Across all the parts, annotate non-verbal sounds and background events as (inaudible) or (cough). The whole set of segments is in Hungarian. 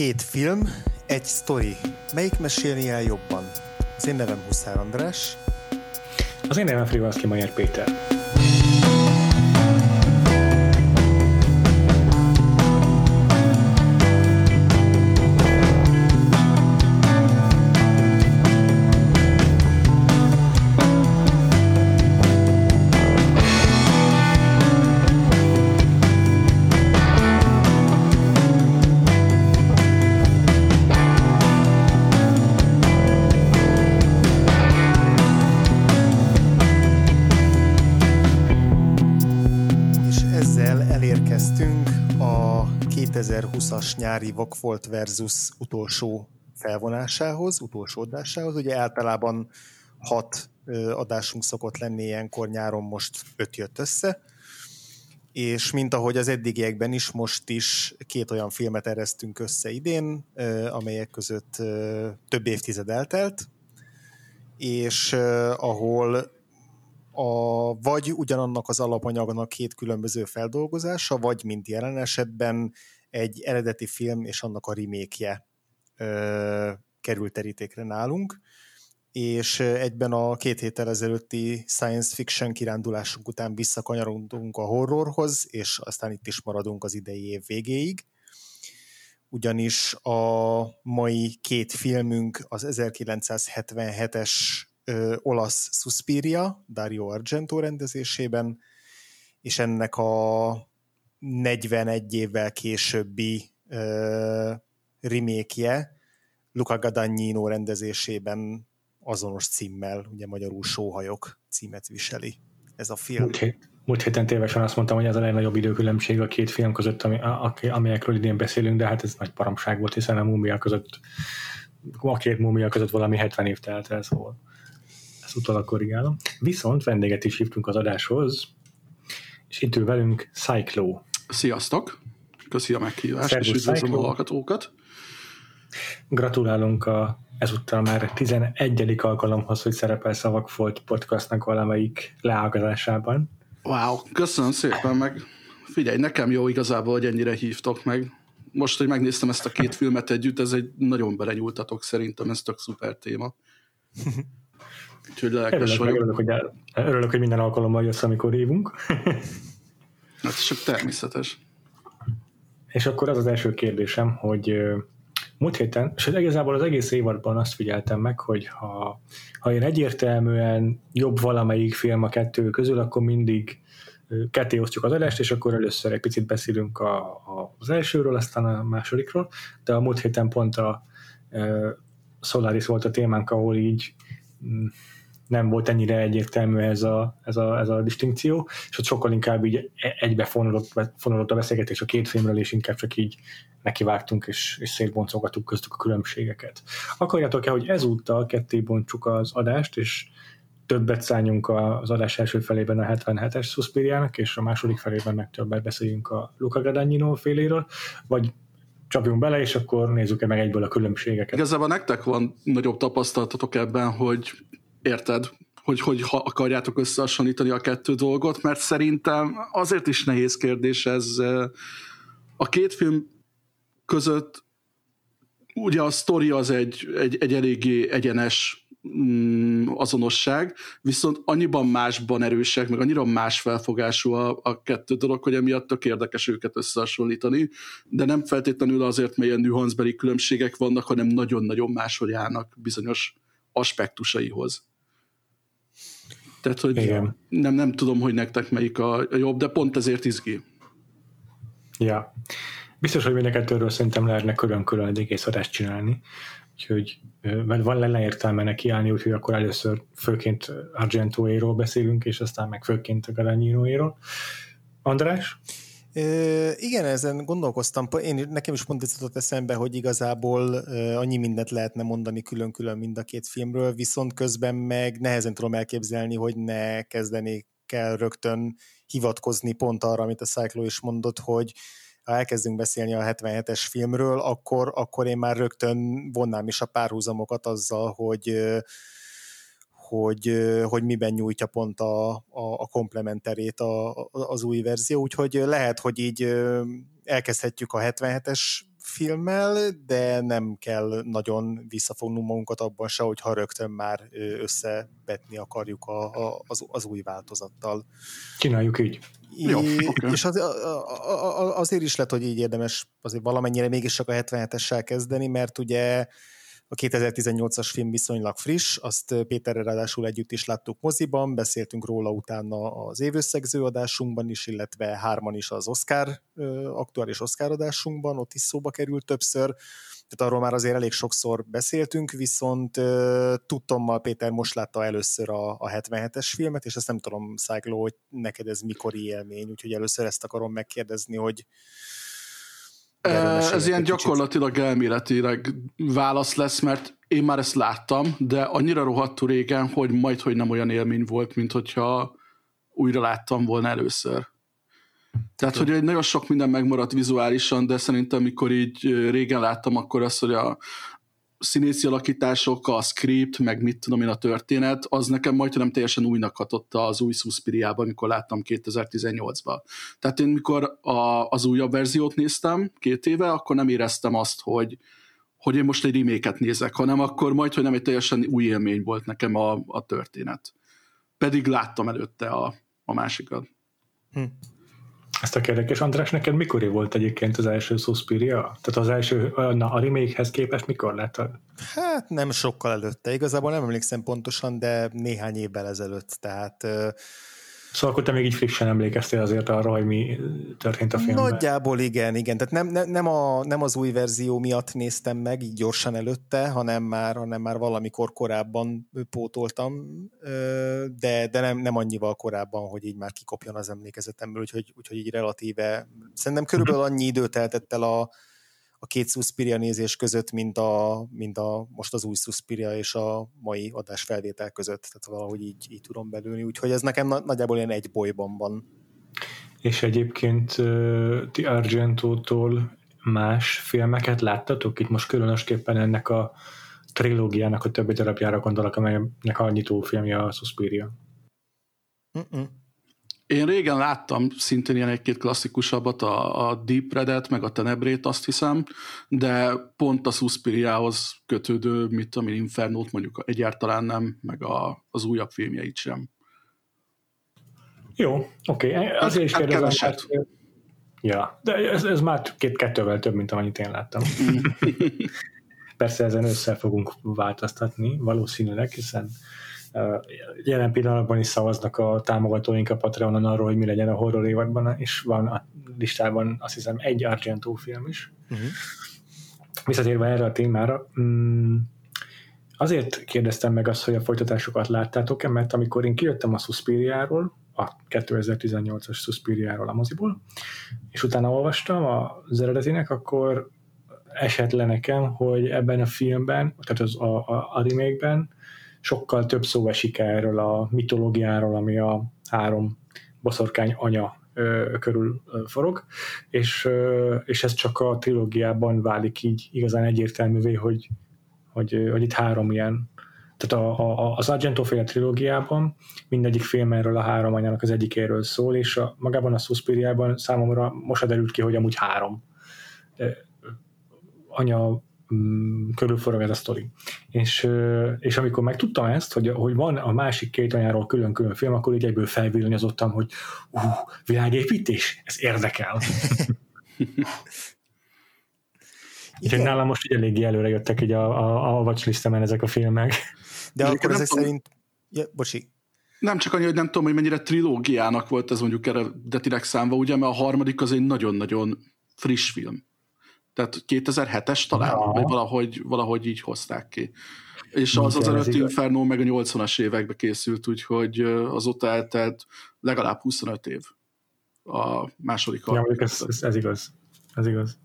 Két film, egy sztori. Melyik mesélni el jobban? Az én nevem Huszár András. Az én nevem Frivalszki Majer Péter. Nyári Vokfolt versus utolsó felvonásához, utolsó adásához. Ugye általában hat adásunk szokott lenni ilyenkor, nyáron most öt jött össze. És mint ahogy az eddigiekben is, most is két olyan filmet eresztünk össze idén, amelyek között több évtized eltelt, és ahol a, vagy ugyanannak az alapanyagnak két különböző feldolgozása, vagy mint jelen esetben egy eredeti film és annak a remake ö, került terítékre nálunk, és egyben a két héttel ezelőtti science fiction kirándulásunk után visszakanyarodunk a horrorhoz, és aztán itt is maradunk az idei év végéig. Ugyanis a mai két filmünk az 1977-es ö, olasz Suspiria, Dario Argento rendezésében, és ennek a 41 évvel későbbi ö, remake Luca Guadagnino rendezésében azonos címmel, ugye magyarul Sóhajok címet viseli ez a film. Hét, múlt héten tévesen azt mondtam, hogy ez a legnagyobb időkülönbség a két film között, ami, a, amelyekről idén beszélünk, de hát ez nagy paramság volt, hiszen a múmia között a két múmia között valami 70 év telt el, szóval ezt utólag korrigálom. Viszont vendéget is hívtunk az adáshoz, és itt ül velünk Cyclo. Sziasztok! Köszi a meghívást, Szervusz, és üdvözlöm a hallgatókat. Gratulálunk a ezúttal már 11. alkalomhoz, hogy szerepel Szavak Volt podcastnak valamelyik leágazásában. Wow, köszönöm szépen, meg figyelj, nekem jó igazából, hogy ennyire hívtok meg. Most, hogy megnéztem ezt a két filmet együtt, ez egy nagyon belenyúltatok szerintem, ez tök szuper téma. Úgyhogy lelkes Örülök, meg, vagyok. örülök, hogy, el- örülök, hogy minden alkalommal jössz, amikor hívunk. (laughs) Hát csak természetes. És akkor az az első kérdésem, hogy múlt héten, és igazából az egész évadban azt figyeltem meg, hogy ha, ha én egyértelműen jobb valamelyik film a kettő közül, akkor mindig ketté osztjuk az adást, és akkor először egy picit beszélünk a, a, az elsőről, aztán a másodikról, de a múlt héten pont a ö, Solaris volt a témánk, ahol így mm, nem volt ennyire egyértelmű ez a, ez a, ez a distinkció, és ott sokkal inkább így e- egybe fonódott, fonódott a beszélgetés a két filmről, és inkább csak így nekivágtunk, és, és szétboncolgattuk köztük a különbségeket. Akarjátok-e, hogy ezúttal ketté bontsuk az adást, és többet szálljunk az adás első felében a 77-es Suspiriának, és a második felében meg többet beszéljünk a Luca Guadagnino féléről, vagy csapjunk bele, és akkor nézzük-e meg egyből a különbségeket. Igazából nektek van nagyobb tapasztalatotok ebben, hogy érted, hogy hogy ha akarjátok összehasonlítani a kettő dolgot, mert szerintem azért is nehéz kérdés ez. A két film között ugye a sztori az egy, egy, egy eléggé egyenes mm, azonosság, viszont annyiban másban erősek, meg annyira más felfogású a, a kettő dolog, hogy emiatt tök érdekes őket összehasonlítani, de nem feltétlenül azért, mert ilyen nüanszbeli különbségek vannak, hanem nagyon-nagyon máshogy állnak bizonyos aspektusaihoz. Tehát, hogy Igen. nem, nem tudom, hogy nektek melyik a, a jobb, de pont ezért izgi. Ja. Biztos, hogy mind a kettőről szerintem lehetne külön-külön egy egész adást csinálni, úgyhogy mert van lenne értelme nekiállni, úgyhogy akkor először főként Argentoéról beszélünk, és aztán meg főként a Gadagninoéról. András? Ö, igen, ezen gondolkoztam. Én, nekem is pont ez jutott eszembe, hogy igazából ö, annyi mindent lehetne mondani külön-külön mind a két filmről, viszont közben meg nehezen tudom elképzelni, hogy ne kezdenék el rögtön hivatkozni pont arra, amit a Cyclo is mondott, hogy ha elkezdünk beszélni a 77-es filmről, akkor, akkor én már rögtön vonnám is a párhuzamokat azzal, hogy ö, hogy, hogy miben nyújtja pont a, a, a komplementerét a, a, az új verzió, úgyhogy lehet, hogy így elkezdhetjük a 77-es filmmel, de nem kell nagyon visszafognunk magunkat abban se, hogyha rögtön már összevetni akarjuk a, a, az, az új változattal. Csináljuk így. Jó, okay. És az, azért is lett, hogy így érdemes azért valamennyire mégis csak a 77-essel kezdeni, mert ugye a 2018-as film viszonylag friss, azt Péterrel ráadásul együtt is láttuk moziban, beszéltünk róla utána az évösszegző adásunkban is, illetve hárman is az Oscar, aktuális Oscar adásunkban, ott is szóba került többször, tehát arról már azért elég sokszor beszéltünk, viszont tudtommal Péter most látta először a, a 77-es filmet, és ezt nem tudom, Szájkló, hogy neked ez mikori élmény, úgyhogy először ezt akarom megkérdezni, hogy ez ilyen gyakorlatilag elméletileg válasz lesz, mert én már ezt láttam, de annyira rohadtul régen, hogy majd, hogy nem olyan élmény volt, mint hogyha újra láttam volna először. Tehát, hogy egy nagyon sok minden megmaradt vizuálisan, de szerintem, amikor így régen láttam, akkor az, hogy a, színészi alakítások, a script, meg mit tudom én a történet, az nekem majdnem teljesen újnak hatotta az új Suspiriában, amikor láttam 2018-ban. Tehát én mikor a, az újabb verziót néztem két éve, akkor nem éreztem azt, hogy, hogy én most egy reméket nézek, hanem akkor majd, hogy nem egy teljesen új élmény volt nekem a, a történet. Pedig láttam előtte a, a másikat. Hm. Ezt a kérdés, András, neked mikor volt egyébként az első Suspiria? Tehát az első, na, a remake képest mikor láttad? Hát nem sokkal előtte, igazából nem emlékszem pontosan, de néhány évvel ezelőtt, tehát Szóval akkor te még így frissen emlékeztél azért arra, hogy mi történt a filmben? Nagyjából igen, igen. Tehát nem, nem, nem, a, nem az új verzió miatt néztem meg, így gyorsan előtte, hanem már, hanem már valamikor korábban pótoltam, de, de nem, nem annyival korábban, hogy így már kikopjon az emlékezetemből, úgyhogy, úgyhogy így relatíve, szerintem körülbelül annyi időt eltett el a, a két Suspiria nézés között, mint, a, mint a, most az új Suspiria és a mai adás felvétel között. Tehát valahogy így, így tudom belülni. Úgyhogy ez nekem nagyjából ilyen egy bolyban van. És egyébként uh, ti Argento-tól más filmeket láttatok? Itt most különösképpen ennek a trilógiának a többi darabjára gondolok, amelynek a nyitó filmje a Suspiria. Mm-mm. Én régen láttam szintén ilyen egy-két klasszikusabbat, a, a Deep Red-et, meg a Tenebrét, azt hiszem, de pont a Suspiriához kötődő, mit én, Infernót mondjuk egyáltalán nem, meg a, az újabb filmjeit sem. Jó, oké. Okay. Azért is hát kérdezem, mert... Ja, de ez, ez már két kettővel több, mint amennyit én láttam. (laughs) Persze ezen össze fogunk változtatni, valószínűleg, hiszen Jelen pillanatban is szavaznak a támogatóink a Patreonon arról, hogy mi legyen a horror évadban, és van a listában azt hiszem egy Argento film is. Uh-huh. Visszatérve erre a témára, mm, azért kérdeztem meg azt, hogy a folytatásokat láttátok-e, mert amikor én kijöttem a Suspiriáról, a 2018-as Suspiriáról a moziból, és utána olvastam az eredetének, akkor esett le nekem, hogy ebben a filmben, tehát az, a, a, a remake-ben sokkal több szó esik erről a mitológiáról, ami a három boszorkány anya körül forog, és, és ez csak a trilógiában válik így igazán egyértelművé, hogy, hogy, hogy itt három ilyen tehát a, a, az Argento féle trilógiában mindegyik film erről a három anyának az egyikéről szól, és a, magában a Suspiriában számomra most derült ki, hogy amúgy három anya körülforog ez a sztori. És, és amikor megtudtam ezt, hogy, hogy van a másik két anyáról külön-külön film, akkor így egyből felvillanyozottam, hogy uh, világépítés, ez érdekel. (laughs) Úgyhogy nálam most így eléggé előre jöttek így a, a, a watchlistemen ezek a filmek. De Én akkor ezek tudom, szerint... Ja, bocsi. Nem csak annyi, hogy nem tudom, hogy mennyire trilógiának volt ez mondjuk eredetileg számva, ugye, mert a harmadik az egy nagyon-nagyon friss film. Tehát 2007-es talán, ja. vagy valahogy, valahogy így hozták ki. És az az előtti Inferno meg a 80-as évekbe készült, úgyhogy azóta eltelt legalább 25 év a második ja, ez, ez, ez igaz. Ez igaz.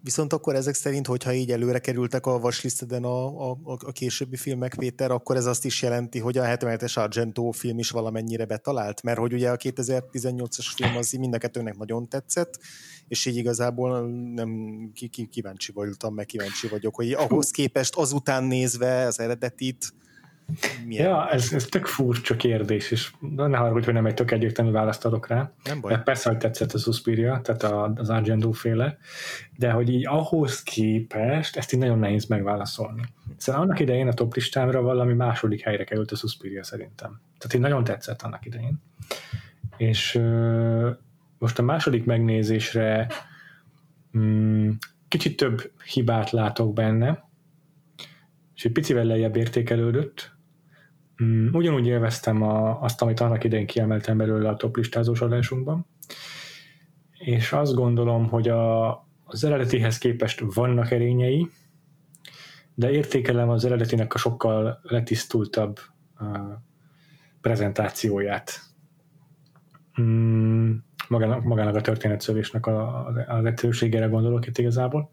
Viszont akkor ezek szerint, hogyha így előre kerültek a vaslisteden a, a, a későbbi filmek, Péter, akkor ez azt is jelenti, hogy a 77-es Argento film is valamennyire betalált, mert hogy ugye a 2018-as film az mind a kettőnek nagyon tetszett, és így igazából nem ki, ki, kíváncsi voltam, meg kíváncsi vagyok, hogy ahhoz képest azután nézve az eredetit, Milyen ja, ez, ez tök furcsa kérdés, és ne haragudj, hogy nem egy tök egyértelmű választ adok rá. Nem baj. Persze, hogy tetszett a Suspiria, tehát az Argento féle, de hogy így ahhoz képest ezt így nagyon nehéz megválaszolni. Szóval annak idején a top listámra valami második helyre került a Suspiria szerintem. Tehát így nagyon tetszett annak idején. És uh, most a második megnézésre um, kicsit több hibát látok benne, és egy picivel lejjebb értékelődött. Mm, ugyanúgy élveztem a, azt, amit annak idején kiemeltem belőle a top listázós adásunkban, és azt gondolom, hogy a, az eredetihez képest vannak erényei, de értékelem az eredetinek a sokkal letisztultabb uh, prezentációját. Mm, magának, magának a történetszövésnek a, az egyszerűségére gondolok itt igazából.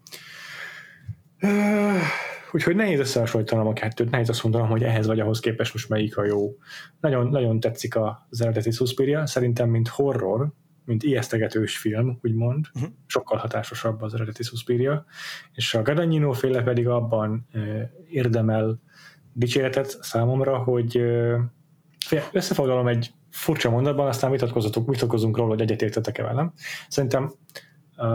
Úgyhogy nehéz összehasonlítanom a kettőt, nehéz azt mondanom, hogy ehhez vagy ahhoz képest most melyik a jó. Nagyon, nagyon tetszik az eredeti Suspiria, szerintem mint horror, mint ijesztegetős film, úgymond, uh-huh. sokkal hatásosabb az eredeti Suspiria, és a Gadagnino féle pedig abban e, érdemel dicséretet számomra, hogy e, összefoglalom egy furcsa mondatban, aztán vitatkozunk róla, hogy egyetértetek-e velem. Szerintem e,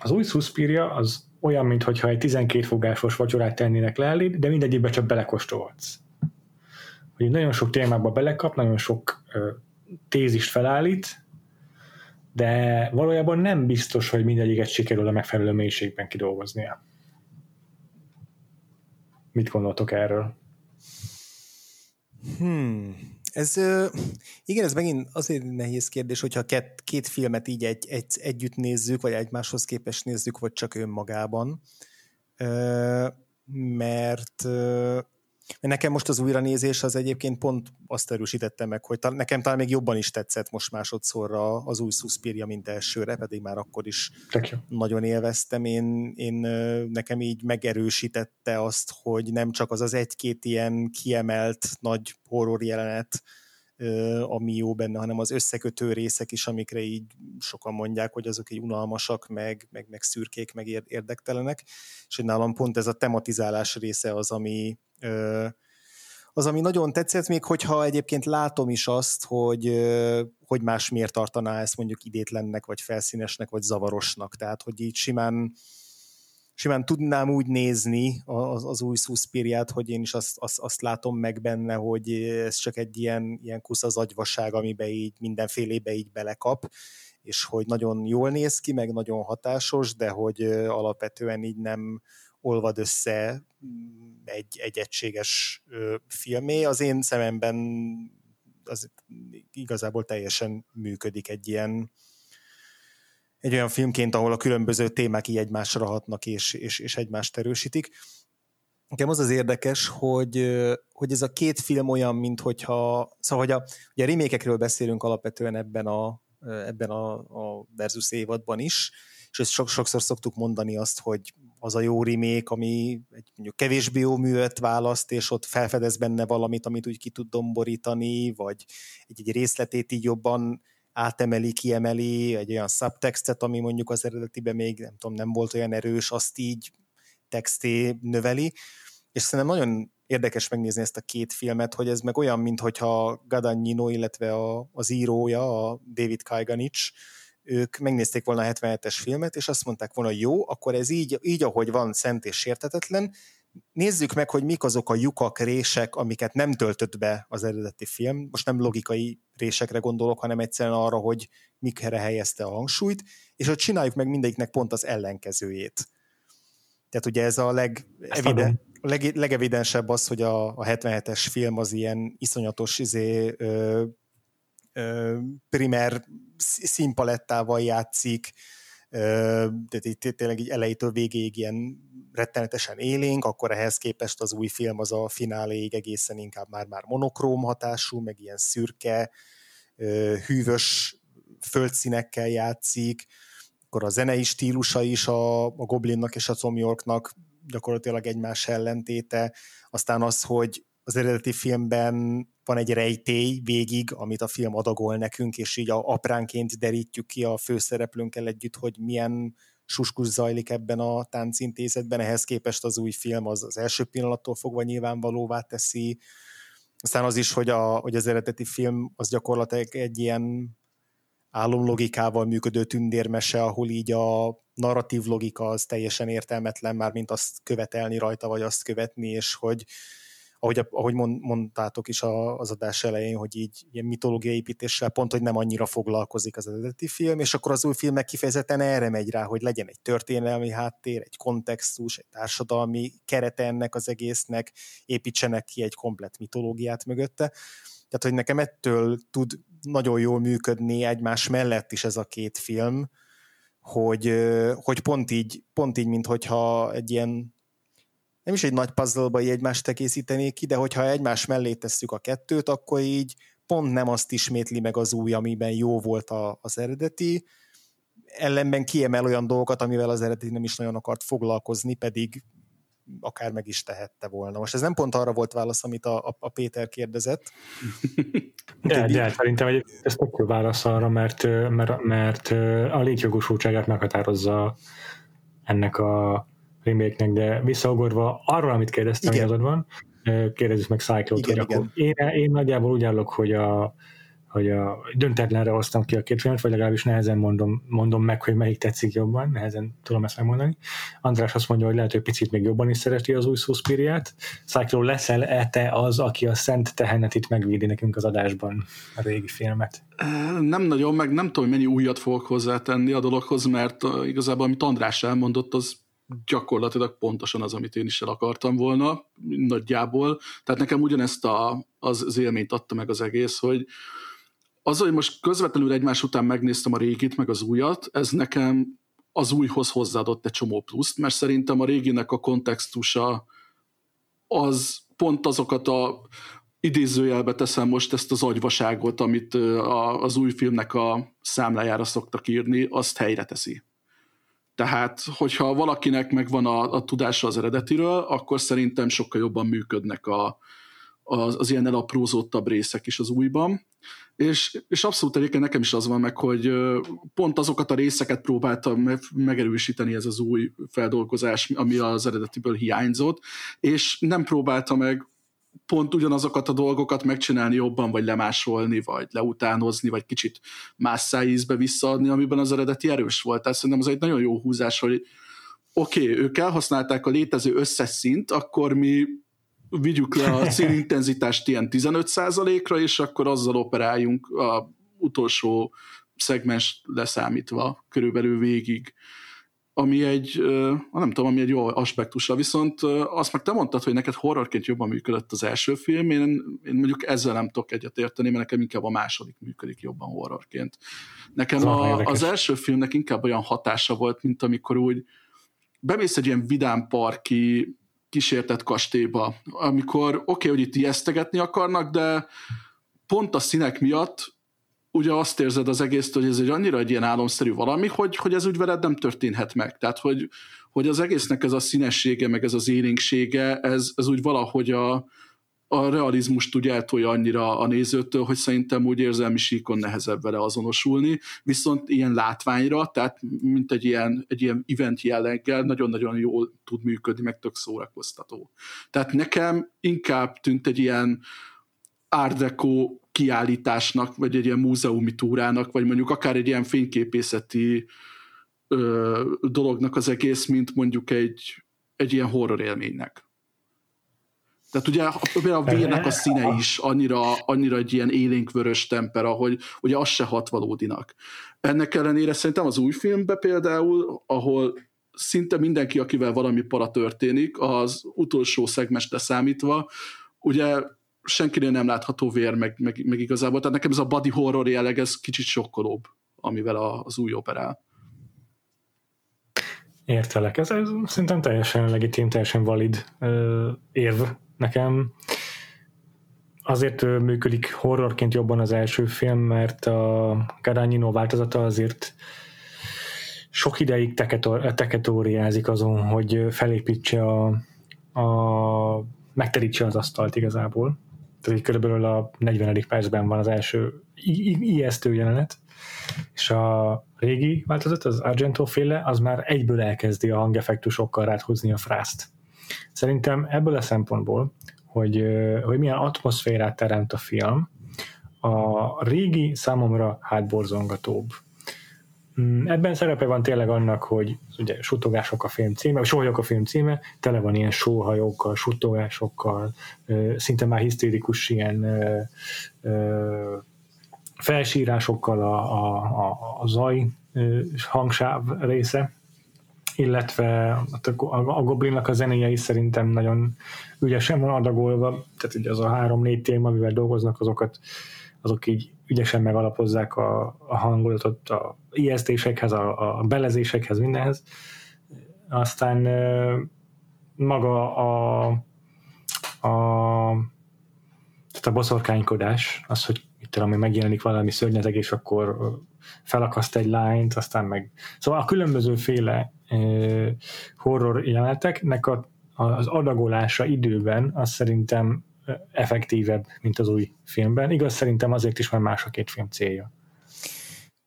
az új Suspiria az olyan, mintha egy 12 fogásos vacsorát tennének le eléd, de mindegyikbe csak belekóstolhatsz. Hogy nagyon sok témába belekap, nagyon sok ö, tézist felállít, de valójában nem biztos, hogy mindegyiket sikerül a megfelelő mélységben kidolgoznia. Mit gondoltok erről? Hmm. Ez, igen, ez megint azért nehéz kérdés, hogyha két, két filmet így egy, egy, együtt nézzük, vagy egymáshoz képest nézzük, vagy csak önmagában. Mert Nekem most az újranézés az egyébként pont azt erősítette meg, hogy ta, nekem talán még jobban is tetszett most másodszorra az új Suspiria, mint elsőre, pedig már akkor is nagyon élveztem. Én, én nekem így megerősítette azt, hogy nem csak az az egy-két ilyen kiemelt nagy horror jelenet, ami jó benne, hanem az összekötő részek is, amikre így sokan mondják, hogy azok így unalmasak, meg, meg, meg szürkék, meg érdektelenek, és hogy nálam pont ez a tematizálás része az, ami, az, ami nagyon tetszett, még hogyha egyébként látom is azt, hogy, hogy más miért tartaná ezt mondjuk idétlennek, vagy felszínesnek, vagy zavarosnak. Tehát, hogy így simán, simán tudnám úgy nézni az, az új Suspiriát, hogy én is azt, azt, azt látom meg benne, hogy ez csak egy ilyen, ilyen kusz az agyvaság, amiben így mindenfélébe így belekap, és hogy nagyon jól néz ki, meg nagyon hatásos, de hogy alapvetően így nem, olvad össze mm, egy, egy egységes filmé. Az én szememben az igazából teljesen működik egy ilyen egy olyan filmként, ahol a különböző témák így egymásra hatnak és, és, és egymást erősítik. Nekem az az érdekes, hogy, hogy ez a két film olyan, mint hogyha, szóval, hogy a, ugye a remékekről beszélünk alapvetően ebben a, ebben a, a versus évadban is, és ezt sok, sokszor szoktuk mondani azt, hogy az a jó rimék, ami egy mondjuk kevésbé jó művet választ, és ott felfedez benne valamit, amit úgy ki tud domborítani, vagy egy, egy részletét így jobban átemeli, kiemeli, egy olyan subtextet, ami mondjuk az eredetiben még nem tudom, nem volt olyan erős, azt így texté növeli, és szerintem nagyon érdekes megnézni ezt a két filmet, hogy ez meg olyan, mintha Gadagnino, illetve a, az írója, a David Kajganic, ők megnézték volna a 77-es filmet, és azt mondták volna, jó, akkor ez így, így, ahogy van, szent és sértetetlen, nézzük meg, hogy mik azok a lyukak, rések, amiket nem töltött be az eredeti film. Most nem logikai résekre gondolok, hanem egyszerűen arra, hogy mikre helyezte a hangsúlyt, és hogy csináljuk meg mindegyiknek pont az ellenkezőjét. Tehát ugye ez a leg, eviden, leg, legevidensebb az, hogy a, a 77-es film az ilyen iszonyatos izé, ö, primer színpalettával játszik, tehát itt tényleg így elejétől végéig ilyen rettenetesen élénk, akkor ehhez képest az új film az a fináléig egészen inkább már-már monokróm hatású, meg ilyen szürke, hűvös földszínekkel játszik, akkor a zenei stílusa is a, a Goblinnak és a Tom Yorknak gyakorlatilag egymás ellentéte, aztán az, hogy az eredeti filmben van egy rejtély végig, amit a film adagol nekünk, és így a apránként derítjük ki a főszereplőnkkel együtt, hogy milyen suskus zajlik ebben a táncintézetben, ehhez képest az új film az, az első pillanattól fogva nyilvánvalóvá teszi, Aztán az is, hogy, a, hogy az eredeti film az gyakorlatilag egy ilyen álomlogikával működő tündérmese, ahol így a narratív logika az teljesen értelmetlen, már mint azt követelni rajta, vagy azt követni, és hogy ahogy, ahogy mondtátok is az adás elején, hogy így ilyen mitológiai építéssel pont, hogy nem annyira foglalkozik az eredeti film, és akkor az új filmek kifejezetten erre megy rá, hogy legyen egy történelmi háttér, egy kontextus, egy társadalmi kerete ennek az egésznek, építsenek ki egy komplet mitológiát mögötte. Tehát, hogy nekem ettől tud nagyon jól működni egymás mellett is ez a két film, hogy, hogy pont így, pont így, mint hogyha egy ilyen nem is egy nagy puzzle-ba egymást egészítenék ki, de hogyha egymás mellé tesszük a kettőt, akkor így pont nem azt ismétli meg az új, amiben jó volt a, az eredeti, ellenben kiemel olyan dolgokat, amivel az eredeti nem is nagyon akart foglalkozni, pedig akár meg is tehette volna. Most ez nem pont arra volt válasz, amit a, a, a Péter kérdezett. (laughs) De, de szerintem egy, ez tök jó válasz arra, mert, mert, mert a létjogosultságát meghatározza ennek a remake de visszaugorva arról, amit kérdeztem, hogy azod van, kérdezzük meg Cyclot, hogy igen. akkor én, én nagyjából úgy állok, hogy a, hogy a döntetlenre hoztam ki a két filmet, vagy legalábbis nehezen mondom, mondom meg, hogy melyik tetszik jobban, nehezen tudom ezt megmondani. András azt mondja, hogy lehet, hogy picit még jobban is szereti az új Suspiriát. Cyclo leszel-e te az, aki a Szent Tehenet itt megvédi nekünk az adásban a régi filmet? Nem nagyon, meg nem tudom, mennyi újat fogok hozzátenni a dologhoz, mert igazából, amit András elmondott, az gyakorlatilag pontosan az, amit én is el akartam volna, nagyjából. Tehát nekem ugyanezt a, az, élményt adta meg az egész, hogy az, hogy most közvetlenül egymás után megnéztem a régit, meg az újat, ez nekem az újhoz hozzáadott egy csomó pluszt, mert szerintem a réginek a kontextusa az pont azokat a idézőjelbe teszem most ezt az agyvaságot, amit az új filmnek a számlájára szoktak írni, azt helyre teszi. Tehát, hogyha valakinek megvan a, a tudása az eredetiről, akkor szerintem sokkal jobban működnek a, az, az ilyen elaprózódtabb részek is az újban. És, és abszolút egyébként nekem is az van meg, hogy pont azokat a részeket próbáltam megerősíteni ez az új feldolgozás, ami az eredetiből hiányzott, és nem próbálta meg pont ugyanazokat a dolgokat megcsinálni jobban, vagy lemásolni, vagy leutánozni, vagy kicsit más szájízbe visszaadni, amiben az eredeti erős volt. Tehát szerintem ez egy nagyon jó húzás, hogy oké, okay, ők elhasználták a létező összes szint, akkor mi vigyük le a (laughs) célintenzitást ilyen 15%-ra, és akkor azzal operáljunk a utolsó szegmens leszámítva körülbelül végig ami egy, nem tudom, ami egy jó aspektusa, viszont azt meg te mondtad, hogy neked horrorként jobban működött az első film, én, én mondjuk ezzel nem tudok egyetérteni, mert nekem inkább a második működik jobban horrorként. Nekem a, az első filmnek inkább olyan hatása volt, mint amikor úgy bemész egy ilyen vidám parki kísértett kastélyba, amikor oké, okay, hogy itt ijesztegetni akarnak, de pont a színek miatt ugye azt érzed az egész, hogy ez egy annyira egy ilyen álomszerű valami, hogy, hogy ez úgy veled nem történhet meg. Tehát, hogy, hogy az egésznek ez a színessége, meg ez az élénksége, ez, ez úgy valahogy a, a realizmust tudja eltolja annyira a nézőtől, hogy szerintem úgy érzelmi síkon nehezebb vele azonosulni, viszont ilyen látványra, tehát mint egy ilyen, egy ilyen event jelleggel nagyon-nagyon jól tud működni, meg tök szórakoztató. Tehát nekem inkább tűnt egy ilyen Deco kiállításnak, vagy egy ilyen múzeumi túrának, vagy mondjuk akár egy ilyen fényképészeti ö, dolognak az egész, mint mondjuk egy, egy ilyen horror élménynek. Tehát ugye például a vérnek a színe is annyira, annyira egy ilyen élénkvörös tempera, hogy ugye az se hat valódinak. Ennek ellenére szerintem az új filmben például, ahol szinte mindenki, akivel valami para történik, az utolsó szegmest számítva, ugye senkinél nem látható vér, meg, meg, meg igazából. Tehát nekem ez a body horror jelleg, ez kicsit sokkolóbb, amivel az új operál. Értelek. Ez, ez szerintem teljesen legitim, teljesen valid ö, érv nekem. Azért ö, működik horrorként jobban az első film, mert a Garanyino változata azért sok ideig teketóriázik azon, hogy felépítse a, a megterítse az asztalt igazából tehát körülbelül a 40. percben van az első ijesztő jelenet, és a régi változat, az Argento féle, az már egyből elkezdi a hangeffektusokkal ráthúzni a frászt. Szerintem ebből a szempontból hogy, hogy milyen atmoszférát teremt a film. A régi számomra hátborzongatóbb. Mm, ebben szerepe van tényleg annak, hogy ugye sutogások a film címe, vagy sóhajok a film címe, tele van ilyen sóhajokkal, sutogásokkal, szinte már hisztérikus ilyen felsírásokkal a, a, a, a zaj hangsáv része, illetve a, a Goblinnak a zenéje is szerintem nagyon ügyesen van adagolva, tehát ugye az a három-négy téma, amivel dolgoznak, azokat azok így ügyesen megalapozzák a, a hangulatot a ijesztésekhez, a, a belezésekhez, mindenhez. Aztán maga a, a, tehát a boszorkánykodás, az, hogy itt tudom, megjelenik valami szörnyeteg, és akkor felakaszt egy lányt, aztán meg... Szóval a különbözőféle horror jeleneteknek a, az adagolása időben, az szerintem effektívebb, mint az új filmben. Igaz, szerintem azért is, mert más a két film célja.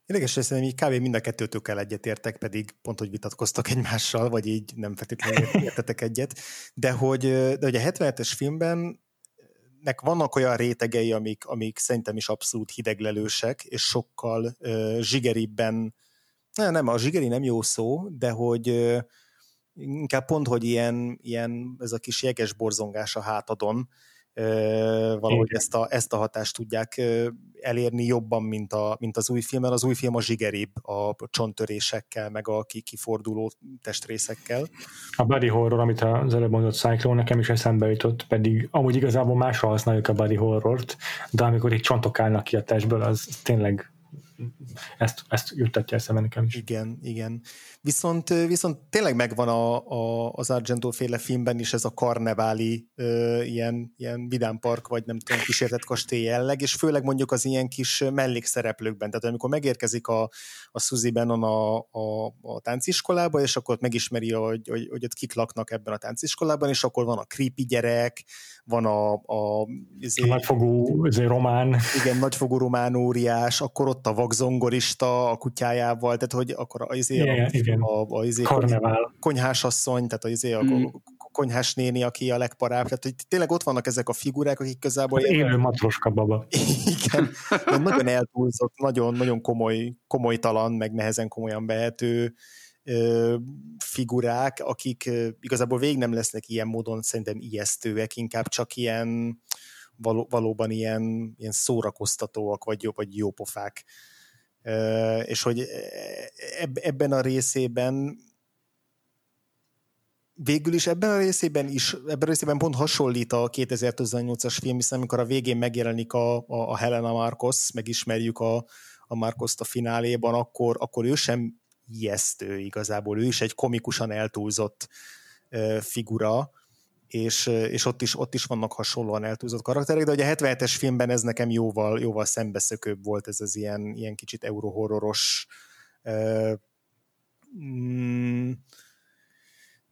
Érdekes, hogy szerintem így kb. mind a kettőtökkel egyetértek, pedig pont, hogy vitatkoztak egymással, vagy így nem feltétlenül értetek egyet, de hogy, de hogy a 77-es filmben nek vannak olyan rétegei, amik, amik szerintem is abszolút hideglelősek, és sokkal uh, zsigeribben, nem, nem, a zsigeri nem jó szó, de hogy uh, inkább pont, hogy ilyen, ilyen ez a kis jeges borzongás a hátadon, valahogy ezt a, ezt a hatást tudják elérni jobban, mint, a, mint az új filmmel. Az új film a zsigeribb a csonttörésekkel, meg a kiforduló testrészekkel. A body horror, amit az előbb mondott Cyclone, nekem is eszembe jutott, pedig amúgy igazából másra használjuk a body horrort, de amikor egy csontok állnak ki a testből, az tényleg ezt, ezt juttatja eszembe nekem is. Igen, igen. Viszont, viszont tényleg megvan a, a, az Argento féle filmben is ez a karneváli ö, ilyen, ilyen vidámpark, vagy nem tudom, kísértett kastély jelleg, és főleg mondjuk az ilyen kis mellékszereplőkben. Tehát amikor megérkezik a, a Suzy Bannon a, a, a tánciskolába, és akkor ott megismeri, hogy, hogy, hogy ott kik laknak ebben a tánciskolában, és akkor van a creepy gyerek, van a, a, ezért, a nagyfogú ezért román. Igen, nagyfogú román óriás, akkor ott a vakzongorista a kutyájával, tehát hogy akkor az izé, igen, a, igen. A, a, izé, Karnevál. konyhásasszony, tehát az izé, a, mm. konyhás néni, aki a legparább, tehát hogy tényleg ott vannak ezek a figurák, akik közából... Az élő matroska baba. Igen, nagyon eltúlzott, nagyon, nagyon komoly, komolytalan, meg nehezen komolyan behető figurák, akik igazából végig nem lesznek ilyen módon szerintem ijesztőek, inkább csak ilyen való, valóban ilyen, ilyen szórakoztatóak, vagy, jó, vagy jópofák. És hogy ebben a részében végül is ebben a részében is, ebben a részében pont hasonlít a 2018-as film, hiszen amikor a végén megjelenik a, a, a Helena Marcos, megismerjük a, a Marcos-t a fináléban, akkor, akkor ő sem ijesztő igazából, ő is egy komikusan eltúlzott figura, és, és ott, is, ott is vannak hasonlóan eltúlzott karakterek, de ugye a 77-es filmben ez nekem jóval, jóval szembeszökőbb volt, ez az ilyen, ilyen kicsit eurohorroros mm,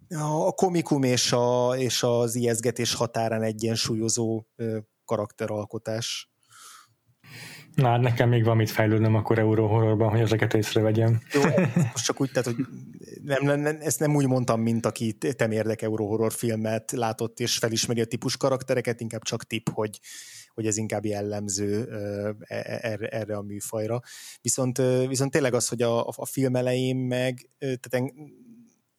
a komikum és, a, és az ijeszgetés határán egyensúlyozó karakteralkotás. Na, hát nekem még van mit fejlődnöm akkor Eurohorrorban, hogy ezeket észrevegyem. Jó, most csak úgy, tehát, hogy nem, nem, ezt nem úgy mondtam, mint aki temérdek Eurohorror filmet látott és felismeri a típus karaktereket, inkább csak tip, hogy, hogy ez inkább jellemző e, e, erre, erre a műfajra. Viszont, viszont tényleg az, hogy a, a film elején meg, tehát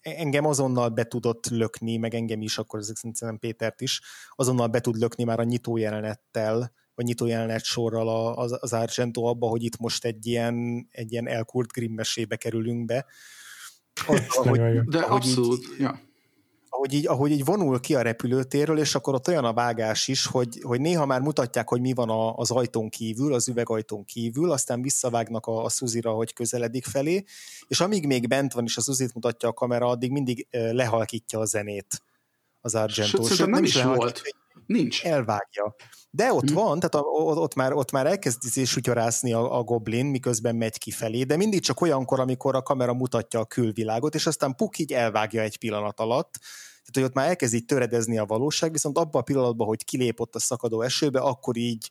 engem azonnal be tudott lökni, meg engem is, akkor ezek szerintem Pétert is, azonnal be tud lökni már a nyitó jelenettel, vagy nyitó jelenet sorral az, az Argento abba, hogy itt most egy ilyen, egy ilyen elkurt Grimm mesébe kerülünk be. Az, ahogy, De ahogy abszolút, így, ja. Ahogy így, ahogy így vonul ki a repülőtérről, és akkor ott olyan a vágás is, hogy, hogy néha már mutatják, hogy mi van a, az ajtón kívül, az üvegajtón kívül, aztán visszavágnak a, a Szuzira, hogy közeledik felé, és amíg még bent van, és a Szuzit mutatja a kamera, addig mindig lehalkítja a zenét az Argento. Sőt, Sőt nem is volt. Nincs. Elvágja. De ott hmm. van, tehát ott már, ott már elkezd sutyarászni a, a goblin, miközben megy kifelé, de mindig csak olyankor, amikor a kamera mutatja a külvilágot, és aztán puk így elvágja egy pillanat alatt. Tehát, hogy ott már elkezd így töredezni a valóság, viszont abban a pillanatban, hogy kilépott a szakadó esőbe, akkor így,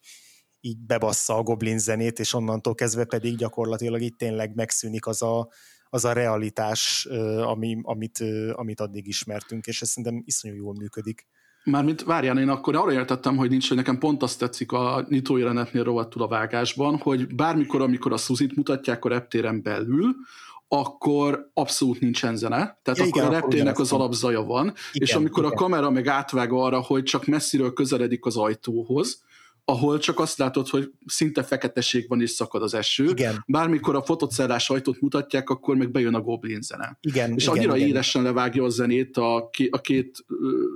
így bebassza a goblin zenét, és onnantól kezdve pedig gyakorlatilag itt tényleg megszűnik az a, az a realitás, ami, amit, amit addig ismertünk, és ez szerintem iszonyú jól működik. Mármint várjál, én akkor arra értettem, hogy nincs, hogy nekem pont azt tetszik a nyitó jelenetnél rovattul a vágásban, hogy bármikor, amikor a Szuzit mutatják a reptéren belül, akkor abszolút nincsen zene. Tehát ja, akkor igen, a reptérnek az alapzaja van, igen, és amikor igen. a kamera meg átvág arra, hogy csak messziről közeledik az ajtóhoz, ahol csak azt látod, hogy szinte feketeség van és szakad az eső. Igen. Bármikor a fotocellás ajtót mutatják, akkor meg bejön a Goblin zene. Igen, és igen, annyira igen. élesen levágja a zenét a, a két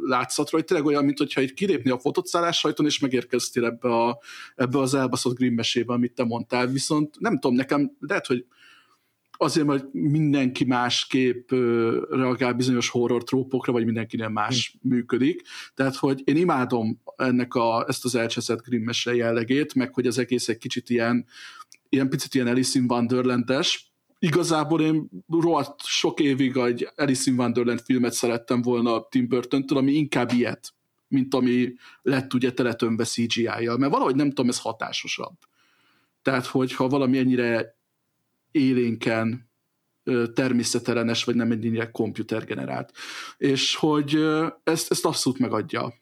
látszatra, hogy tényleg olyan, mint hogyha itt kilépni a fotocellás ajtón, és megérkeztél ebbe, a, ebbe az elbaszott Grimm mesébe, amit te mondtál. Viszont nem tudom, nekem lehet, hogy azért, mert mindenki másképp reagál bizonyos horror trópokra, vagy mindenkinél más hmm. működik. Tehát, hogy én imádom ennek a, ezt az elcseszett grimmese jellegét, meg hogy az egész egy kicsit ilyen, ilyen picit ilyen Alice in Wonderland-es. Igazából én rohadt sok évig egy Alice in Wonderland filmet szerettem volna Tim Burton-től, ami inkább ilyet, mint ami lett ugye teletömve CGI-jal, mert valahogy nem tudom, ez hatásosabb. Tehát, hogyha valami ennyire élénken természetellenes, vagy nem ennyire komputergenerált. És hogy ezt, ezt abszolút megadja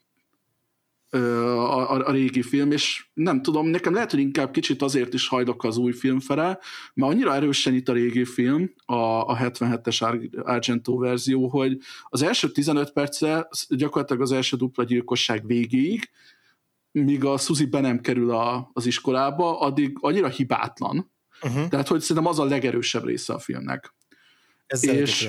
a, a, a régi film, és nem tudom, nekem lehet, hogy inkább kicsit azért is hajlok az új film fele, mert annyira erősen itt a régi film, a, a 77-es Argento verzió, hogy az első 15 perce gyakorlatilag az első dupla gyilkosság végéig, míg a Suzy be nem kerül a, az iskolába, addig annyira hibátlan, Uh-huh. Tehát, hogy szerintem az a legerősebb része a filmnek. Ezzel és,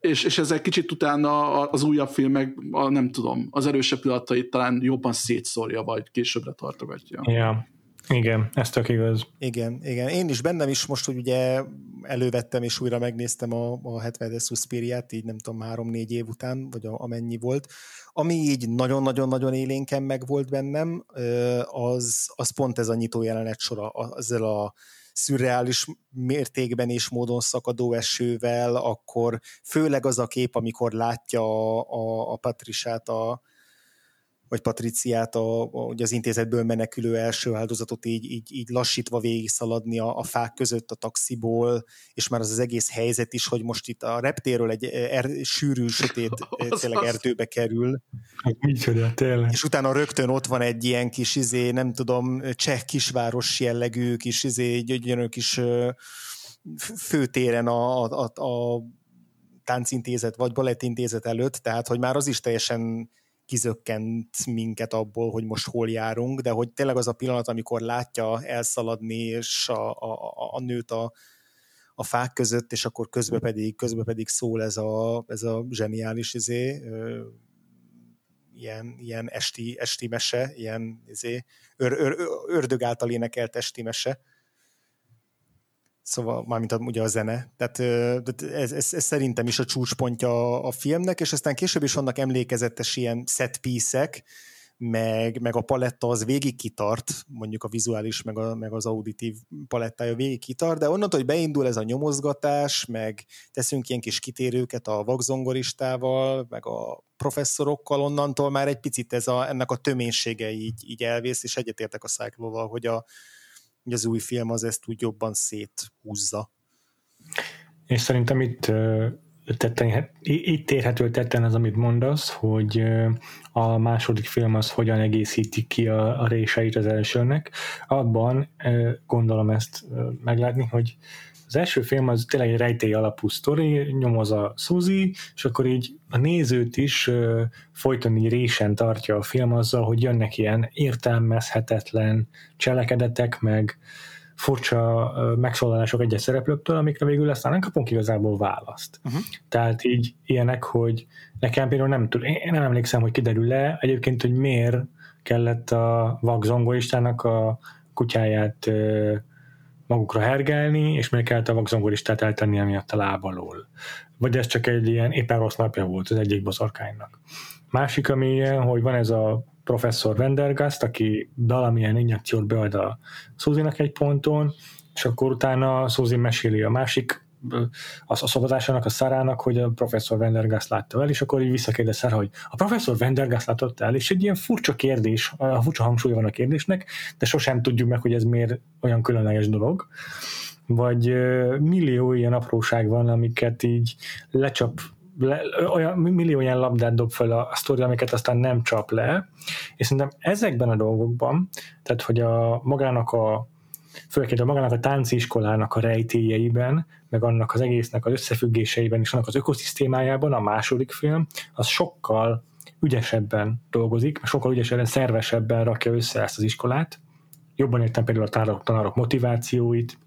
és, és ezzel kicsit utána az újabb filmek, a, nem tudom, az erősebb pillanatait talán jobban szétszórja, vagy későbbre tartogatja. Ja. Igen, ez tök igaz. Igen, igen. Én is bennem is most, hogy ugye elővettem és újra megnéztem a, a 70 Suspiriát, így nem tudom, három-négy év után, vagy a, amennyi volt. Ami így nagyon-nagyon-nagyon élénken meg volt bennem, az, az pont ez a nyitó jelenet sora, ezzel a szürreális mértékben és módon szakadó esővel, akkor főleg az a kép, amikor látja a, a, a Patrisát, a, vagy Patriciát, a, a, ugye az intézetből menekülő első áldozatot így, így, így lassítva végig szaladni a, a fák között a taxiból, és már az az egész helyzet is, hogy most itt a reptéről egy er, sűrű, sötét (laughs) az, tényleg erdőbe kerül. Micsoda, tényleg. És utána rögtön ott van egy ilyen kis, izé, nem tudom, cseh kisváros jellegű kis, izé, gyönyörű kis főtéren a, a, a, a táncintézet vagy balettintézet előtt, tehát hogy már az is teljesen kizökkent minket abból, hogy most hol járunk, de hogy tényleg az a pillanat, amikor látja elszaladni és a, a, a nőt a, a fák között, és akkor közben pedig, közben pedig szól ez a, ez a zseniális izé, ö, ilyen, ilyen esti, esti mese, ilyen izé, ör, ör, ördög által énekelt esti mese, Szóval mármint ugye a zene. Tehát ez, ez, ez szerintem is a csúcspontja a filmnek, és aztán később is vannak emlékezetes ilyen set piece meg, meg a paletta az végig kitart, mondjuk a vizuális, meg, a, meg az auditív palettája végig kitart, de onnantól, hogy beindul ez a nyomozgatás, meg teszünk ilyen kis kitérőket a vakzongoristával, meg a professzorokkal, onnantól már egy picit ez a, ennek a töménysége így, így elvész, és egyetértek a cycle hogy a, hogy az új film az ezt úgy jobban széthúzza. És szerintem itt tetten, itt érhető tetten az, amit mondasz, hogy a második film az hogyan egészíti ki a, a réseit az elsőnek. Abban gondolom ezt meglátni, hogy az első film az tényleg egy rejtély alapú sztori, nyomoz a Suzy, és akkor így a nézőt is uh, folyton így résen tartja a film azzal, hogy jönnek ilyen értelmezhetetlen cselekedetek, meg furcsa uh, megszólalások egyes szereplőktől, amikre végül aztán nem kapunk igazából választ. Uh-huh. Tehát így ilyenek, hogy nekem például nem tud, én nem emlékszem, hogy kiderül le egyébként, hogy miért kellett a vak zongoristának a kutyáját uh, magukra hergelni, és még kellett a vakzongoristát eltenni emiatt a láb alól. Vagy ez csak egy ilyen éppen rossz napja volt az egyik boszorkánynak. Másik, ami ilyen, hogy van ez a professzor Vendergast, aki valamilyen injekciót bead a Suzy-nak egy ponton, és akkor utána Suzy meséli a másik az a szobatásának, a szarának, hogy a professzor Vendergast látta el, és akkor így visszakérdez Szara, hogy a professzor Vendergast látott el, és egy ilyen furcsa kérdés, a furcsa hangsúly van a kérdésnek, de sosem tudjuk meg, hogy ez miért olyan különleges dolog. Vagy millió ilyen apróság van, amiket így lecsap le, olyan millió ilyen labdát dob fel a, a sztori, amiket aztán nem csap le, és szerintem ezekben a dolgokban, tehát hogy a magának a főként a magának a tánciskolának a rejtélyeiben, meg annak az egésznek az összefüggéseiben és annak az ökoszisztémájában a második film, az sokkal ügyesebben dolgozik, sokkal ügyesebben, szervesebben rakja össze ezt az iskolát. Jobban értem például a tanárok, tanárok motivációit,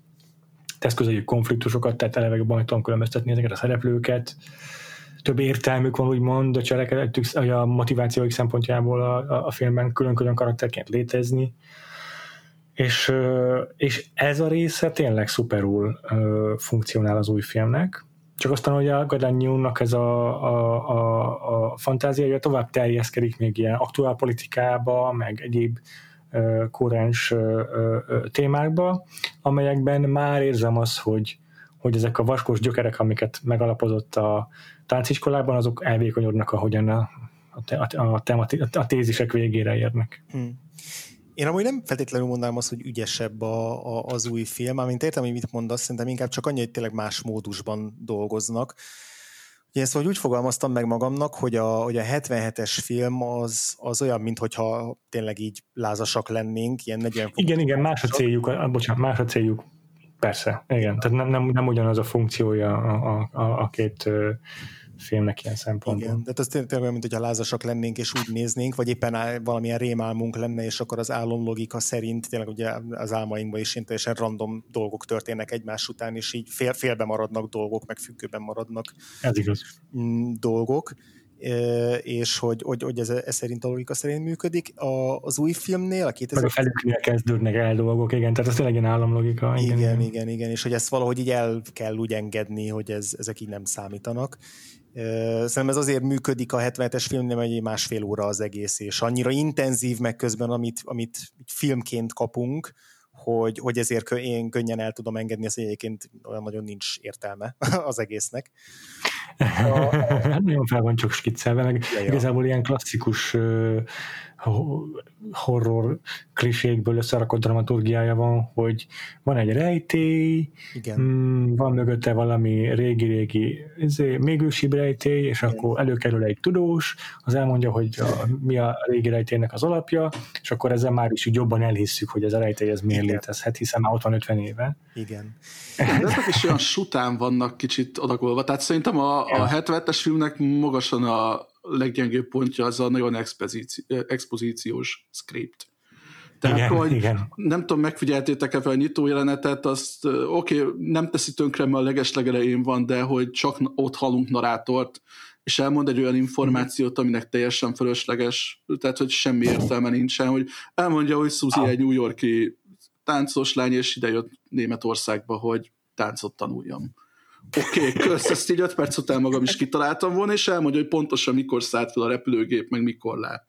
tesz közeljük konfliktusokat, tehát eleve jobban tudom különböztetni ezeket a szereplőket. Több értelmük van, úgymond, a cselekedetük, a motivációik szempontjából a, a filmben külön-külön karakterként létezni. És, és ez a része tényleg szuperul funkcionál az új filmnek. Csak aztán, hogy a Gadanyúnak ez a, a, a, a fantáziája tovább terjeszkedik még ilyen aktuál politikába, meg egyéb kurens témákba, amelyekben már érzem azt, hogy, hogy ezek a vaskos gyökerek, amiket megalapozott a tánciskolában, azok elvékonyodnak, ahogyan a, a, a, a, a tézisek végére érnek. Hmm. Én amúgy nem feltétlenül mondanám azt, hogy ügyesebb a, a, az új film, amint értem, hogy mit mondasz, szerintem inkább csak annyi, hogy tényleg más módusban dolgoznak. Ugye ezt úgy fogalmaztam meg magamnak, hogy a, hogy a 77-es film az, az olyan, mintha tényleg így lázasak lennénk, ilyen 40 Igen, igen, más a céljuk, a, bocsánat, más a céljuk, persze, igen, tehát nem, nem, nem ugyanaz a funkciója a, a, a két filmnek ilyen szempontból. Igen, de ez tényleg olyan, mint hogyha lázasak lennénk, és úgy néznénk, vagy éppen valamilyen rémálmunk lenne, és akkor az álomlogika szerint tényleg ugye az álmainkban is ilyen teljesen random dolgok történnek egymás után, és így fél, félbe maradnak dolgok, meg függőben maradnak ez igaz. Mm, dolgok és hogy, hogy, hogy ez, ez szerint a logika szerint működik. A, az új filmnél, a 2000... Meg a felüknél kezdődnek el dolgok, igen, tehát ez tényleg egy államlogika. Igen, igen, igen, igen, és hogy ezt valahogy így el kell úgy engedni, hogy ez, ezek így nem számítanak. Szerintem ez azért működik a 77-es filmnél, hogy egy másfél óra az egész, és annyira intenzív meg közben, amit, amit filmként kapunk, hogy, hogy ezért én könnyen el tudom engedni, ez egyébként olyan nagyon nincs értelme (laughs) az egésznek. (laughs) Hát nagyon fel van csak skiccelve, meg ja, ja. igazából ilyen klasszikus horror klisékből összerakott dramaturgiája van, hogy van egy rejtély, Igen. Mm, van mögötte valami régi-régi izé, még ősibb rejtély, és Igen. akkor előkerül egy tudós, az elmondja, hogy a, mi a régi rejtélynek az alapja, és akkor ezzel már is jobban elhisszük, hogy ez a rejtély ez miért Igen. létezhet, hiszen már ott van 50 éve. Igen. De ezek is olyan sután vannak kicsit adagolva, tehát szerintem a, a 70-es filmnek magasan a leggyengébb pontja az a nagyon expozíciós script. Tehát, igen, hogy igen. nem tudom, megfigyeltétek-e fel a nyitó jelenetet, azt oké, okay, nem teszi tönkre, mert a legeslegelején van, de hogy csak ott halunk narrátort, és elmond egy olyan információt, aminek teljesen fölösleges, tehát hogy semmi értelme nincsen, hogy elmondja, hogy Suzy egy New Yorki táncos lány, és ide jött Németországba, hogy táncot tanuljam. Oké, okay, kösz, ezt így öt perc után magam is kitaláltam volna, és elmondja, hogy pontosan mikor szállt fel a repülőgép, meg mikor le.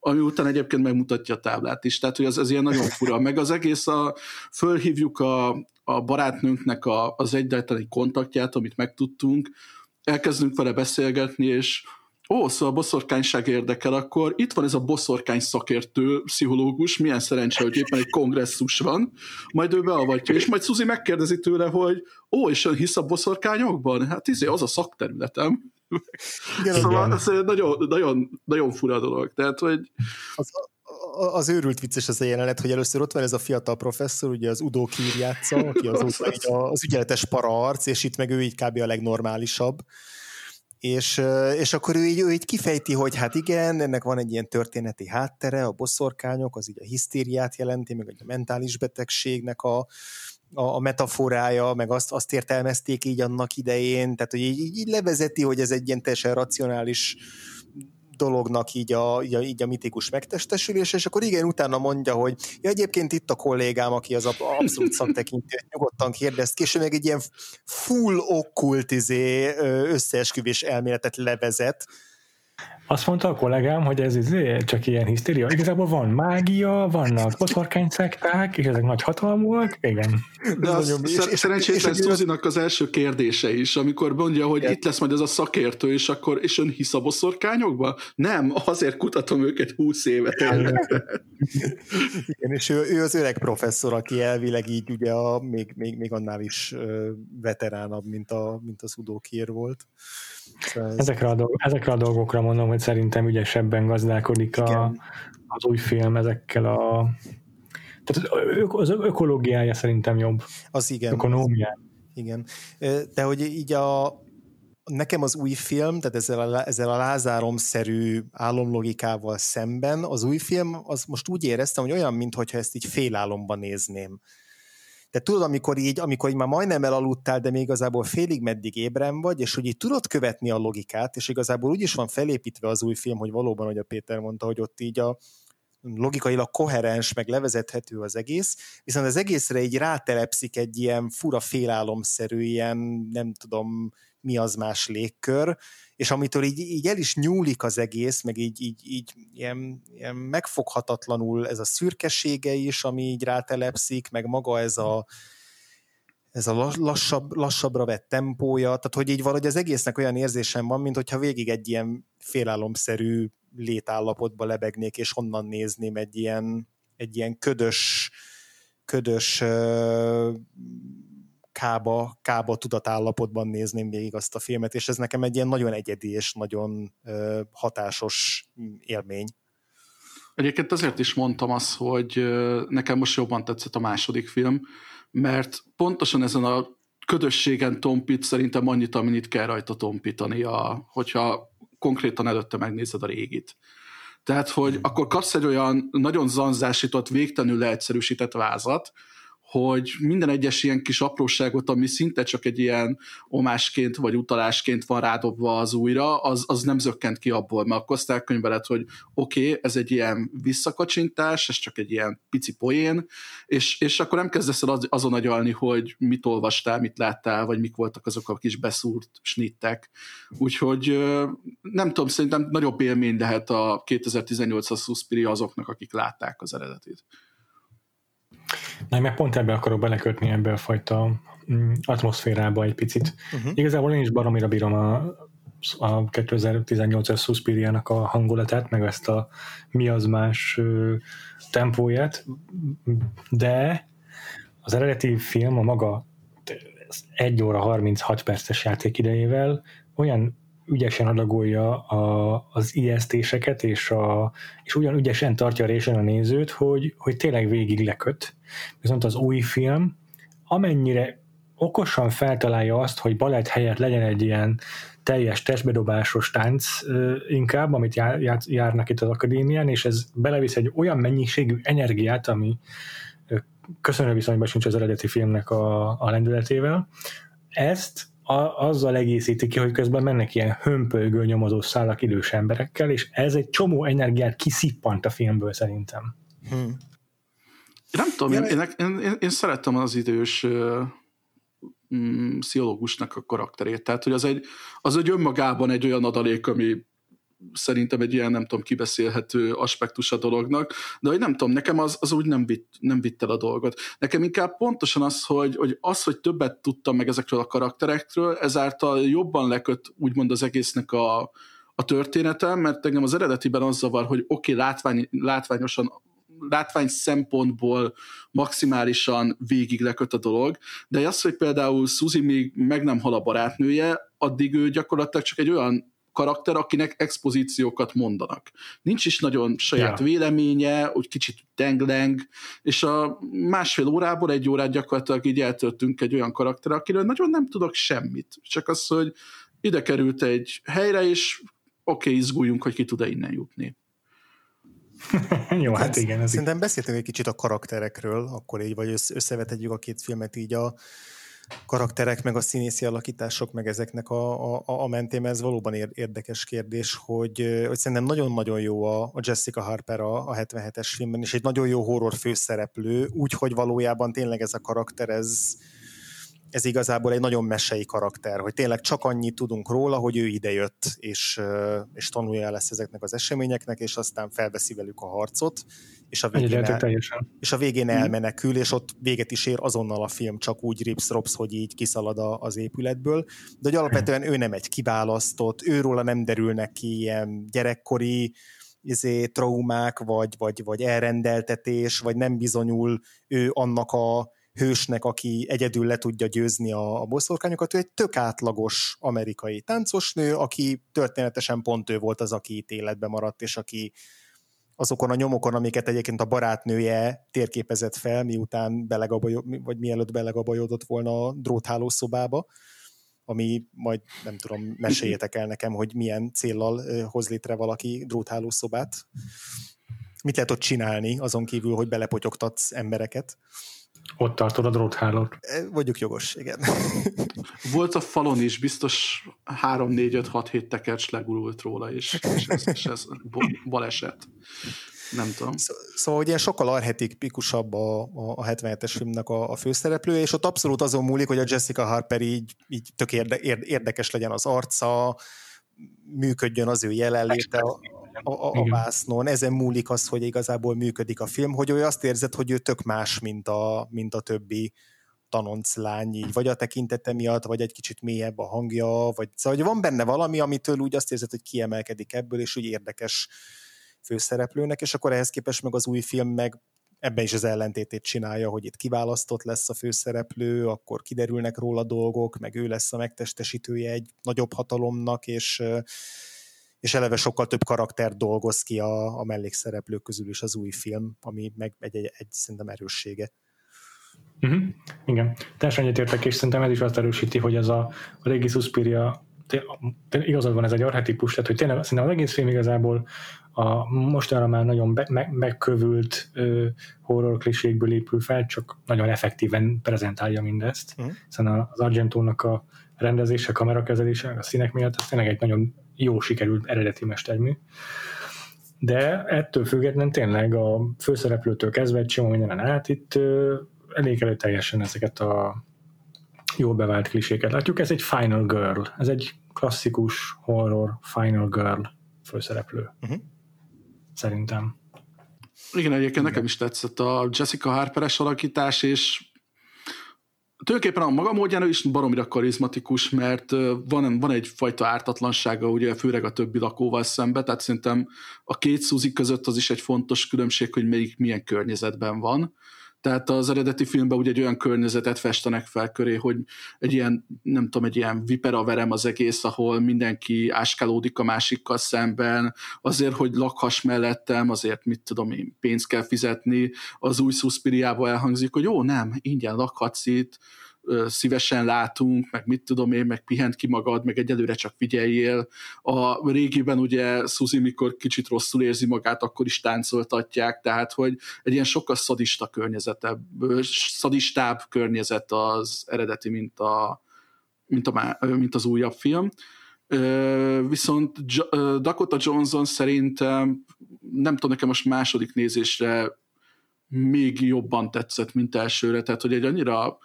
Ami után egyébként megmutatja a táblát is, tehát hogy az, az ilyen nagyon fura. Meg az egész, a, fölhívjuk a, a barátnőnknek a, az egyáltalán egy kontaktját, amit megtudtunk, elkezdünk vele beszélgetni, és ó, szóval a boszorkányság érdekel, akkor itt van ez a boszorkány szakértő, pszichológus, milyen szerencse, hogy éppen egy kongresszus van, majd ő beavatja, és majd Suzi megkérdezi tőle, hogy ó, és ön hisz a boszorkányokban? Hát izé, az a szakterületem. Igen, szóval ez nagyon, nagyon, nagyon fura dolog. Tehát, hogy... Az, az őrült vicces az a jelenet, hogy először ott van ez a fiatal professzor, ugye az Udo Kier játsza, aki azóta (laughs) így az ügyeletes para arc, és itt meg ő így kb. a legnormálisabb és, és akkor ő így, ő így kifejti, hogy hát igen, ennek van egy ilyen történeti háttere, a boszorkányok, az így a hisztériát jelenti, meg a mentális betegségnek a, a, a metaforája, meg azt, azt értelmezték így annak idején, tehát hogy így, így levezeti, hogy ez egy ilyen teljesen racionális dolognak így a, így a, így a mitikus megtestesülés, és akkor igen, utána mondja, hogy ja, egyébként itt a kollégám, aki az abszolút (laughs) szaktekintő, nyugodtan kérdezt, és meg egy ilyen full okkult izé, összeesküvés elméletet levezet, azt mondta a kollégám, hogy ez izé, csak ilyen hisztéria. Igazából van mágia, vannak boszorkányszekták, és ezek nagy hatalmúak, igen. De az, és, és, szerencsétlen Szuzinak az első kérdése is, amikor mondja, hogy igen. itt lesz majd ez a szakértő, és akkor és ön hisz a boszorkányokba? Nem, azért kutatom őket húsz évet. (laughs) igen, és ő, ő, az öreg professzor, aki elvileg így ugye a, még, még, még annál is veteránabb, mint, a, mint az Udo Kier volt. Szóval ez... ezekre, a dolg, ezekre a dolgokra mondom, hogy szerintem ügyesebben gazdálkodik a, az új film ezekkel a tehát az ökológiája szerintem jobb. Az igen. Ökonómiája. Igen. De hogy így a, nekem az új film, tehát ezzel a, ezzel a Lázárom-szerű álomlogikával szemben az új film, az most úgy éreztem, hogy olyan, mintha ezt így félálomban nézném. De tudod, amikor így, amikor így már majdnem elaludtál, de még igazából félig meddig ébren vagy, és hogy így tudod követni a logikát, és igazából úgy is van felépítve az új film, hogy valóban, hogy a Péter mondta, hogy ott így a, logikailag koherens, meg levezethető az egész, viszont az egészre így rátelepszik egy ilyen fura félálomszerű, ilyen nem tudom mi az más légkör, és amitől így, így el is nyúlik az egész, meg így, így, így ilyen, ilyen megfoghatatlanul ez a szürkesége is, ami így rátelepszik, meg maga ez a, ez a lassabb, lassabbra vett tempója, tehát hogy így valahogy az egésznek olyan érzésem van, mint hogyha végig egy ilyen félálomszerű létállapotba lebegnék, és honnan nézném egy ilyen, egy ilyen ködös, ködös kába, kába tudatállapotban nézném végig azt a filmet, és ez nekem egy ilyen nagyon egyedi és nagyon hatásos élmény. Egyébként azért is mondtam azt, hogy nekem most jobban tetszett a második film, mert pontosan ezen a ködösségen tompít szerintem annyit, amennyit kell rajta tompítani, a, hogyha konkrétan előtte megnézed a régit. Tehát, hogy hmm. akkor kapsz egy olyan nagyon zanzásított, végtelenül leegyszerűsített vázat, hogy minden egyes ilyen kis apróságot, ami szinte csak egy ilyen omásként vagy utalásként van rádobva az újra, az, az nem zökkent ki abból, mert akkor azt elkönyveled, hogy oké, okay, ez egy ilyen visszakacsintás, ez csak egy ilyen pici poén, és, és akkor nem kezdesz el az, azon agyalni, hogy mit olvastál, mit láttál, vagy mik voltak azok a kis beszúrt snittek. Úgyhogy nem tudom, szerintem nagyobb élmény lehet a 2018-as Suspiria azoknak, akik látták az eredetit. Na, meg pont ebbe akarok belekötni ebbe a fajta mm, atmoszférába egy picit. Uh-huh. Igazából én is baromira bírom a, a 2018-as Suspiria-nak a hangulatát, meg ezt a mi az más tempóját, de az eredeti film a maga 1 óra 36 perces játékidejével olyan ügyesen adagolja a, az ijesztéseket, és, a, és ugyan ügyesen tartja résen a nézőt, hogy, hogy tényleg végig leköt. Viszont az új film, amennyire okosan feltalálja azt, hogy balett helyett legyen egy ilyen teljes testbedobásos tánc inkább, amit jár, járnak itt az akadémián, és ez belevisz egy olyan mennyiségű energiát, ami köszönő viszonyban sincs az eredeti filmnek a, a lendületével. Ezt a, azzal egészíti ki, hogy közben mennek ilyen hömpölygő nyomozó szálak idős emberekkel, és ez egy csomó energiát kiszippant a filmből szerintem. Hmm. Nem tudom, én, én, én, én, én szerettem az idős mm, pszichológusnak a karakterét, tehát hogy az egy, az egy önmagában egy olyan adalék, ami szerintem egy ilyen, nem tudom, kibeszélhető aspektus a dolognak, de hogy nem tudom, nekem az, az úgy nem vitt, nem vitt el a dolgot. Nekem inkább pontosan az, hogy, hogy az, hogy többet tudtam meg ezekről a karakterekről, ezáltal jobban lekött úgymond az egésznek a, a történetem, mert engem az eredetiben az zavar, hogy oké, okay, látvány, látványosan látvány szempontból maximálisan végig leköt a dolog, de az, hogy például Suzy még meg nem hal a barátnője, addig ő gyakorlatilag csak egy olyan karakter, akinek expozíciókat mondanak. Nincs is nagyon saját ja. véleménye, úgy kicsit dengleng, és a másfél órából egy órát gyakorlatilag így eltöltünk egy olyan karakter, akiről nagyon nem tudok semmit. Csak az, hogy ide került egy helyre, és oké, okay, izguljunk, hogy ki tud-e innen jutni. (laughs) Jó, hát igen. Ez Szerintem beszéltünk egy kicsit a karakterekről, akkor így, vagy összevethetjük a két filmet így a karakterek, meg a színészi alakítások, meg ezeknek a, a, a mentén, ez valóban érdekes kérdés, hogy, hogy szerintem nagyon-nagyon jó a, a Jessica Harper a, a 77-es filmben, és egy nagyon jó horror főszereplő, úgyhogy valójában tényleg ez a karakter, ez, ez igazából egy nagyon mesei karakter, hogy tényleg csak annyit tudunk róla, hogy ő idejött, és, és tanulja lesz ezeknek az eseményeknek, és aztán felveszi velük a harcot, és a végén, el, és a végén mhm. elmenekül, és ott véget is ér azonnal a film, csak úgy rips rops, hogy így kiszalad az épületből, de hogy alapvetően ő nem egy kiválasztott, őróla nem derülnek ki ilyen gyerekkori izé, traumák, vagy, vagy, vagy elrendeltetés, vagy nem bizonyul ő annak a hősnek, aki egyedül le tudja győzni a, a boszorkányokat, ő egy tök átlagos amerikai táncosnő, aki történetesen pont ő volt az, aki itt életbe maradt, és aki azokon a nyomokon, amiket egyébként a barátnője térképezett fel, miután belegabajod, vagy mielőtt belegabajodott volna a dróthálószobába, ami majd nem tudom, meséljétek el nekem, hogy milyen céllal hoz létre valaki dróthálószobát. Mit lehet ott csinálni, azon kívül, hogy belepotyogtatsz embereket? Ott tartod a dróthálót. Vagyok jogos, igen. (laughs) Volt a falon is, biztos 3, 4, 5, 6, 7 tekercs legurult róla, és, és ez, és ez baleset. Nem tudom. Szóval hogy ilyen sokkal arhetipikusabb a, a, a 77-es filmnek a, a főszereplője, és ott abszolút azon múlik, hogy a Jessica Harper így, így tök érde, érdekes legyen az arca, működjön az ő jelenléte a, a, a vásznon. Ezen múlik az, hogy igazából működik a film, hogy ő azt érzed, hogy ő tök más, mint a, mint a többi tanonc lány, így vagy a tekintete miatt, vagy egy kicsit mélyebb a hangja, vagy szóval hogy van benne valami, amitől úgy azt érzed, hogy kiemelkedik ebből, és úgy érdekes főszereplőnek, és akkor ehhez képest meg az új film meg ebben is az ellentétét csinálja, hogy itt kiválasztott lesz a főszereplő, akkor kiderülnek róla dolgok, meg ő lesz a megtestesítője egy nagyobb hatalomnak, és és eleve sokkal több karakter dolgoz ki a, a mellékszereplők közül is az új film, ami meg egy, egy, egy szerintem erőssége. Uh-huh. Igen, teljesen egyetértek, és szerintem ez is azt erősíti, hogy ez a, a régi Suspiria igazad van ez egy arhetipus, tehát hogy tényleg szerintem az egész film igazából a mostanra már nagyon be, me, megkövült ö, horror klisékből épül fel, csak nagyon effektíven prezentálja mindezt. Uh-huh. Hiszen az Argentónak a rendezése, kamerakezelése, a színek miatt ez tényleg egy nagyon jó sikerült eredeti mestermű. De ettől függetlenül tényleg a főszereplőtől kezdve egy csomó mindenen át itt elég teljesen ezeket a jól bevált kliséket látjuk. Ez egy Final Girl, ez egy klasszikus horror Final Girl főszereplő. Uh-huh. Szerintem. Igen, egyébként nekem is tetszett a Jessica Harperes alakítás, és tulajdonképpen a maga módján is baromira karizmatikus, mert van, van egyfajta ártatlansága, ugye főleg a többi lakóval szemben, tehát szerintem a két Suzy között az is egy fontos különbség, hogy melyik milyen környezetben van. Tehát az eredeti filmben ugye egy olyan környezetet festenek fel köré, hogy egy ilyen, nem tudom, egy ilyen viperaverem az egész, ahol mindenki áskálódik a másikkal szemben, azért, hogy lakhass mellettem, azért, mit tudom én, pénzt kell fizetni, az új szuszpiriába elhangzik, hogy jó, nem, ingyen lakhatsz itt, szívesen látunk, meg mit tudom én, meg pihent ki magad, meg egyelőre csak figyeljél. A régiben ugye Suzy, mikor kicsit rosszul érzi magát, akkor is táncoltatják, tehát hogy egy ilyen sokkal szadista környezetebb, szadistább környezet az eredeti, mint, a, mint, a, mint az újabb film. Viszont Dakota Johnson szerintem, nem tudom, nekem most második nézésre még jobban tetszett, mint elsőre, tehát hogy egy annyira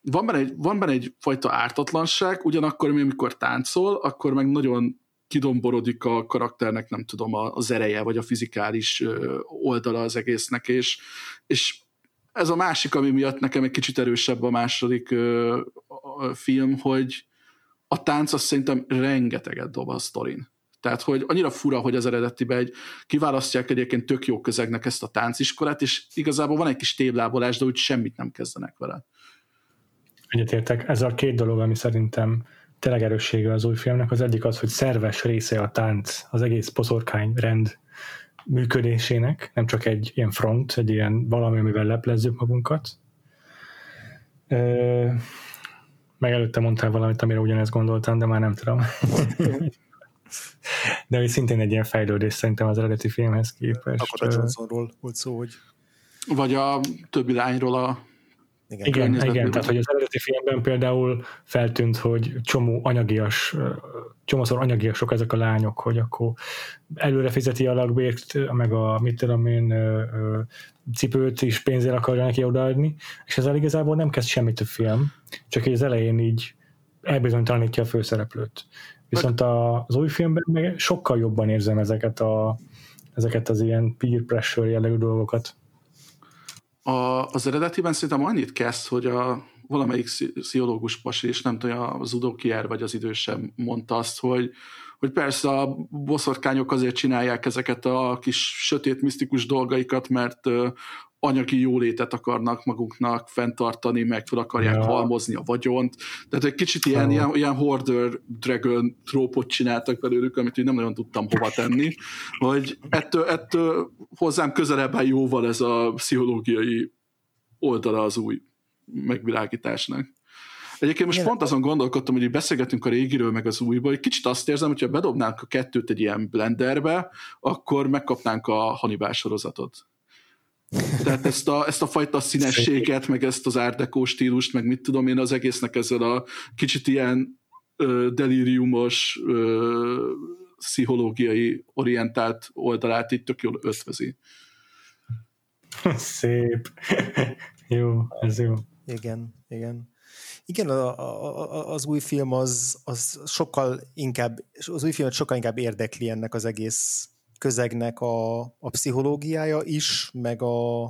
van benne egy, van benne egy fajta ártatlanság, ugyanakkor, amikor táncol, akkor meg nagyon kidomborodik a karakternek, nem tudom, az ereje, vagy a fizikális oldala az egésznek, és, és ez a másik, ami miatt nekem egy kicsit erősebb a második ö, a film, hogy a tánc azt szerintem rengeteget dob a sztorin. Tehát, hogy annyira fura, hogy az eredetiben egy, kiválasztják egyébként tök jó közegnek ezt a tánciskolát, és igazából van egy kis téblábolás, de úgy semmit nem kezdenek vele. Egyetértek. Ez a két dolog, ami szerintem tényleg erőssége az új filmnek. Az egyik az, hogy szerves része a tánc, az egész poszorkány rend működésének, nem csak egy ilyen front, egy ilyen valami, amivel leplezzük magunkat. Ö, meg előtte mondtál valamit, amire ugyanezt gondoltam, de már nem tudom. (laughs) de hogy szintén egy ilyen fejlődés szerintem az eredeti filmhez képest. Akkor a Johnsonról volt szó, hogy vagy a többi lányról a igen, igen, igen tehát hogy az eredeti filmben például feltűnt, hogy csomó anyagias, csomószor anyagiasok ezek a lányok, hogy akkor előre fizeti a lakbért, meg a mit tudom én, cipőt is pénzért akarja neki odaadni, és ezzel igazából nem kezd semmit a film, csak az elején így elbizonytalanítja a főszereplőt. Viszont az új filmben meg sokkal jobban érzem ezeket, a, ezeket az ilyen peer pressure jellegű dolgokat. A, az eredetiben szerintem annyit kezd, hogy a valamelyik pszichológus pasi, és nem tudom, az Udokier vagy az idősem mondta azt, hogy, hogy persze a boszorkányok azért csinálják ezeket a kis sötét, misztikus dolgaikat, mert anyagi jólétet akarnak maguknak fenntartani, meg fel akarják ja. halmozni a vagyont. Tehát egy kicsit ilyen, oh. ilyen, ilyen Hoarder Dragon trópot csináltak belőlük, amit én nem nagyon tudtam hova tenni, hogy ettől, ettől hozzám közelebb áll jóval ez a pszichológiai oldala az új megvilágításnak. Egyébként most pont azon gondolkodtam, hogy beszélgetünk a régiről, meg az újból, hogy kicsit azt érzem, hogyha bedobnánk a kettőt egy ilyen blenderbe, akkor megkapnánk a Hannibal sorozatot. Tehát ezt a, ezt a fajta színességet, meg ezt az árdekó stílust, meg mit tudom én az egésznek ezzel a kicsit ilyen ö, delíriumos, ö, pszichológiai orientált oldalát itt tök jól ötvözi. (laughs) Szép. (laughs) jó, ez jó. Igen, igen. Igen, a, a, az új film az, az sokkal inkább, az új filmet sokkal inkább érdekli ennek az egész közegnek a, a pszichológiája is, meg a,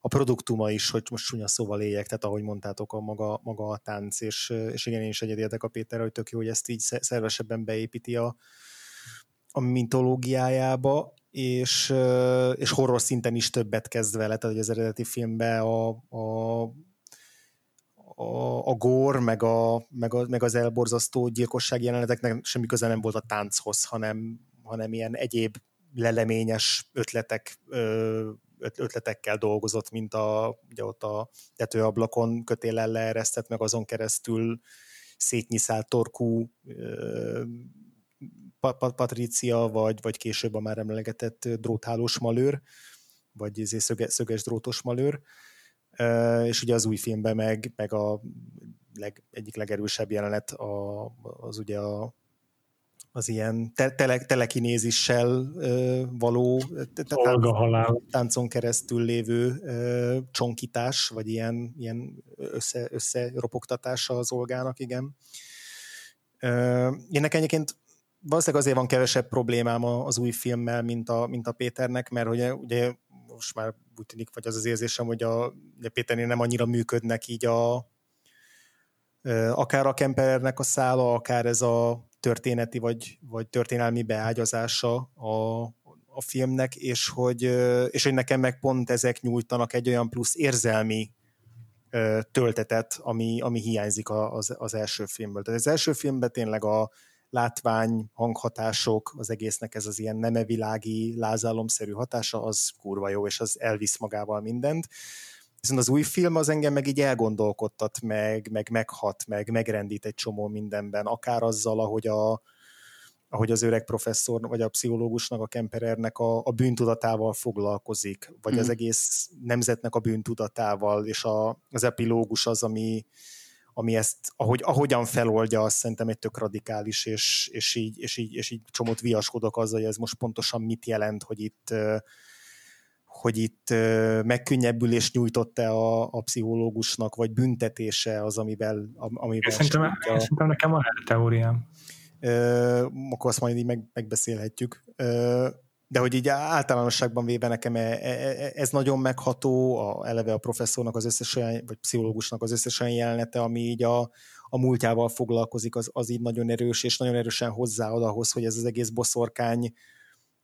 a produktuma is, hogy most csúnya szóval éljek, tehát ahogy mondtátok, a maga, maga a tánc, és, és igen, én is egyedértek a Péter, hogy tök jó, hogy ezt így szervesebben beépíti a, a mintológiájába, és, és horror szinten is többet kezd vele, tehát hogy az eredeti filmben a, a, a, a gór, meg, a, meg, a, meg az elborzasztó gyilkosság jeleneteknek semmi köze nem volt a tánchoz, hanem, hanem ilyen egyéb leleményes ötletek, ötletekkel dolgozott, mint a, ugye ott a tetőablakon kötéllel leeresztett, meg azon keresztül szétnyiszált torkú Patricia, vagy, vagy később a már emlegetett dróthálós malőr, vagy izé szöge, szöges drótos malőr, és ugye az új filmben meg, meg a leg, egyik legerősebb jelenet a, az ugye a, az ilyen te, tele, telekinézissel való tánc, táncon keresztül lévő csonkítás, vagy ilyen, ilyen össze, összeropogtatása az Olgának, igen. Én nekem egyébként valószínűleg azért van kevesebb problémám az új filmmel, mint a, mint a Péternek, mert ugye, ugye most már úgy tűnik, vagy az az érzésem, hogy a, a Péternél nem annyira működnek így a akár a Kempernek a szála, akár ez a történeti vagy, vagy történelmi beágyazása a, a filmnek, és hogy, és hogy nekem meg pont ezek nyújtanak egy olyan plusz érzelmi töltetet, ami, ami hiányzik az, az első filmből. Tehát az első filmben tényleg a, látvány, hanghatások, az egésznek ez az ilyen nemevilági, lázálomszerű hatása, az kurva jó, és az elvisz magával mindent. Viszont az új film az engem meg így elgondolkodtat, meg, meg meghat, meg megrendít egy csomó mindenben, akár azzal, ahogy a, ahogy az öreg professzor, vagy a pszichológusnak, a Kemperernek a, a bűntudatával foglalkozik, vagy mm. az egész nemzetnek a bűntudatával, és a, az epilógus az, ami, ami ezt, ahogy, ahogyan feloldja, azt szerintem egy tök radikális, és, és, így, és, így, és így csomót viaskodok azzal, hogy ez most pontosan mit jelent, hogy itt hogy itt megkönnyebbülést nyújtott-e a, a pszichológusnak, vagy büntetése az, amivel, amivel szerintem, a... szerintem nekem van erre teóriám. akkor azt majd így meg, megbeszélhetjük de hogy így általánosságban véve nekem e, e, e, ez nagyon megható, a, eleve a professzornak az összes olyan, vagy pszichológusnak az összes olyan jelenete, ami így a, a múltjával foglalkozik, az, az így nagyon erős, és nagyon erősen hozzáad ahhoz, hogy ez az egész boszorkány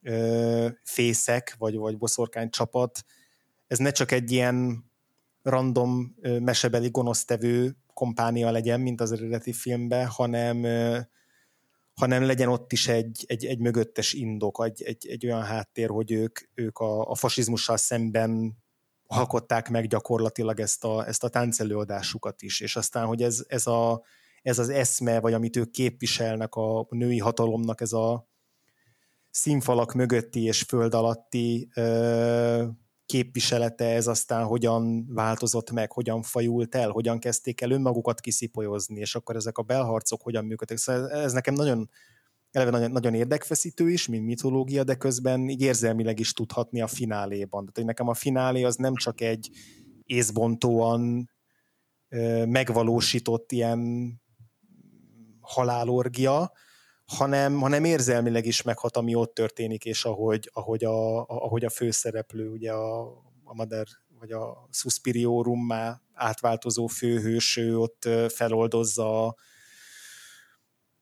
ö, fészek, vagy, vagy boszorkány csapat, ez ne csak egy ilyen random ö, mesebeli gonosztevő kompánia legyen, mint az eredeti filmben, hanem ö, hanem legyen ott is egy, egy, egy mögöttes indok, egy, egy, egy olyan háttér, hogy ők, ők a, a fasizmussal szemben alkották meg gyakorlatilag ezt a, ezt a táncelőadásukat is, és aztán, hogy ez, ez, a, ez az eszme, vagy amit ők képviselnek a női hatalomnak, ez a színfalak mögötti és föld alatti ö, képviselete ez aztán hogyan változott meg, hogyan fajult el, hogyan kezdték el önmagukat kiszipolyozni, és akkor ezek a belharcok hogyan működtek. Szóval ez nekem nagyon, eleve nagyon, nagyon érdekfeszítő is, mint mitológia, de közben így érzelmileg is tudhatni a fináléban. Tehát, hogy nekem a finálé az nem csak egy észbontóan megvalósított ilyen halálorgia, hanem, hanem érzelmileg is meghat, ami ott történik, és ahogy, ahogy, a, ahogy a főszereplő, ugye a, a Mader, vagy a Suspiriorummá átváltozó főhős, ő ott feloldozza a,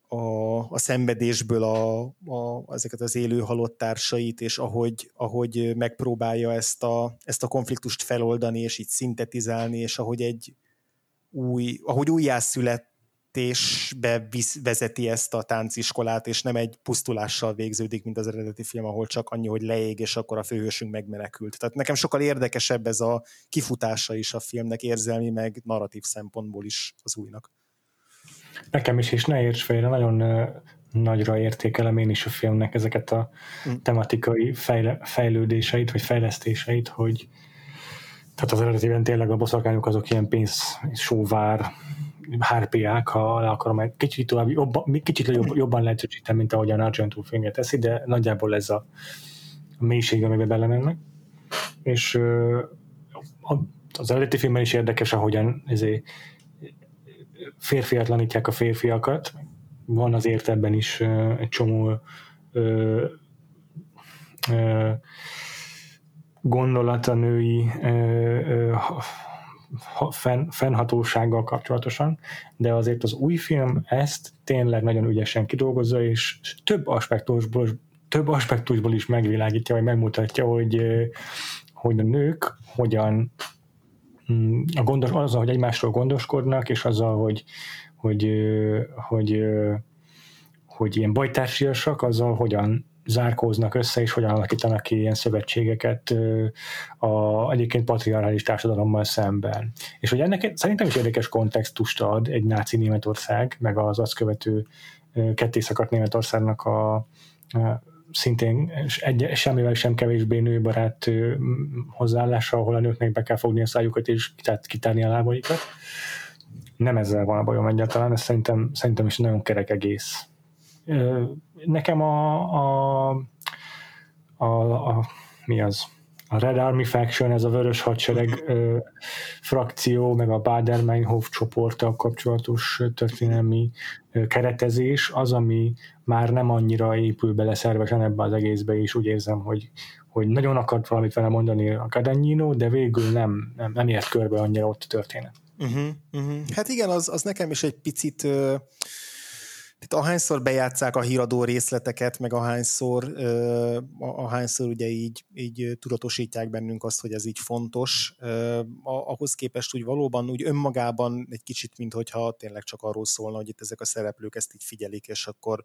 a, a szenvedésből a, a, ezeket az élő halott társait, és ahogy, ahogy megpróbálja ezt a, ezt a konfliktust feloldani, és így szintetizálni, és ahogy egy új, ahogy újjászületésbe vezeti ezt a tánciskolát, és nem egy pusztulással végződik, mint az eredeti film, ahol csak annyi, hogy leég, és akkor a főhősünk megmenekült. Tehát nekem sokkal érdekesebb ez a kifutása is a filmnek érzelmi, meg narratív szempontból is az újnak. Nekem is, és ne érts félre, nagyon nagyra értékelem én is a filmnek ezeket a mm. tematikai fejle, fejlődéseit, vagy fejlesztéseit, hogy tehát az eredetiben tényleg a boszorkányok azok ilyen pénz, sóvár, hárpiák, ha le akarom egy kicsit tovább, jobban, kicsit jobb, jobban leegyszerűsíteni, mint ahogy a Argento filmje teszi, de nagyjából ez a mélység, amiben belemennek. És az eredeti filmben is érdekes, ahogyan ezért férfiatlanítják a férfiakat. Van azért ebben is egy csomó ö, gondolat a női fenn, fennhatósággal kapcsolatosan, de azért az új film ezt tényleg nagyon ügyesen kidolgozza, és több aspektusból, több aspektusból is megvilágítja, vagy megmutatja, hogy, hogy a nők hogyan Mm, a gondos, azzal, hogy egymásról gondoskodnak, és azzal, hogy, hogy, hogy, hogy ilyen bajtársiasak, azzal hogyan zárkóznak össze, és hogyan alakítanak ki ilyen szövetségeket a egyébként patriarchális társadalommal szemben. És hogy ennek szerintem is érdekes kontextust ad egy náci Németország, meg az azt követő kettészakadt Németországnak a, szintén egy, semmivel sem kevésbé nőbarát hozzáállása, ahol a nőknek be kell fogni a szájukat és kitárni a lábaikat. Nem ezzel van a bajom egyáltalán, ez szerintem, szerintem is nagyon kerek egész. Nekem a, a, a, a mi az? a Red Army Faction, ez a vörös hadsereg ö, frakció, meg a Bader-Meinhof csoporttal kapcsolatos történelmi ö, keretezés, az, ami már nem annyira épül bele szervesen ebbe az egészbe, és úgy érzem, hogy, hogy nagyon akart valamit vele mondani a Cadagnino, de végül nem, nem, nem ért körbe annyira ott a történet. Uh-huh, uh-huh. Hát igen, az, az nekem is egy picit... Uh tehát ahányszor bejátszák a híradó részleteket, meg ahányszor, ahányszor ugye így, így tudatosítják bennünk azt, hogy ez így fontos, ahhoz képest úgy valóban úgy önmagában egy kicsit, mint hogyha tényleg csak arról szólna, hogy itt ezek a szereplők ezt így figyelik, és akkor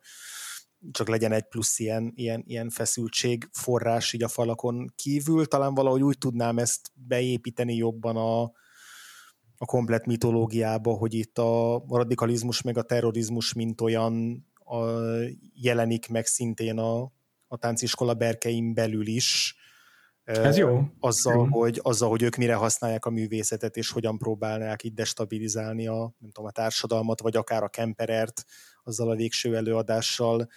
csak legyen egy plusz ilyen, ilyen, ilyen feszültség forrás így a falakon kívül. Talán valahogy úgy tudnám ezt beépíteni jobban a, a komplet mitológiába, hogy itt a radikalizmus meg a terrorizmus mint olyan a, jelenik meg szintén a, a tánciskola berkeim belül is. Ez jó. Azzal, jó. Hogy, azzal, hogy ők mire használják a művészetet, és hogyan próbálnák itt destabilizálni a, nem tudom, a társadalmat, vagy akár a kemperert, azzal a végső előadással,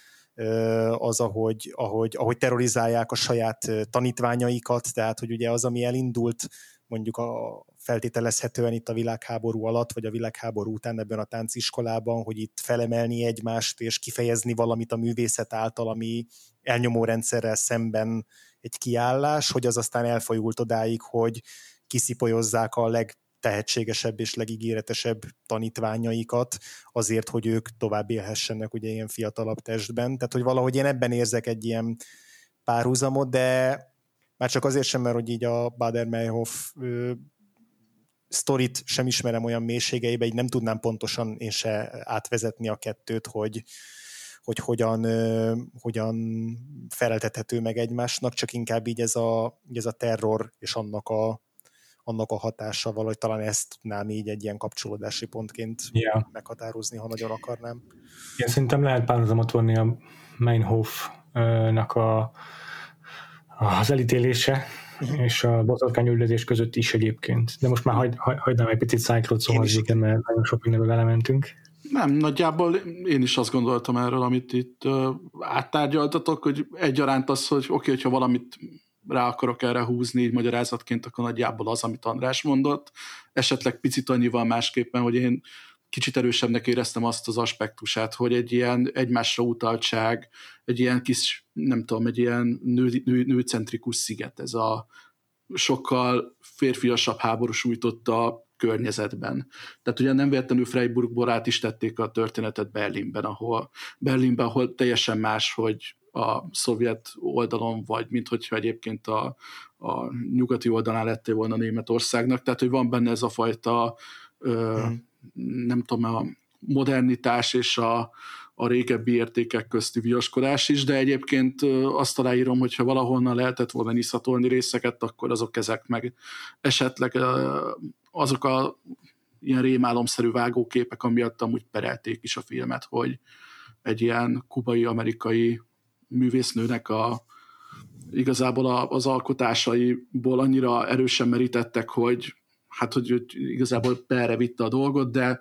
az, ahogy, ahogy, ahogy terrorizálják a saját tanítványaikat, tehát, hogy ugye az, ami elindult mondjuk a feltételezhetően itt a világháború alatt, vagy a világháború után ebben a tánciskolában, hogy itt felemelni egymást, és kifejezni valamit a művészet által, ami elnyomó rendszerrel szemben egy kiállás, hogy az aztán elfolyult odáig, hogy kiszipolyozzák a legtehetségesebb és legígéretesebb tanítványaikat azért, hogy ők tovább élhessenek ugye ilyen fiatalabb testben. Tehát, hogy valahogy én ebben érzek egy ilyen párhuzamot, de már csak azért sem, mert hogy így a Bader-Meinhof sztorit sem ismerem olyan mélységeibe, így nem tudnám pontosan én se átvezetni a kettőt, hogy, hogy hogyan, hogyan feleltethető meg egymásnak, csak inkább így ez a, így ez a terror és annak a, annak a hatása, valahogy talán ezt tudnám így egy ilyen kapcsolódási pontként yeah. meghatározni, ha nagyon akarnám. Én szerintem lehet párhuzamot vonni a Meinhof-nak a az elítélése. (laughs) és a bototkányüldözés között is egyébként. De most már hagy, hagynám egy picit Cyclot szóval mert nagyon sok mindenből elementünk. Nem, nagyjából én is azt gondoltam erről, amit itt uh, áttárgyaltatok, hogy egyaránt az, hogy oké, okay, hogyha valamit rá akarok erre húzni így magyarázatként, akkor nagyjából az, amit András mondott. Esetleg picit annyival másképpen, hogy én kicsit erősebbnek éreztem azt az aspektusát, hogy egy ilyen egymásra utaltság, egy ilyen kis, nem tudom, egy ilyen nő, nő, nőcentrikus sziget, ez a sokkal férfiasabb háborús újtotta környezetben. Tehát ugye nem véletlenül Freiburgból át is tették a történetet Berlinben, ahol, Berlinben, ahol teljesen más, hogy a szovjet oldalon, vagy mint hogyha egyébként a, a nyugati oldalán lettél volna Németországnak. Tehát, hogy van benne ez a fajta, ö, hmm. Nem tudom, a modernitás és a, a régebbi értékek közti viaskodás is, de egyébként azt aláírom, hogyha valahonnan lehetett volna nyiszatolni részeket, akkor azok ezek meg. Esetleg azok a ilyen rémálomszerű vágóképek, amiatt amúgy perelték is a filmet, hogy egy ilyen kubai-amerikai művésznőnek a igazából az alkotásaiból annyira erősen merítettek, hogy hát, hogy igazából perre vitte a dolgot, de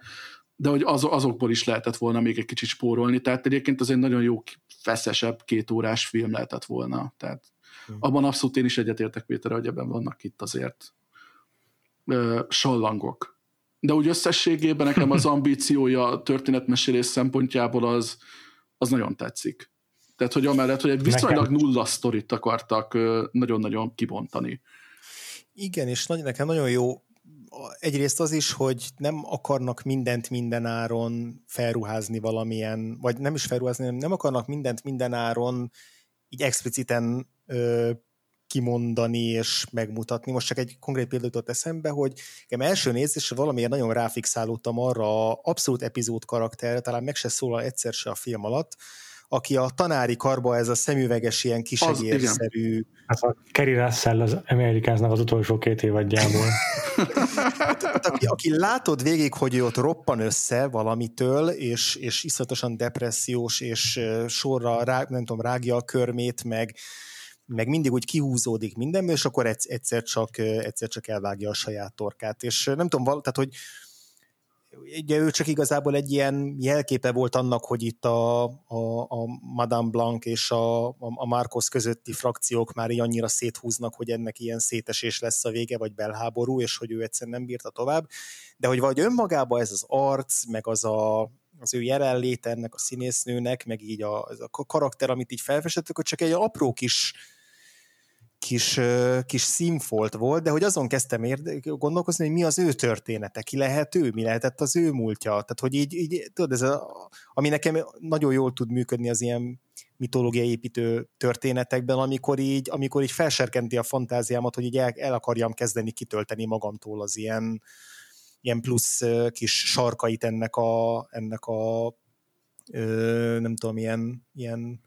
de hogy az, azokból is lehetett volna még egy kicsit spórolni, tehát egyébként az egy nagyon jó, feszesebb, két órás film lehetett volna, tehát hmm. abban abszolút én is egyetértek Péter, hogy ebben vannak itt azért uh, sallangok. De úgy összességében nekem az (laughs) ambíciója a történetmesélés szempontjából az, az nagyon tetszik. Tehát, hogy amellett, hogy egy viszonylag nulla sztorit akartak nagyon-nagyon kibontani. Igen, és nagy, nekem nagyon jó egyrészt az is, hogy nem akarnak mindent mindenáron felruházni valamilyen, vagy nem is felruházni, hanem nem akarnak mindent mindenáron így expliciten ö, kimondani és megmutatni. Most csak egy konkrét példát jutott eszembe, hogy nekem első nézésre valamiért nagyon ráfixálódtam arra a abszolút epizód karakterre, talán meg se szólal egyszer se a film alatt, aki a tanári karba ez a szemüveges, ilyen kisegérszerű... Hát a Kerry Russell az Amerikáznak az utolsó két évadjából. hát, (laughs) hát, aki, aki látod végig, hogy ő ott roppan össze valamitől, és, és iszatosan depressziós, és sorra rá, nem tudom, rágja a körmét, meg, meg mindig úgy kihúzódik mindenből, és akkor egyszer csak, egyszer csak elvágja a saját torkát. És nem tudom, tehát hogy ugye ő csak igazából egy ilyen jelképe volt annak, hogy itt a, a, a Madame Blanc és a, a, a Marcos közötti frakciók már így annyira széthúznak, hogy ennek ilyen szétesés lesz a vége, vagy belháború, és hogy ő egyszerűen nem bírta tovább. De hogy vagy önmagában ez az arc, meg az a, az ő jelenléte ennek a színésznőnek, meg így a, a karakter, amit így felfestettük, hogy csak egy apró kis kis, kis színfolt volt, de hogy azon kezdtem érde, gondolkozni, hogy mi az ő története, ki lehet ő, mi lehetett az ő múltja. Tehát, hogy így, így tudod, ez a, ami nekem nagyon jól tud működni az ilyen mitológiai építő történetekben, amikor így, amikor így felserkenti a fantáziámat, hogy így el, el akarjam kezdeni kitölteni magamtól az ilyen, ilyen plusz kis sarkait ennek a, ennek a nem tudom, ilyen, ilyen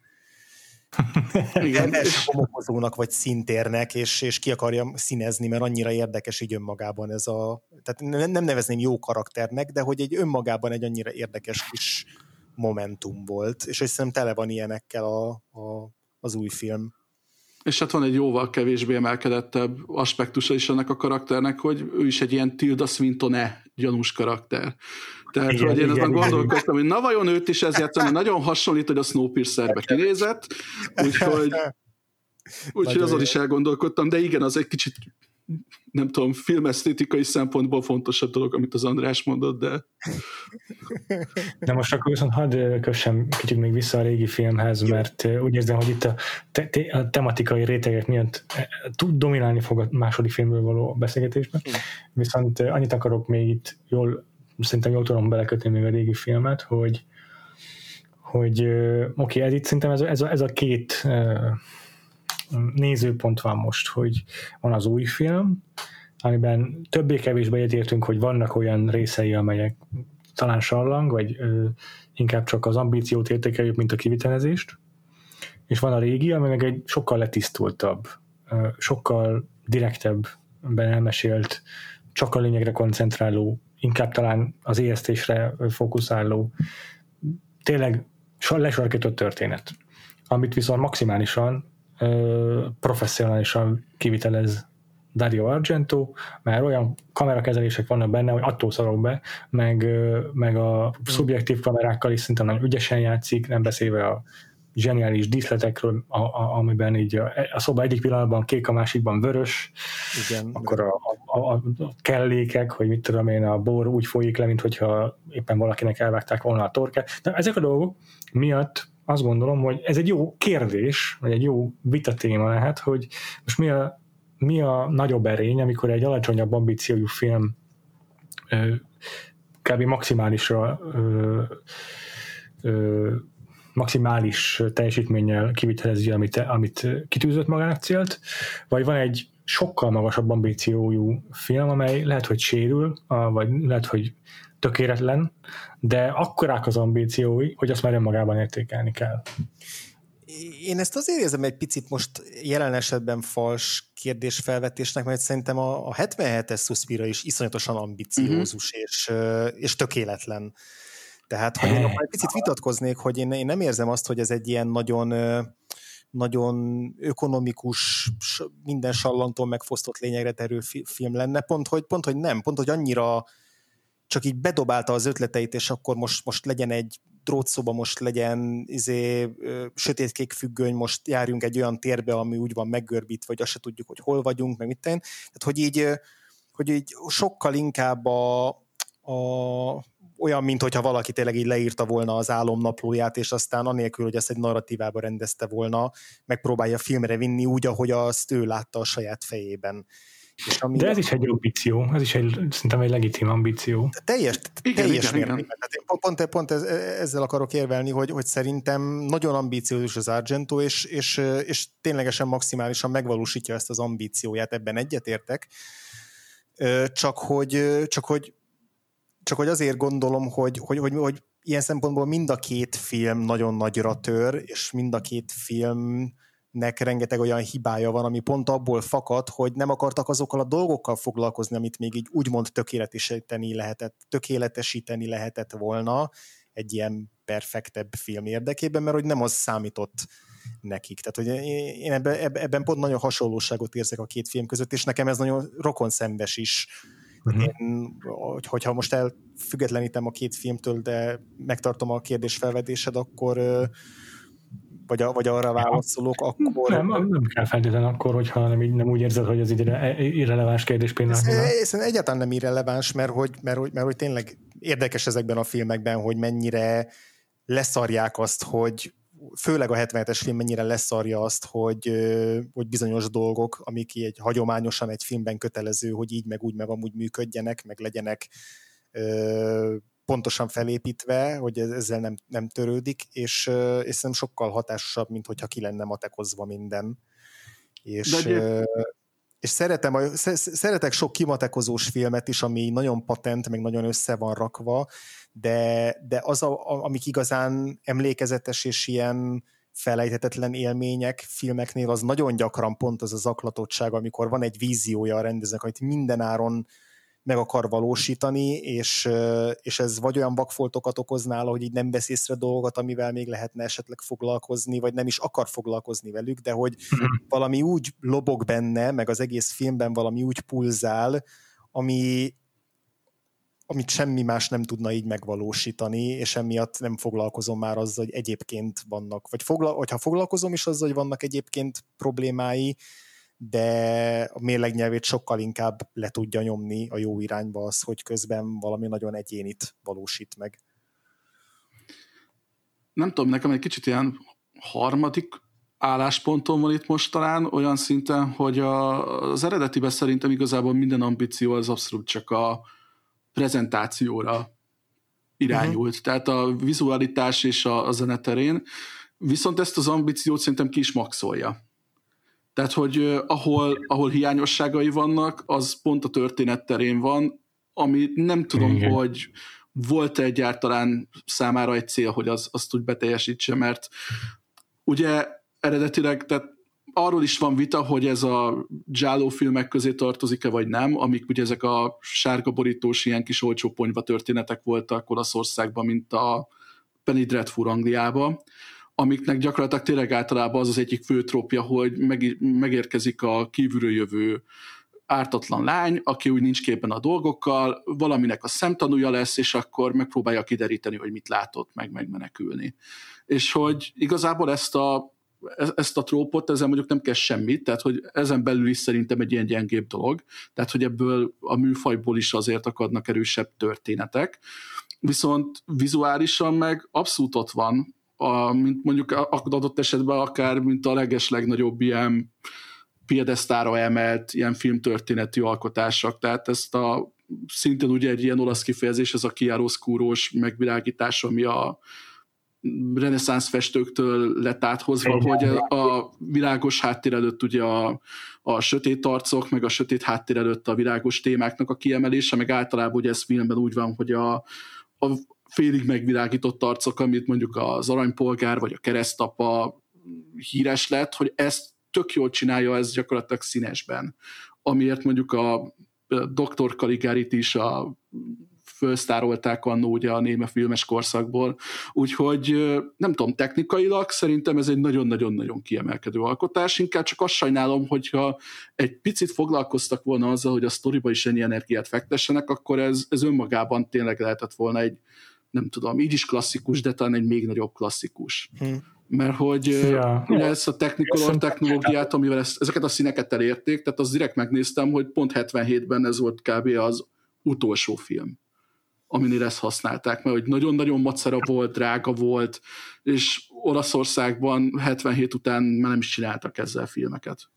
igen, homokozónak vagy szintérnek, és, és ki akarja színezni, mert annyira érdekes így önmagában ez a, tehát nem nevezném jó karakternek, de hogy egy önmagában egy annyira érdekes kis momentum volt, és hogy szerintem tele van ilyenekkel a, a, az új film. És hát van egy jóval kevésbé emelkedettebb aspektusa is ennek a karakternek, hogy ő is egy ilyen Tilda Swinton-e gyanús karakter. Tehát, igen, hogy én azon gondolkoztam, hogy na vajon őt is ez játszani, nagyon hasonlít, hogy a Snowpiercer-be kinézett, úgyhogy, (laughs) úgyhogy azon is elgondolkodtam, de igen, az egy kicsit nem tudom, filmesztétikai szempontból fontosabb dolog, amit az András mondott, de... De most akkor viszont hadd kössem kicsit még vissza a régi filmhez, mert úgy érzem, hogy itt a, te, a tematikai rétegek miatt tud dominálni fog a második filmről való beszélgetésben, viszont annyit akarok még itt jól, szerintem jól tudom belekötni még a régi filmet, hogy hogy oké, okay, ez itt szerintem ez, ez, a, ez a két nézőpont van most, hogy van az új film, amiben többé-kevésbé egyetértünk, hogy vannak olyan részei, amelyek talán sallang, vagy ö, inkább csak az ambíciót értékeljük, mint a kivitelezést, és van a régi, ami egy sokkal letisztultabb, ö, sokkal direktebben elmesélt, csak a lényegre koncentráló, inkább talán az éjesztésre fókuszáló, tényleg lesarkított történet, amit viszont maximálisan professzionálisan kivitelez Dario Argento, mert olyan kamerakezelések vannak benne, hogy attól szarok be, meg, meg a szubjektív kamerákkal is szinte nagyon ügyesen játszik, nem beszélve a zseniális díszletekről, a, a, amiben így a, a szoba egyik pillanatban kék, a másikban vörös, Igen, akkor a, a, a kellékek, hogy mit tudom én, a bor úgy folyik le, mint hogyha éppen valakinek elvágták volna a torkát. De ezek a dolgok miatt azt gondolom, hogy ez egy jó kérdés, vagy egy jó vita téma lehet, hogy most mi a, mi a nagyobb erény, amikor egy alacsonyabb ambíciójú film kb. maximálisra ö, ö, maximális teljesítménnyel kivitelezi, amit, amit kitűzött magának célt, vagy van egy sokkal magasabb ambíciójú film, amely lehet, hogy sérül, vagy lehet, hogy tökéletlen, de akkorák az ambíciói, hogy azt már önmagában értékelni kell. Én ezt azért érzem egy picit most jelen esetben fals kérdésfelvetésnek, mert szerintem a, a 77-es Suspira is iszonyatosan ambiciózus uh-huh. és, és tökéletlen. Tehát, hogy én egy picit vitatkoznék, hogy én, én nem érzem azt, hogy ez egy ilyen nagyon nagyon ökonomikus, minden sallantól megfosztott lényegre terő film lenne, pont hogy, pont, hogy nem, pont, hogy annyira csak így bedobálta az ötleteit, és akkor most, most legyen egy drótszoba, most legyen izé, sötétkék függöny, most járjunk egy olyan térbe, ami úgy van meggörbítve, vagy azt se tudjuk, hogy hol vagyunk, meg mit tenni. Tehát, hogy így, hogy így sokkal inkább a, a, olyan, mint hogyha valaki tényleg így leírta volna az álomnaplóját, és aztán anélkül, hogy ezt egy narratívába rendezte volna, megpróbálja filmre vinni úgy, ahogy azt ő látta a saját fejében. És ami De ez is egy ambíció, ez is egy, szerintem egy legitim ambíció. Teljes, igen, teljes igen, mértékben. Igen. én pont, pont ez, ezzel akarok érvelni, hogy, hogy szerintem nagyon ambíciózus az Argento, és, és, és ténylegesen maximálisan megvalósítja ezt az ambícióját, ebben egyetértek. Csak hogy, csak hogy, csak hogy azért gondolom, hogy, hogy, hogy, hogy ilyen szempontból mind a két film nagyon nagyra tör, és mind a két film nek rengeteg olyan hibája van, ami pont abból fakad, hogy nem akartak azokkal a dolgokkal foglalkozni, amit még így úgymond tökéletesíteni lehetett, tökéletesíteni lehetett volna egy ilyen perfektebb film érdekében, mert hogy nem az számított nekik. Tehát, hogy én ebben, ebben pont nagyon hasonlóságot érzek a két film között, és nekem ez nagyon rokonszembes is. Uh-huh. Én, hogyha most elfüggetlenítem a két filmtől, de megtartom a kérdés felvetésed, akkor vagy, a, vagy arra válaszolok, akkor... Nem, nem kell feltétlenül akkor, hogyha nem, nem úgy érzed, hogy ez egy irreleváns kérdés. Ez, ez egyáltalán nem irreleváns, mert hogy, mert, hogy, mert hogy tényleg érdekes ezekben a filmekben, hogy mennyire leszarják azt, hogy főleg a 77-es film mennyire leszarja azt, hogy, hogy bizonyos dolgok, amik egy hagyományosan egy filmben kötelező, hogy így meg úgy meg amúgy működjenek, meg legyenek pontosan felépítve, hogy ezzel nem, nem törődik, és, és szerintem sokkal hatásosabb, mint hogyha ki lenne matekozva minden. És, és szeretem, szeretek sok kimatekozós filmet is, ami nagyon patent, meg nagyon össze van rakva, de, de az, a, amik igazán emlékezetes és ilyen felejthetetlen élmények filmeknél, az nagyon gyakran pont az a zaklatottság, amikor van egy víziója a rendezőnek, amit mindenáron meg akar valósítani, és, és ez vagy olyan vakfoltokat okoz nála, hogy így nem vesz észre dolgokat, amivel még lehetne esetleg foglalkozni, vagy nem is akar foglalkozni velük, de hogy mhm. valami úgy lobog benne, meg az egész filmben valami úgy pulzál, ami, amit semmi más nem tudna így megvalósítani, és emiatt nem foglalkozom már azzal, hogy egyébként vannak, vagy fogla, hogyha foglalkozom is azzal, hogy vannak egyébként problémái, de a mérlegnyelvét sokkal inkább le tudja nyomni a jó irányba az, hogy közben valami nagyon egyénit valósít meg. Nem tudom, nekem egy kicsit ilyen harmadik állásponton van itt most talán, olyan szinten, hogy a, az eredetiben szerintem igazából minden ambíció az abszolút csak a prezentációra irányult, uh-huh. tehát a vizualitás és a, a zeneterén, viszont ezt az ambíciót szerintem ki is maxolja. Tehát, hogy ahol, ahol hiányosságai vannak, az pont a történet terén van, ami nem tudom, Igen. hogy volt -e egyáltalán számára egy cél, hogy az, azt úgy beteljesítse, mert ugye eredetileg, tehát arról is van vita, hogy ez a Jáló filmek közé tartozik-e, vagy nem, amik ugye ezek a sárga borítós, ilyen kis olcsó ponyva történetek voltak Olaszországban, mint a Penny Dreadful Angliában amiknek gyakorlatilag tényleg általában az az egyik fő trópja, hogy meg, megérkezik a kívülről jövő ártatlan lány, aki úgy nincs képen a dolgokkal, valaminek a szemtanúja lesz, és akkor megpróbálja kideríteni, hogy mit látott, meg megmenekülni. És hogy igazából ezt a, e-, ezt a trópot, ezzel mondjuk nem kell semmit, tehát hogy ezen belül is szerintem egy ilyen gyengébb dolog, tehát hogy ebből a műfajból is azért akadnak erősebb történetek, viszont vizuálisan meg abszolút ott van, a, mint mondjuk adott esetben akár, mint a leges legnagyobb ilyen piedesztára emelt ilyen filmtörténeti alkotások. Tehát ezt a szintén ugye egy ilyen olasz kifejezés, ez a chiaroscuro-s megvilágítás, ami a reneszánsz festőktől lett áthozva, Igen. hogy a világos háttér előtt ugye a, a sötét arcok, meg a sötét háttér előtt a világos témáknak a kiemelése, meg általában ugye ez filmben úgy van, hogy a, a félig megvilágított arcok, amit mondjuk az aranypolgár vagy a keresztapa híres lett, hogy ezt tök jól csinálja ez gyakorlatilag színesben. Amiért mondjuk a Dr. Kaligárit is a fölsztárolták annó ugye a néme filmes korszakból, úgyhogy nem tudom, technikailag szerintem ez egy nagyon-nagyon-nagyon kiemelkedő alkotás, inkább csak azt sajnálom, hogyha egy picit foglalkoztak volna azzal, hogy a sztoriba is ennyi energiát fektessenek, akkor ez, ez önmagában tényleg lehetett volna egy, nem tudom, így is klasszikus, de talán egy még nagyobb klasszikus. Hmm mert hogy ja. ugye ezt a technicolor technológiát, amivel ezt, ezeket a színeket elérték, tehát az direkt megnéztem, hogy pont 77-ben ez volt kb. az utolsó film, aminél ezt használták, mert hogy nagyon-nagyon macera volt, drága volt, és Olaszországban 77 után már nem is csináltak ezzel filmeket.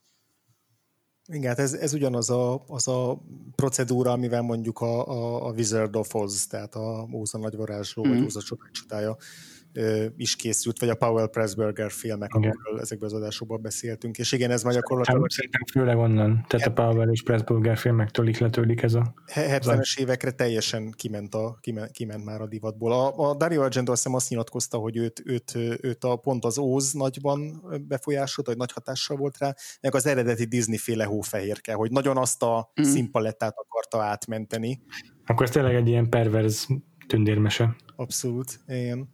Igen, hát ez, ez ugyanaz a, az a procedúra, amivel mondjuk a, a, a Wizard of Oz, tehát a Óza nagyvarázsló, mm. vagy Óza csodája is készült, vagy a Powell Pressburger filmek, igen. amiről ezekben az adásokban beszéltünk, és igen, ez már gyakorlatilag... Szerintem főleg onnan, tehát a Powell és Pressburger filmektől ihletődik ez a... 70-es évekre teljesen kiment, a, kiment, kiment már a divatból. A, a Dario Argento azt hiszem azt nyilatkozta, hogy őt, őt, őt a, pont az Óz nagyban befolyásolt, vagy nagy hatással volt rá, meg az eredeti Disney-féle hófehérke, hogy nagyon azt a mm. színpalettát akarta átmenteni. Akkor ez tényleg egy ilyen perverz tündérmese. Abszolút, igen.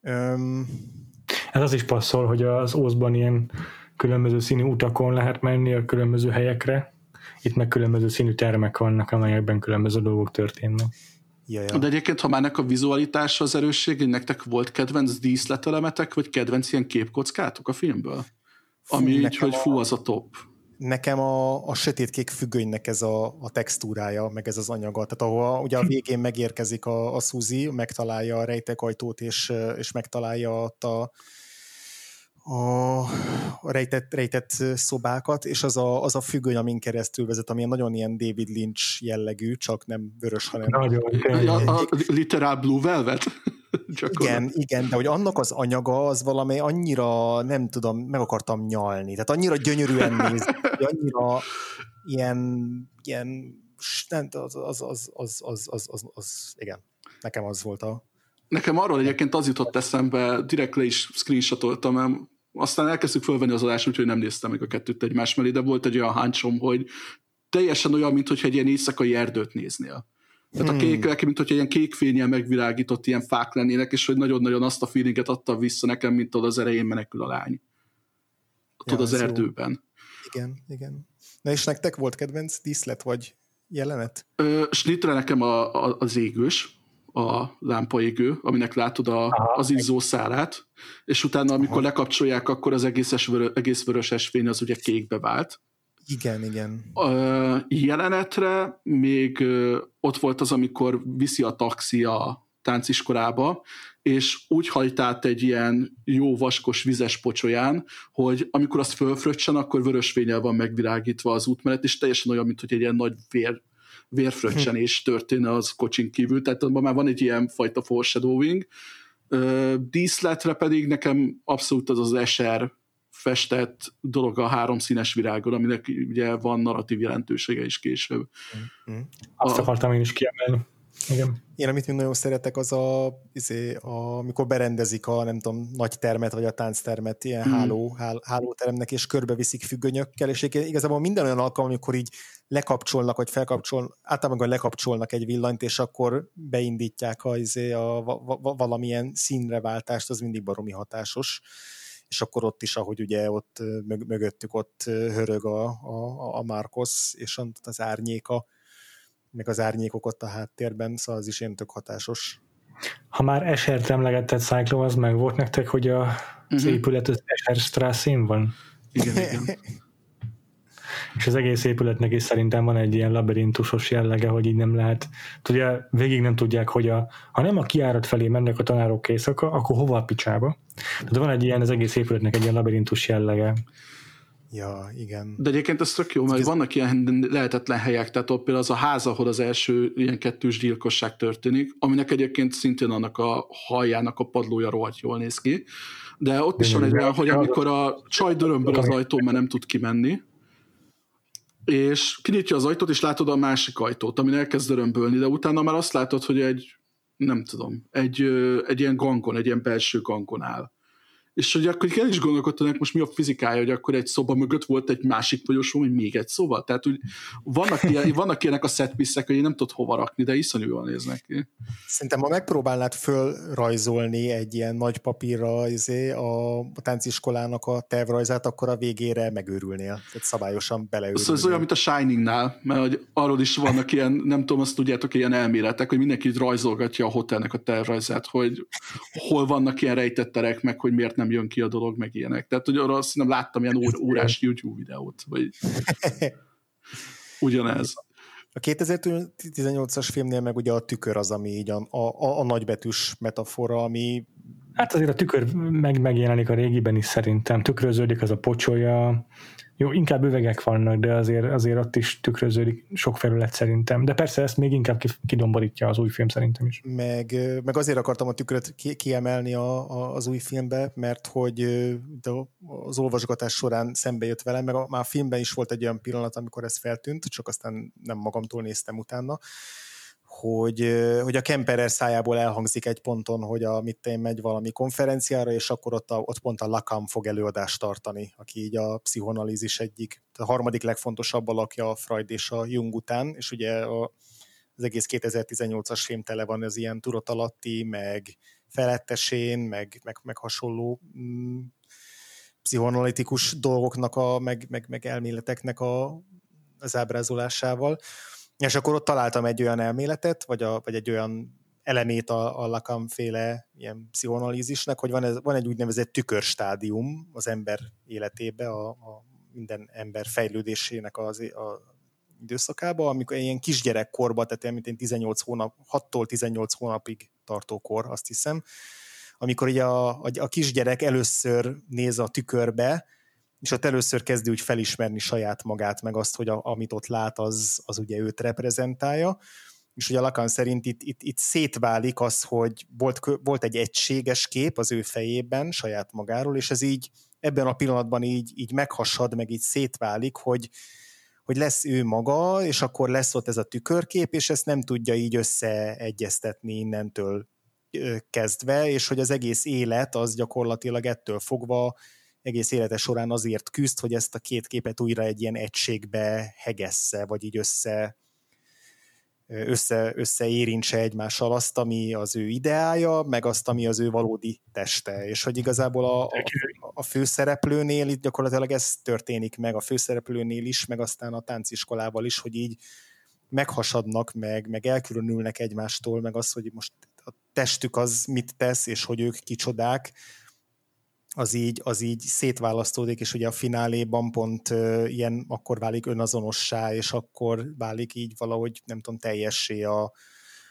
Um, Ez az is passzol, hogy az Ózban ilyen különböző színű utakon lehet menni a különböző helyekre, itt meg különböző színű termek vannak, amelyekben különböző dolgok történnek. Ja, ja. De egyébként, ha már a vizualitás az erősség, hogy nektek volt kedvenc díszletelemetek, vagy kedvenc ilyen képkockátok a filmből? Ami Fú, így, hogy fú, az a top nekem a, a sötétkék függönynek ez a, a textúrája, meg ez az anyaga. Tehát ahol ugye a végén megérkezik a, a Suzy, megtalálja a rejtekajtót, és, és megtalálja ott a, a rejtett, rejtett szobákat, és az a, az a függöny, amin keresztül vezet, ami nagyon ilyen David Lynch jellegű, csak nem vörös, hanem... Nagyon, a, a, a literál Blue Velvet? (laughs) igen, igen, de hogy annak az anyaga az valami annyira, nem tudom, meg akartam nyalni. Tehát annyira gyönyörűen néz, annyira ilyen, ilyen nem, az, az, az, az, az, az, az, az, igen, nekem az volt a... Nekem arról egyébként az jutott eszembe, direkt le is screenshotoltam, mert aztán elkezdtük fölvenni az adást, úgyhogy nem néztem meg a kettőt egymás mellé, de volt egy olyan háncsom, hogy teljesen olyan, mintha egy ilyen éjszakai erdőt néznél. Tehát hmm. a kék, mint hogy ilyen kék fényen megvilágított ilyen fák lennének, és hogy nagyon-nagyon azt a feelinget adta vissza nekem, mint tudod az erején menekül a lány. Tudod, ja, az erdőben. Jó. Igen, igen. Na és nektek volt kedvenc díszlet, vagy jelenet? Ö, Snittre nekem a, a, az égős, a lámpaégő, aminek látod a, Aha, az izzó szálát, és utána, amikor Aha. lekapcsolják, akkor az egészes vörö, egész vöröses fény az ugye kékbe vált. Igen, igen. A jelenetre még ott volt az, amikor viszi a taxi a tánciskolába, és úgy hajt át egy ilyen jó vaskos vizes pocsolyán, hogy amikor azt fölfröccsen, akkor vörös fényel van megvilágítva az útmenet, és teljesen olyan, mint hogy egy ilyen nagy vér, vérfröccsenés történne az kocsin kívül, tehát abban már van egy ilyen fajta foreshadowing. Díszletre pedig nekem abszolút az az SR festett dolog a három színes virágon, aminek ugye van narratív jelentősége is később. Mm-hmm. Azt a, akartam én is kiemelni. Igen. Én, amit még nagyon szeretek, az a, izé, a, amikor berendezik a, nem tudom, nagy termet, vagy a tánctermet, ilyen hmm. háló, hál, hálóteremnek, és körbeviszik függönyökkel, és igazából minden olyan alkalom, amikor így lekapcsolnak, vagy felkapcsolnak, általában lekapcsolnak egy villanyt, és akkor beindítják a, izé, a, a, a, valamilyen színreváltást, az mindig baromi hatásos és akkor ott is, ahogy ugye ott mögöttük ott hörög a, a, a Marcos, és az árnyéka, meg az árnyékok ott a háttérben, szóval az is ilyen tök hatásos. Ha már Esert emlegetett Cyclo, az meg volt nektek, hogy a, az uh-huh. épület az Escher Strasszén van? Igen, igen. És az egész épületnek is szerintem van egy ilyen labirintusos jellege, hogy így nem lehet, ugye végig nem tudják, hogy a, ha nem a kiárat felé mennek a tanárok éjszaka, akkor hova a picsába? Tehát van egy ilyen, az egész épületnek egy ilyen labirintus jellege. Ja, igen. De egyébként ez tök jó, mert ez... vannak ilyen lehetetlen helyek, tehát ott például az a ház, ahol az első ilyen kettős gyilkosság történik, aminek egyébként szintén annak a hajjának a padlója rohadt jól néz ki, de ott is van egy olyan, hogy amikor a csaj dörömből az ajtó, mert nem tud kimenni, és kinyitja az ajtót, és látod a másik ajtót, amin elkezd dörömbölni, de utána már azt látod, hogy egy, nem tudom, egy, egy ilyen gangon, egy ilyen belső gangon áll és hogy akkor el is gondolkodtanak, most mi a fizikája, hogy akkor egy szoba mögött volt egy másik folyosó, vagy még egy szoba. Tehát úgy vannak, ilyen, (laughs) vannak ilyenek a setpisszek, hogy én nem tudod hova rakni, de iszonyú jól néznek ki. Szerintem, ha megpróbálnád fölrajzolni egy ilyen nagy papírra izé, a, a tánciskolának a tervrajzát, akkor a végére megőrülnél. Tehát szabályosan beleőrülnél. Szóval ez olyan, mint a Shiningnál, mert hogy arról is vannak ilyen, nem tudom, azt tudjátok, ilyen elméletek, hogy mindenki rajzolgatja a hotelnek a tervrajzát, hogy hol vannak ilyen rejtett terek, meg hogy miért nem nem jön ki a dolog, meg ilyenek. Tehát, hogy arra azt nem láttam ilyen ór, órás YouTube videót, vagy ugyanez. A 2018-as filmnél meg ugye a tükör az, ami így a, a, a nagybetűs metafora, ami Hát azért a tükör meg, megjelenik a régiben is szerintem, tükröződik az a pocsolya, jó, inkább üvegek vannak, de azért, azért ott is tükröződik sok felület szerintem. De persze ezt még inkább kidomborítja az új film szerintem is. Meg, meg azért akartam a tükröt kiemelni a, a, az új filmbe, mert hogy de az olvasgatás során szembe jött velem, meg a, már a filmben is volt egy olyan pillanat, amikor ez feltűnt, csak aztán nem magamtól néztem utána, hogy, hogy a Kemperer szájából elhangzik egy ponton, hogy a mit én megy valami konferenciára, és akkor ott, a, ott pont a Lacan fog előadást tartani, aki így a pszichonalízis egyik, a harmadik legfontosabb alakja a Freud és a Jung után, és ugye a, az egész 2018-as film tele van az ilyen turat alatti, meg felettesén, meg, meg, meg hasonló mm, pszichoanalitikus dolgoknak, a, meg, meg, meg elméleteknek a, az ábrázolásával. És akkor ott találtam egy olyan elméletet, vagy, a, vagy egy olyan elemét a, a Lacan féle ilyen pszichoanalízisnek, hogy van, ez, van egy úgynevezett tükörstádium az ember életébe, a, a minden ember fejlődésének az a időszakába, amikor ilyen kisgyerekkorban, tehát mint én 18 hónap, 6-tól 18 hónapig tartó kor, azt hiszem, amikor ugye a, a, a kisgyerek először néz a tükörbe, és ott először kezdi úgy felismerni saját magát, meg azt, hogy a, amit ott lát, az, az ugye őt reprezentálja, és ugye Lacan szerint itt, itt, itt szétválik az, hogy volt, volt egy egységes kép az ő fejében saját magáról, és ez így ebben a pillanatban így, így meghasad, meg így szétválik, hogy, hogy lesz ő maga, és akkor lesz ott ez a tükörkép, és ezt nem tudja így összeegyeztetni innentől kezdve, és hogy az egész élet az gyakorlatilag ettől fogva egész élete során azért küzd, hogy ezt a két képet újra egy ilyen egységbe hegesse, vagy így össze, össze, összeérintse egymással azt, ami az ő ideája, meg azt, ami az ő valódi teste. És hogy igazából a, a, a főszereplőnél itt gyakorlatilag ez történik meg, a főszereplőnél is, meg aztán a tánciskolával is, hogy így meghasadnak, meg, meg elkülönülnek egymástól, meg az, hogy most a testük az mit tesz, és hogy ők kicsodák, az így, az így szétválasztódik, és ugye a fináléban pont ilyen akkor válik önazonossá, és akkor válik így valahogy, nem tudom, teljessé a,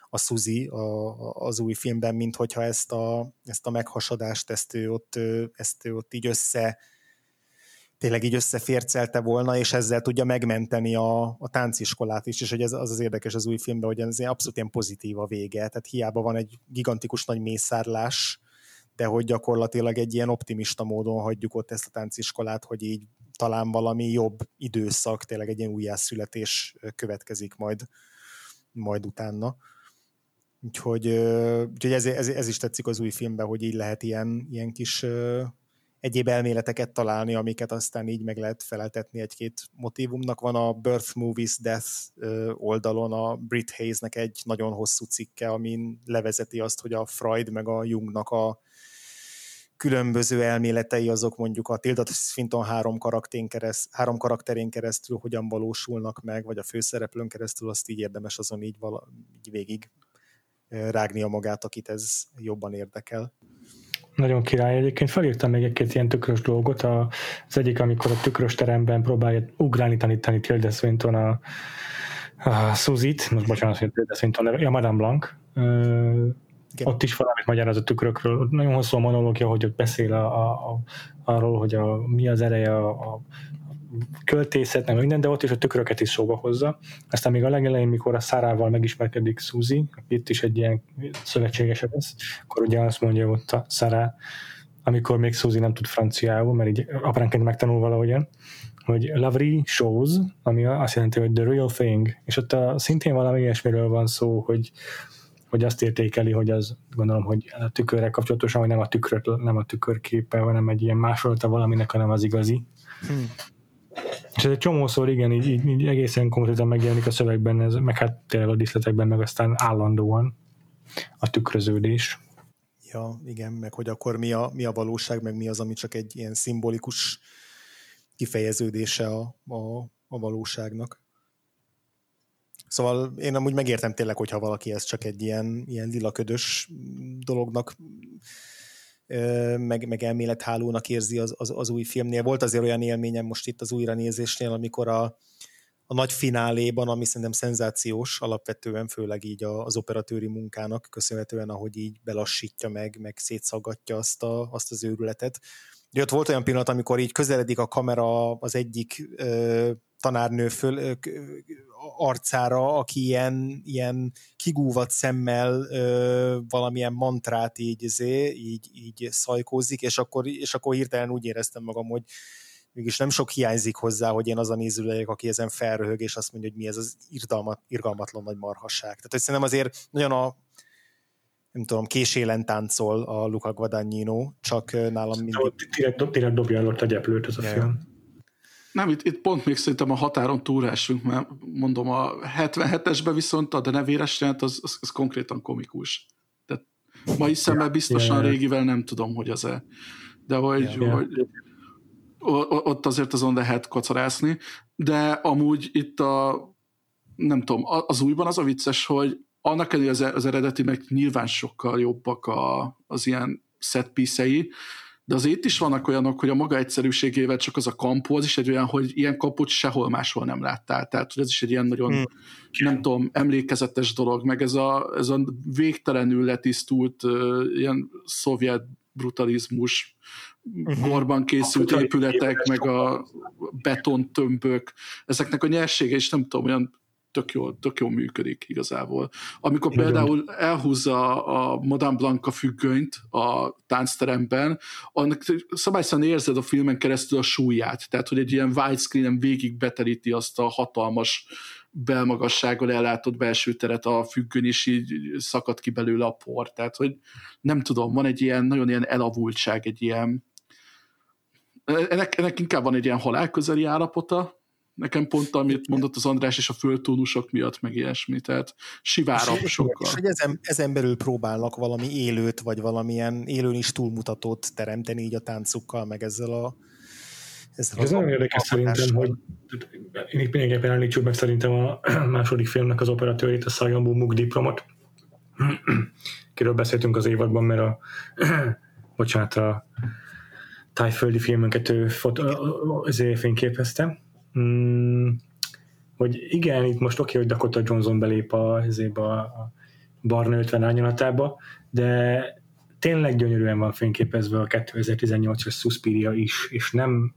a Suzy a, az új filmben, mint hogyha ezt a, ezt a meghasadást, ezt ő ott, ezt ő ott így össze tényleg így összefércelte volna, és ezzel tudja megmenteni a, a tánciskolát is, és hogy ez az az érdekes az új filmben, hogy ez abszolút ilyen pozitív a vége, tehát hiába van egy gigantikus nagy mészárlás, de hogy gyakorlatilag egy ilyen optimista módon hagyjuk ott ezt a tánciskolát, hogy így talán valami jobb időszak, tényleg egy ilyen újjászületés következik majd, majd utána. Úgyhogy, úgyhogy ez, ez, ez, is tetszik az új filmben, hogy így lehet ilyen, ilyen kis egyéb elméleteket találni, amiket aztán így meg lehet feleltetni egy-két motivumnak. Van a Birth Movies Death oldalon a Brit Hayesnek egy nagyon hosszú cikke, amin levezeti azt, hogy a Freud meg a Jungnak a különböző elméletei azok mondjuk a Tilda Swinton három, kereszt, három karakterén keresztül hogyan valósulnak meg, vagy a főszereplőn keresztül, azt így érdemes azon így, vala, így végig rágnia magát, akit ez jobban érdekel. Nagyon király. Egyébként felírtam még egy-két ilyen tükrös dolgot. Az egyik, amikor a tükrös teremben próbálja ugrálni tanítani Tilda Swinton a, a Suzit, most bocsánat, hogy Tilda Swinton, a Madame Blanc, igen. Ott is valamit magyaráz a tükrökről. Nagyon hosszú a monológia, hogy ott beszél a, a, a, arról, hogy a, mi az ereje a, a költészet, nem minden, de ott is a tükröket is szóba hozza. Aztán még a legelején, mikor a Szárával megismerkedik Suzy, itt is egy ilyen szövetségesebb lesz, akkor ugye azt mondja ott a Szárá, amikor még Suzy nem tud franciául, mert így apránként megtanul valahogyan, hogy Lavri shows, ami azt jelenti, hogy the real thing, és ott a, szintén valami ilyesmiről van szó, hogy, hogy azt értékeli, hogy az gondolom, hogy a tükörrel kapcsolatosan, hogy nem a tükröt, nem a tükörképe, hanem egy ilyen másolata valaminek, hanem az igazi. Hmm. És ez egy csomószor, igen, így, így, így egészen konkrétan megjelenik a szövegben, ez, meg hát tényleg a díszletekben, meg aztán állandóan a tükröződés. Ja, igen, meg hogy akkor mi a, mi a valóság, meg mi az, ami csak egy ilyen szimbolikus kifejeződése a, a, a valóságnak. Szóval én amúgy megértem tényleg, hogyha valaki ez csak egy ilyen, ilyen lilaködös dolognak meg, meg elmélethálónak érzi az, az, az új filmnél. Volt azért olyan élményem most itt az újranézésnél, amikor a, a nagy fináléban, ami szerintem szenzációs, alapvetően főleg így az operatőri munkának köszönhetően, ahogy így belassítja meg, meg szétszaggatja azt, a, azt az őrületet. Ugye ott volt olyan pillanat, amikor így közeledik a kamera az egyik tanárnő föl, ö, arcára, aki ilyen, ilyen kigúvat szemmel ö, valamilyen mantrát így, zé, így, így szajkózik, és akkor, és akkor hirtelen úgy éreztem magam, hogy mégis nem sok hiányzik hozzá, hogy én az a néző legyek, aki ezen felröhög, és azt mondja, hogy mi ez az irgalmat, irgalmatlan nagy marhasság. Tehát hogy szerintem azért nagyon a nem tudom, késélen táncol a Luca Guadagnino, csak nálam mindig... Direkt, direkt dobja előtt a gyeplőt ez a yeah. film. Nem, itt, itt pont még szerintem a határon túlásunk, mert mondom, a 77-esben viszont a De nevéres jelent, az, az, az konkrétan komikus. Tehát mai szemmel biztosan yeah. régivel nem tudom, hogy az-e. De hogy, yeah. hogy ott azért azon lehet kocorászni, de amúgy itt a nem tudom, az újban az a vicces, hogy annak ellenére az, az eredeti meg nyilván sokkal jobbak a, az ilyen set piece de az itt is vannak olyanok, hogy a maga egyszerűségével csak az a kampó, az is egy olyan, hogy ilyen kampót sehol máshol nem láttál. Tehát, hogy ez is egy ilyen nagyon, hmm. nem tudom, emlékezetes dolog, meg ez a, ez a végtelenül letisztult uh, ilyen szovjet brutalizmus, uh-huh. gorban készült a épületek, meg a betontömbök, ezeknek a nyersége is nem tudom, olyan tök jól, tök jól működik igazából. Amikor Igen. például elhúzza a Madame Blanca függönyt a táncteremben, annak szabályszerűen érzed a filmen keresztül a súlyát, tehát hogy egy ilyen widescreen-en végig beteríti azt a hatalmas belmagassággal ellátott belső teret a függöny, és így szakad ki belőle a por. Tehát, hogy nem tudom, van egy ilyen nagyon ilyen elavultság, egy ilyen ennek, ennek inkább van egy ilyen halálközeli állapota, Nekem pont, amit mondott az András, és a földtónusok miatt, meg ilyesmi, tehát sivárabb és, sokkal. És hogy ezen, ezen belül próbálnak valami élőt, vagy valamilyen élőn is túlmutatót teremteni így a táncukkal, meg ezzel a ezzel Ez nagyon érdekes szerintem, hogy én itt mindenképpen említsük meg szerintem a második filmnek az operatőrét, a Sajambu Muk diplomot, kiről beszéltünk az évadban, mert a bocsánat, a tájföldi filmünket ő fot, azért fényképezte, Mm, hogy igen, itt most oké, okay, hogy Dakota Johnson belép a, a, a Barna 50 ányolatába, de tényleg gyönyörűen van fényképezve a 2018-as Suspiria is, és nem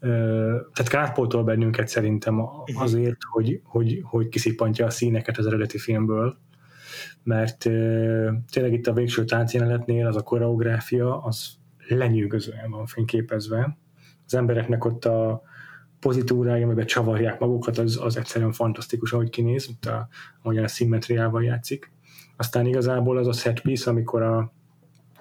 tehát kárpótol bennünket szerintem azért, hogy, hogy, hogy kiszippantja a színeket az eredeti filmből, mert tényleg itt a végső táncjelenetnél az a koreográfia, az lenyűgözően van fényképezve. Az embereknek ott a, pozitúrája, amiben csavarják magukat, az, az egyszerűen fantasztikus, ahogy kinéz, a, ahogyan a szimmetriával játszik. Aztán igazából az a set piece, amikor a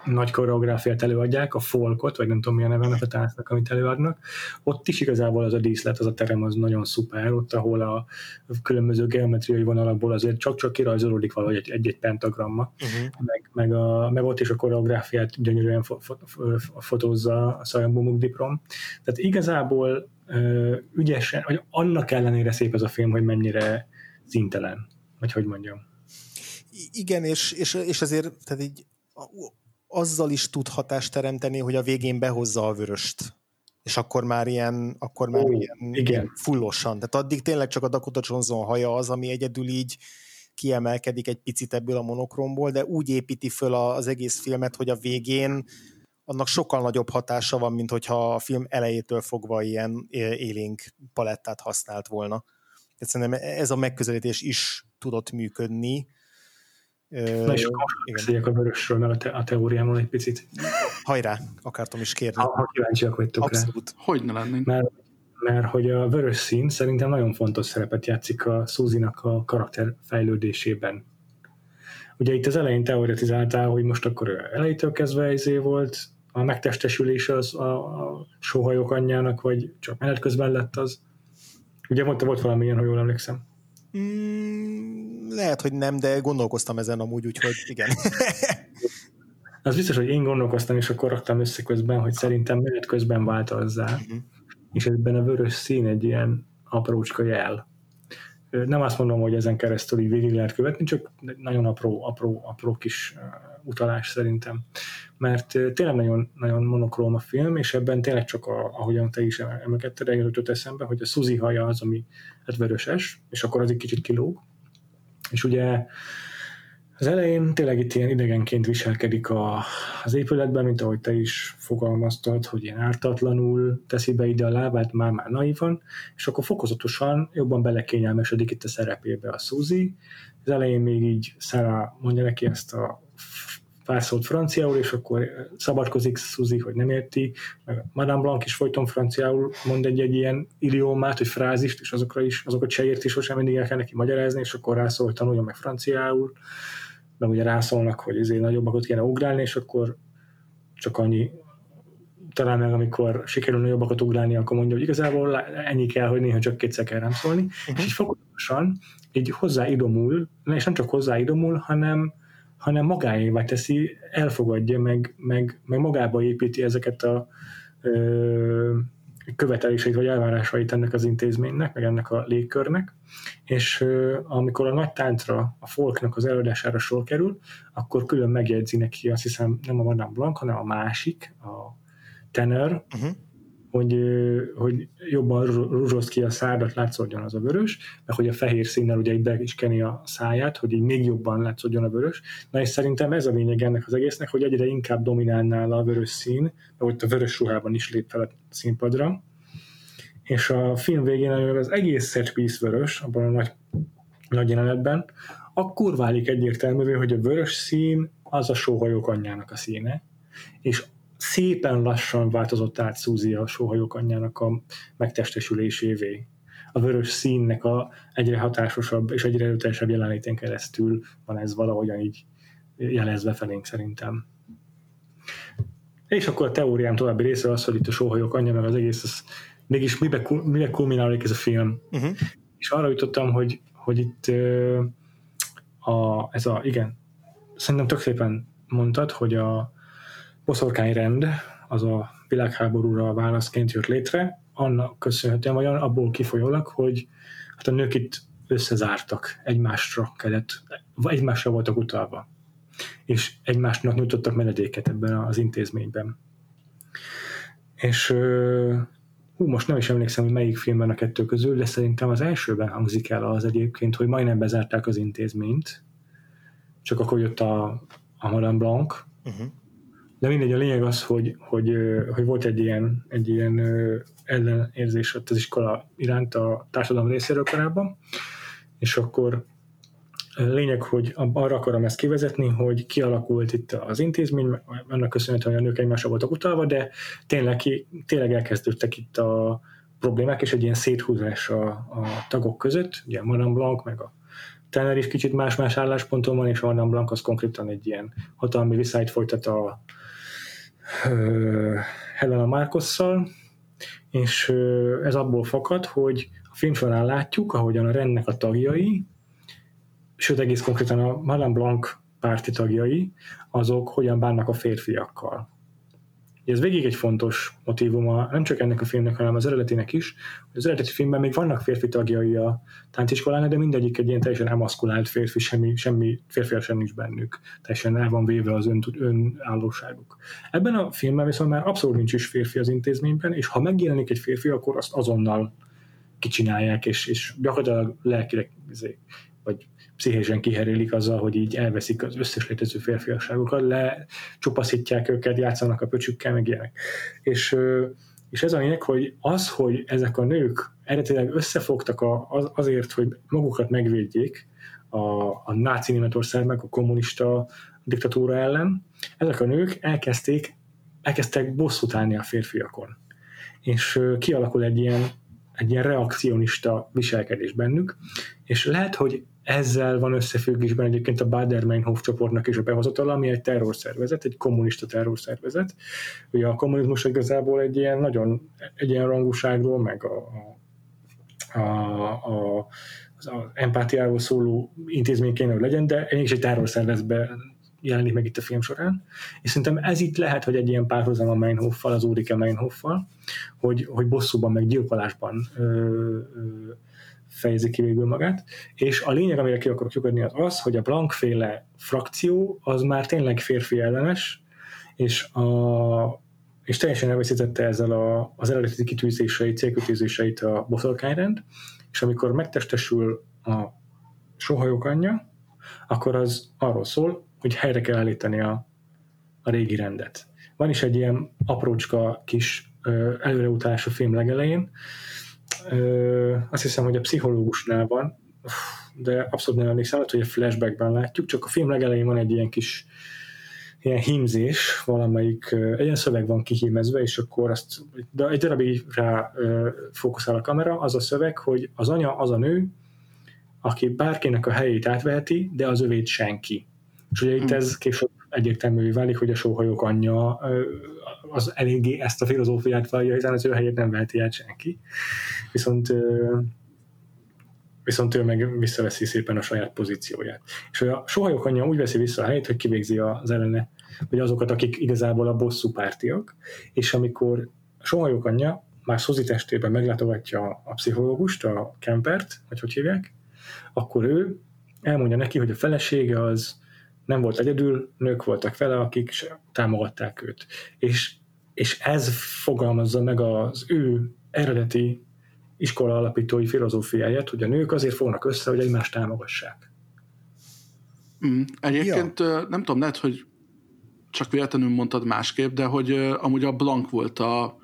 nagy koreográfiát előadják, a folkot, vagy nem tudom milyen neve a táncnak, amit előadnak, ott is igazából az a díszlet, az a terem az nagyon szuper, ott, ahol a különböző geometriai vonalakból azért csak-csak kirajzolódik valahogy egy-egy pentagramma, uh-huh. meg, meg, a, meg ott is a koreográfiát gyönyörűen fo- fo- fotózza a Szajambumuk Diprom. Tehát igazából ügyesen, vagy annak ellenére szép ez a film, hogy mennyire szintelen, vagy hogy mondjam. Igen, és, és, és azért tehát így, azzal is tud hatást teremteni, hogy a végén behozza a vöröst. És akkor már ilyen, akkor már Ó, ilyen, igen. fullosan. Tehát addig tényleg csak a Dakota Johnson haja az, ami egyedül így kiemelkedik egy picit ebből a monokromból, de úgy építi föl az egész filmet, hogy a végén annak sokkal nagyobb hatása van, mint hogyha a film elejétől fogva ilyen élénk palettát használt volna. Tehát szerintem ez a megközelítés is tudott működni. Na és akkor a vörösről, mert a, te, a teóriámról egy picit. Hajrá, akartam is kérni. Ha, ha kíváncsiak vagytok Abszolút. rá. Hogy ne lennénk. Mert, mert hogy a vörös szín szerintem nagyon fontos szerepet játszik a Suzy-nak a karakter fejlődésében. Ugye itt az elején teoretizáltál, hogy most akkor elejétől kezdve izé volt, a megtestesülése az a, a sóhajok anyjának, vagy csak menet közben lett az? Ugye mondta, volt valami ilyen, ha jól emlékszem. Mm, lehet, hogy nem, de gondolkoztam ezen amúgy, úgyhogy igen. (laughs) az biztos, hogy én gondolkoztam, és akkor raktam össze közben, hogy szerintem menet közben változzá. Uh-huh. És ebben a vörös szín egy ilyen aprócska jel nem azt mondom, hogy ezen keresztül így végig lehet követni, csak nagyon apró, apró, apró kis utalás szerintem. Mert tényleg nagyon, nagyon monokróm a film, és ebben tényleg csak, a, ahogyan te is emlegetted, eljutott eszembe, hogy a Suzy haja az, ami hát vöröses, és akkor az egy kicsit kilóg. És ugye az elején tényleg itt ilyen idegenként viselkedik a, az épületben, mint ahogy te is fogalmaztad, hogy ilyen ártatlanul teszi be ide a lábát, már-már naivan, és akkor fokozatosan jobban belekényelmesedik itt a szerepébe a Suzy. Az elején még így Sarah mondja neki ezt a pár szót franciául, és akkor szabadkozik Suzy, hogy nem érti, meg Madame Blanc is folyton franciául mond egy, egy ilyen idiómát, hogy frázist, és azokra is, azokat se érti, sosem mindig el kell neki magyarázni, és akkor rászól, hogy tanuljon meg franciául, meg ugye rászólnak, hogy ezért nagyobbakat kéne ugrálni, és akkor csak annyi, talán meg amikor sikerül nagyobbakat ugrálni, akkor mondja, hogy igazából ennyi kell, hogy néha csak kétszer kell rám szólni, uh-huh. és így fokozatosan így hozzáidomul, és nem csak hozzáidomul, hanem, hanem magáévá teszi, elfogadja, meg, meg, meg magába építi ezeket a ö, követeléseit vagy elvárásait ennek az intézménynek, meg ennek a légkörnek, és amikor a nagy táncra, a folknak az előadására sor kerül, akkor külön megjegyzi neki, azt hiszem nem a Madame Blanc, hanem a másik, a tenor, uh-huh. Hogy, hogy jobban rúzsoszt ki a szádat, látszódjon az a vörös, meg hogy a fehér színnel ugye be is keni a száját, hogy így még jobban látszódjon a vörös. Na és szerintem ez a lényeg ennek az egésznek, hogy egyre inkább dominálnál a vörös szín, ott a vörös ruhában is lép fel a színpadra, és a film végén, amivel az egész set piece vörös, abban a nagy, nagy jelenetben, akkor válik egyértelművé, hogy a vörös szín az a sóhajók anyjának a színe, és szépen lassan változott át Suzy a sóhajók anyjának a megtestesülésévé. A vörös színnek a egyre hatásosabb és egyre erőteljesebb jelenlétén keresztül van ez valahogyan így jelezve felénk szerintem. És akkor a teóriám további része az, hogy itt a sóhajók anyja, meg az egész az mégis mibe, mibe kulminálódik ez a film. Uh-huh. És arra jutottam, hogy, hogy itt a, ez a, igen, szerintem tök szépen mondtad, hogy a boszorkány rend az a világháborúra válaszként jött létre, annak köszönhetően, vagy abból kifolyólag, hogy hát a nők itt összezártak, egymásra kellett, egymásra voltak utalva, és egymásnak nyújtottak menedéket ebben az intézményben. És hú, most nem is emlékszem, hogy melyik filmben a kettő közül, de szerintem az elsőben hangzik el az egyébként, hogy majdnem bezárták az intézményt, csak akkor jött a, a Madame Blanc, uh-huh. De mindegy, a lényeg az, hogy, hogy, hogy volt egy ilyen, egy ilyen ellenérzés ott az iskola iránt a társadalom részéről korábban, és akkor Lényeg, hogy arra akarom ezt kivezetni, hogy kialakult itt az intézmény, annak köszönhetően, hogy a nők egymásra voltak utalva, de tényleg, tényleg elkezdődtek itt a problémák, és egy ilyen széthúzás a, a tagok között, ugye Madame Blanc, meg a Tanner is kicsit más-más állásponton van, és Madame Blanc az konkrétan egy ilyen hatalmi viszályt folytat a Helena Markosszal, és ez abból fakad, hogy a film során látjuk, ahogyan a rendnek a tagjai, sőt egész konkrétan a Madame Blanc párti tagjai, azok hogyan bánnak a férfiakkal. Ez végig egy fontos motivuma, nem csak ennek a filmnek, hanem az eredetének is. Az eredeti filmben még vannak férfi tagjai a tánciskolának, de mindegyik egy ilyen teljesen emaszkulált férfi, semmi, semmi férfi sem nincs bennük. Teljesen el van véve az ön, önállóságuk. Ebben a filmben viszont már abszolút nincs is férfi az intézményben, és ha megjelenik egy férfi, akkor azt azonnal kicsinálják, és, és gyakorlatilag lelkileg izé, vagy pszichésen kiherélik azzal, hogy így elveszik az összes létező férfiasságokat, lecsupaszítják őket, játszanak a pöcsükkel, meg ilyenek. És, és ez a lényeg, hogy az, hogy ezek a nők eredetileg összefogtak a, azért, hogy magukat megvédjék a, a náci Németország meg a kommunista diktatúra ellen, ezek a nők elkezdték, elkezdtek bosszút állni a férfiakon. És kialakul egy ilyen, egy ilyen reakcionista viselkedés bennük, és lehet, hogy ezzel van összefüggésben egyébként a Bader-Meinhof csoportnak is a behozatala, ami egy terrorszervezet, egy kommunista terrorszervezet. Ugye a kommunizmus igazából egy ilyen nagyon egyenrangúságról, meg a, a, a, a az empátiáról szóló intézmény kéne, hogy legyen, de is egy terrorszervezetben jelenik meg itt a film során, és szerintem ez itt lehet, hogy egy ilyen párhuzam a Meinhoffal, az Ulrike Meinhoffal, hogy, hogy bosszúban, meg gyilkolásban ö, ö, fejezi ki végül magát, és a lényeg, amire ki akarok lyukadni, az az, hogy a Blank féle frakció az már tényleg férfi ellenes, és, a, és teljesen elveszítette ezzel a, az eredeti kitűzéseit, célkötőzéseit a boszorkányrend, és amikor megtestesül a sohajok anyja, akkor az arról szól, hogy helyre kell állítani a, a régi rendet. Van is egy ilyen aprócska kis előreutálás a film legelején, azt hiszem, hogy a pszichológusnál van, de abszolút nem emlékszem, hogy a flashbackben látjuk, csak a film legelején van egy ilyen kis ilyen hímzés, valamelyik, egy ilyen szöveg van kihímezve, és akkor azt, de egy darabig rá fókuszál a kamera, az a szöveg, hogy az anya az a nő, aki bárkinek a helyét átveheti, de az övét senki. És ugye itt ez később egyértelművé válik, hogy a sóhajok anyja az eléggé ezt a filozófiát vallja, hiszen az ő helyét nem veheti el senki. Viszont viszont ő meg visszaveszi szépen a saját pozícióját. És a sohajok anyja úgy veszi vissza a helyét, hogy kivégzi az ellene, vagy azokat, akik igazából a bosszú pártiak, és amikor sohajok anyja már Szozi testében meglátogatja a pszichológust, a Kempert, vagy hogy hívják, akkor ő elmondja neki, hogy a felesége az nem volt egyedül, nők voltak vele, akik támogatták őt. És, és ez fogalmazza meg az ő eredeti iskola alapítói filozófiáját, hogy a nők azért fognak össze, hogy egymást támogassák. Mm, egyébként ja. nem tudom, lehet, hogy csak véletlenül mondtad másképp, de hogy amúgy a Blank volt a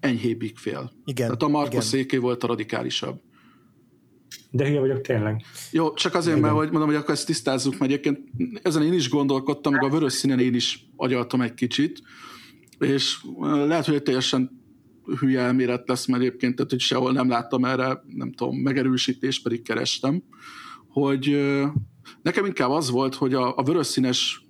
enyhébbik fél. Igen. Tehát a Marco Széké volt a radikálisabb. De hülye vagyok tényleg. Jó, csak azért, Igen. mert hogy mondom, hogy akkor ezt tisztázzuk, mert egyébként ezen én is gondolkodtam, meg a vörös színen én is agyaltam egy kicsit, és lehet, hogy egy teljesen hülye elmélet lesz, mert egyébként, tehát, hogy sehol nem láttam erre, nem tudom, megerősítést pedig kerestem, hogy nekem inkább az volt, hogy a, a vörös színes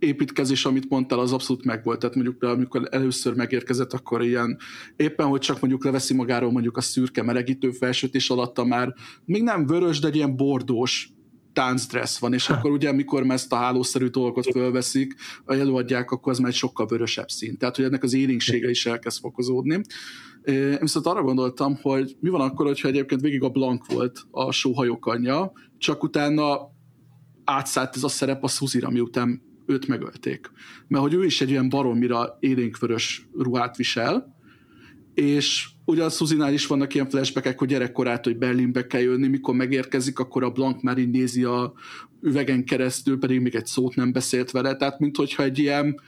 építkezés, amit mondtál, az abszolút megvolt. Tehát mondjuk, amikor először megérkezett, akkor ilyen éppen, hogy csak mondjuk leveszi magáról mondjuk a szürke melegítő felsőt, és alatta már még nem vörös, de egy ilyen bordós táncdressz van, és akkor ugye, amikor ezt a hálószerű dolgot fölveszik, előadják, akkor az már egy sokkal vörösebb szín. Tehát, hogy ennek az élénksége is elkezd fokozódni. Én viszont arra gondoltam, hogy mi van akkor, hogyha egyébként végig a Blank volt a sóhajok anyja, csak utána átszállt ez a szerep a Szuzira, miután őt megölték. Mert hogy ő is egy olyan baromira élénkvörös ruhát visel, és ugye a Szuzinál is vannak ilyen flashbackek, hogy gyerekkorát, hogy Berlinbe kell jönni, mikor megérkezik, akkor a Blank már így nézi a üvegen keresztül, pedig még egy szót nem beszélt vele, tehát mint hogyha egy ilyen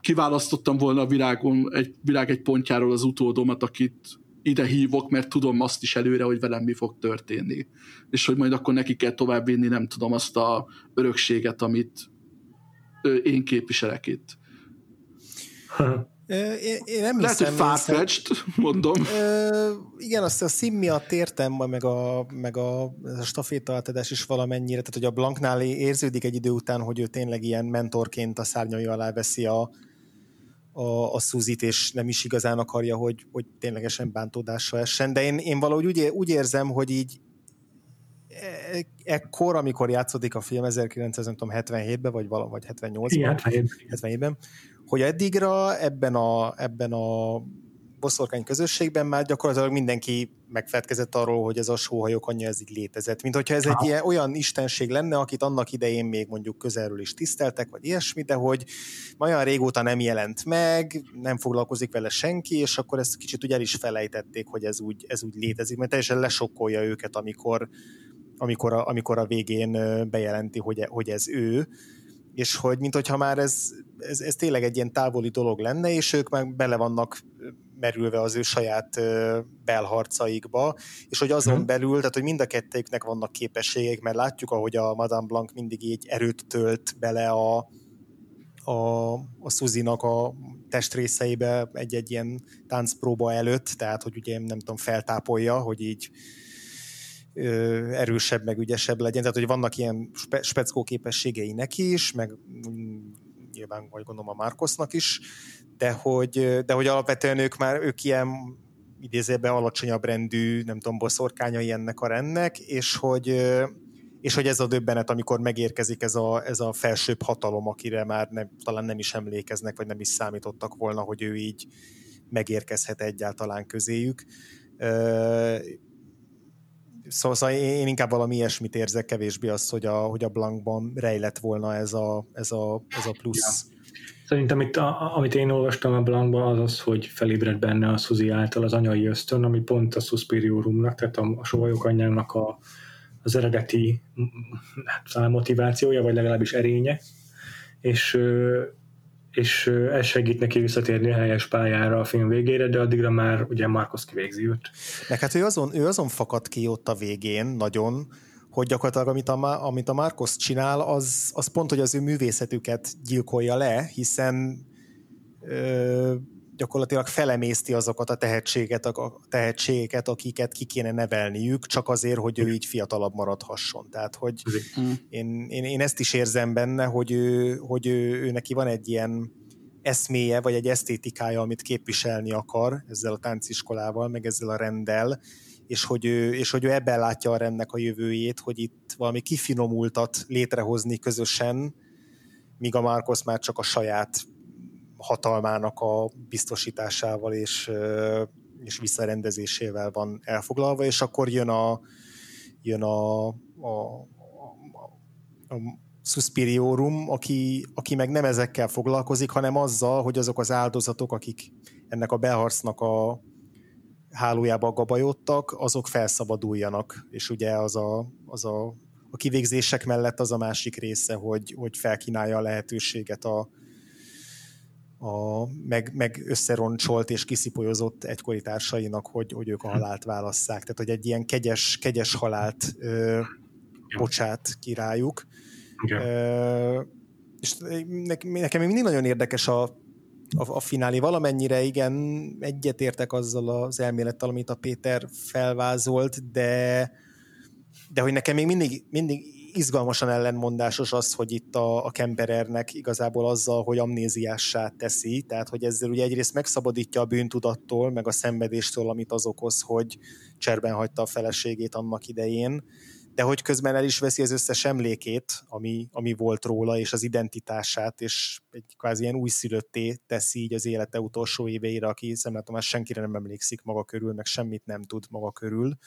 kiválasztottam volna a világon, egy világ egy pontjáról az utódomat, akit ide hívok, mert tudom azt is előre, hogy velem mi fog történni. És hogy majd akkor neki kell továbbvinni, nem tudom, azt a örökséget, amit én képviselek itt. Én, én nem Lehet, hiszem, hogy farfetched, mondom. Ö, igen, azt a szín miatt értem, meg a, meg a, a stafétaátadás is valamennyire, tehát hogy a Blanknál érződik egy idő után, hogy ő tényleg ilyen mentorként a szárnyai alá veszi a, a, a Szuzit, és nem is igazán akarja, hogy, hogy ténylegesen bántódásra essen, de én, én valahogy úgy, úgy érzem, hogy így ekkor, amikor játszódik a film 1977-ben, vagy, vala, vagy 78-ban, 77-ben, hogy eddigra ebben a, ebben a boszorkány közösségben már gyakorlatilag mindenki megfelelkezett arról, hogy ez a sóhajok anyja ez így létezett. Mint hogyha ez egy ilyen, olyan istenség lenne, akit annak idején még mondjuk közelről is tiszteltek, vagy ilyesmi, de hogy olyan régóta nem jelent meg, nem foglalkozik vele senki, és akkor ezt kicsit ugye el is felejtették, hogy ez úgy, ez úgy létezik, mert teljesen lesokkolja őket, amikor amikor a, amikor a végén bejelenti, hogy, hogy ez ő, és hogy mint hogyha már ez, ez, ez tényleg egy ilyen távoli dolog lenne, és ők meg bele vannak merülve az ő saját belharcaikba, és hogy azon hmm. belül, tehát hogy mind a kettőknek vannak képességek, mert látjuk, ahogy a Madame Blanc mindig így erőt tölt bele a, a, a Suzinak a testrészeibe egy-egy ilyen táncpróba előtt, tehát hogy ugye nem tudom, feltápolja, hogy így erősebb, meg ügyesebb legyen. Tehát, hogy vannak ilyen spe- speckó képességei neki is, meg nyilván vagy gondolom a Márkosznak is, de hogy, de hogy alapvetően ők már, ők ilyen idézőben alacsonyabb rendű, nem tudom, boszorkányai ennek a rendnek, és hogy, és hogy ez a döbbenet, amikor megérkezik ez a, ez a felsőbb hatalom, akire már nem, talán nem is emlékeznek, vagy nem is számítottak volna, hogy ő így megérkezhet egyáltalán közéjük. Szóval, szóval én inkább valami ilyesmit érzek, kevésbé az, hogy a, hogy a Blankban rejlett volna ez a, ez a, ez a plusz. Ja. Szerintem itt, a, amit én olvastam a Blankban, az az, hogy felébred benne a Suzy által az anyai ösztön, ami pont a Suspiriorumnak, tehát a, a sovajok anyjának a, az eredeti hát, motivációja, vagy legalábbis erénye, és és ez segít neki visszatérni a helyes pályára a film végére, de addigra már ugye Marcos kivégzi őt. Meg hát ő azon, ő azon fakad ki ott a végén nagyon, hogy gyakorlatilag amit a, amit a Marcos csinál, az, az pont, hogy az ő művészetüket gyilkolja le, hiszen ö, gyakorlatilag felemészti azokat a tehetséget, a tehetségeket, akiket ki kéne nevelniük, csak azért, hogy ő így fiatalabb maradhasson. Tehát, hogy mm. én, én, én ezt is érzem benne, hogy, ő, hogy ő, ő neki van egy ilyen eszméje, vagy egy esztétikája, amit képviselni akar ezzel a tánciskolával, meg ezzel a rendel, és hogy ő, és hogy ő ebben látja a rendnek a jövőjét, hogy itt valami kifinomultat létrehozni közösen, míg a Márkosz már csak a saját hatalmának a biztosításával és, és visszarendezésével van elfoglalva, és akkor jön a, jön a, a, a, a Suspiriorum, aki, aki meg nem ezekkel foglalkozik, hanem azzal, hogy azok az áldozatok, akik ennek a beharcnak a hálójába gabajodtak, azok felszabaduljanak. És ugye az a, az a, a kivégzések mellett az a másik része, hogy, hogy felkínálja a lehetőséget a, a, meg, meg összeroncsolt és kiszipolyozott egykori társainak, hogy, hogy ők a halált válasszák. Tehát, hogy egy ilyen kegyes, kegyes halált ö, bocsát királyuk. Ö, és nekem még mindig nagyon érdekes a, a, a finálé. Valamennyire igen, egyetértek azzal az elmélettel, amit a Péter felvázolt, de, de hogy nekem még mindig, mindig izgalmasan ellenmondásos az, hogy itt a, a Kemperernek igazából azzal, hogy amnéziássá teszi, tehát hogy ezzel ugye egyrészt megszabadítja a bűntudattól, meg a szenvedéstől, amit az okoz, hogy cserben hagyta a feleségét annak idején, de hogy közben el is veszi az összes emlékét, ami, ami volt róla, és az identitását, és egy kvázi ilyen újszülötté teszi így az élete utolsó éveire, aki szemletem, már senkire nem emlékszik maga körül, meg semmit nem tud maga körül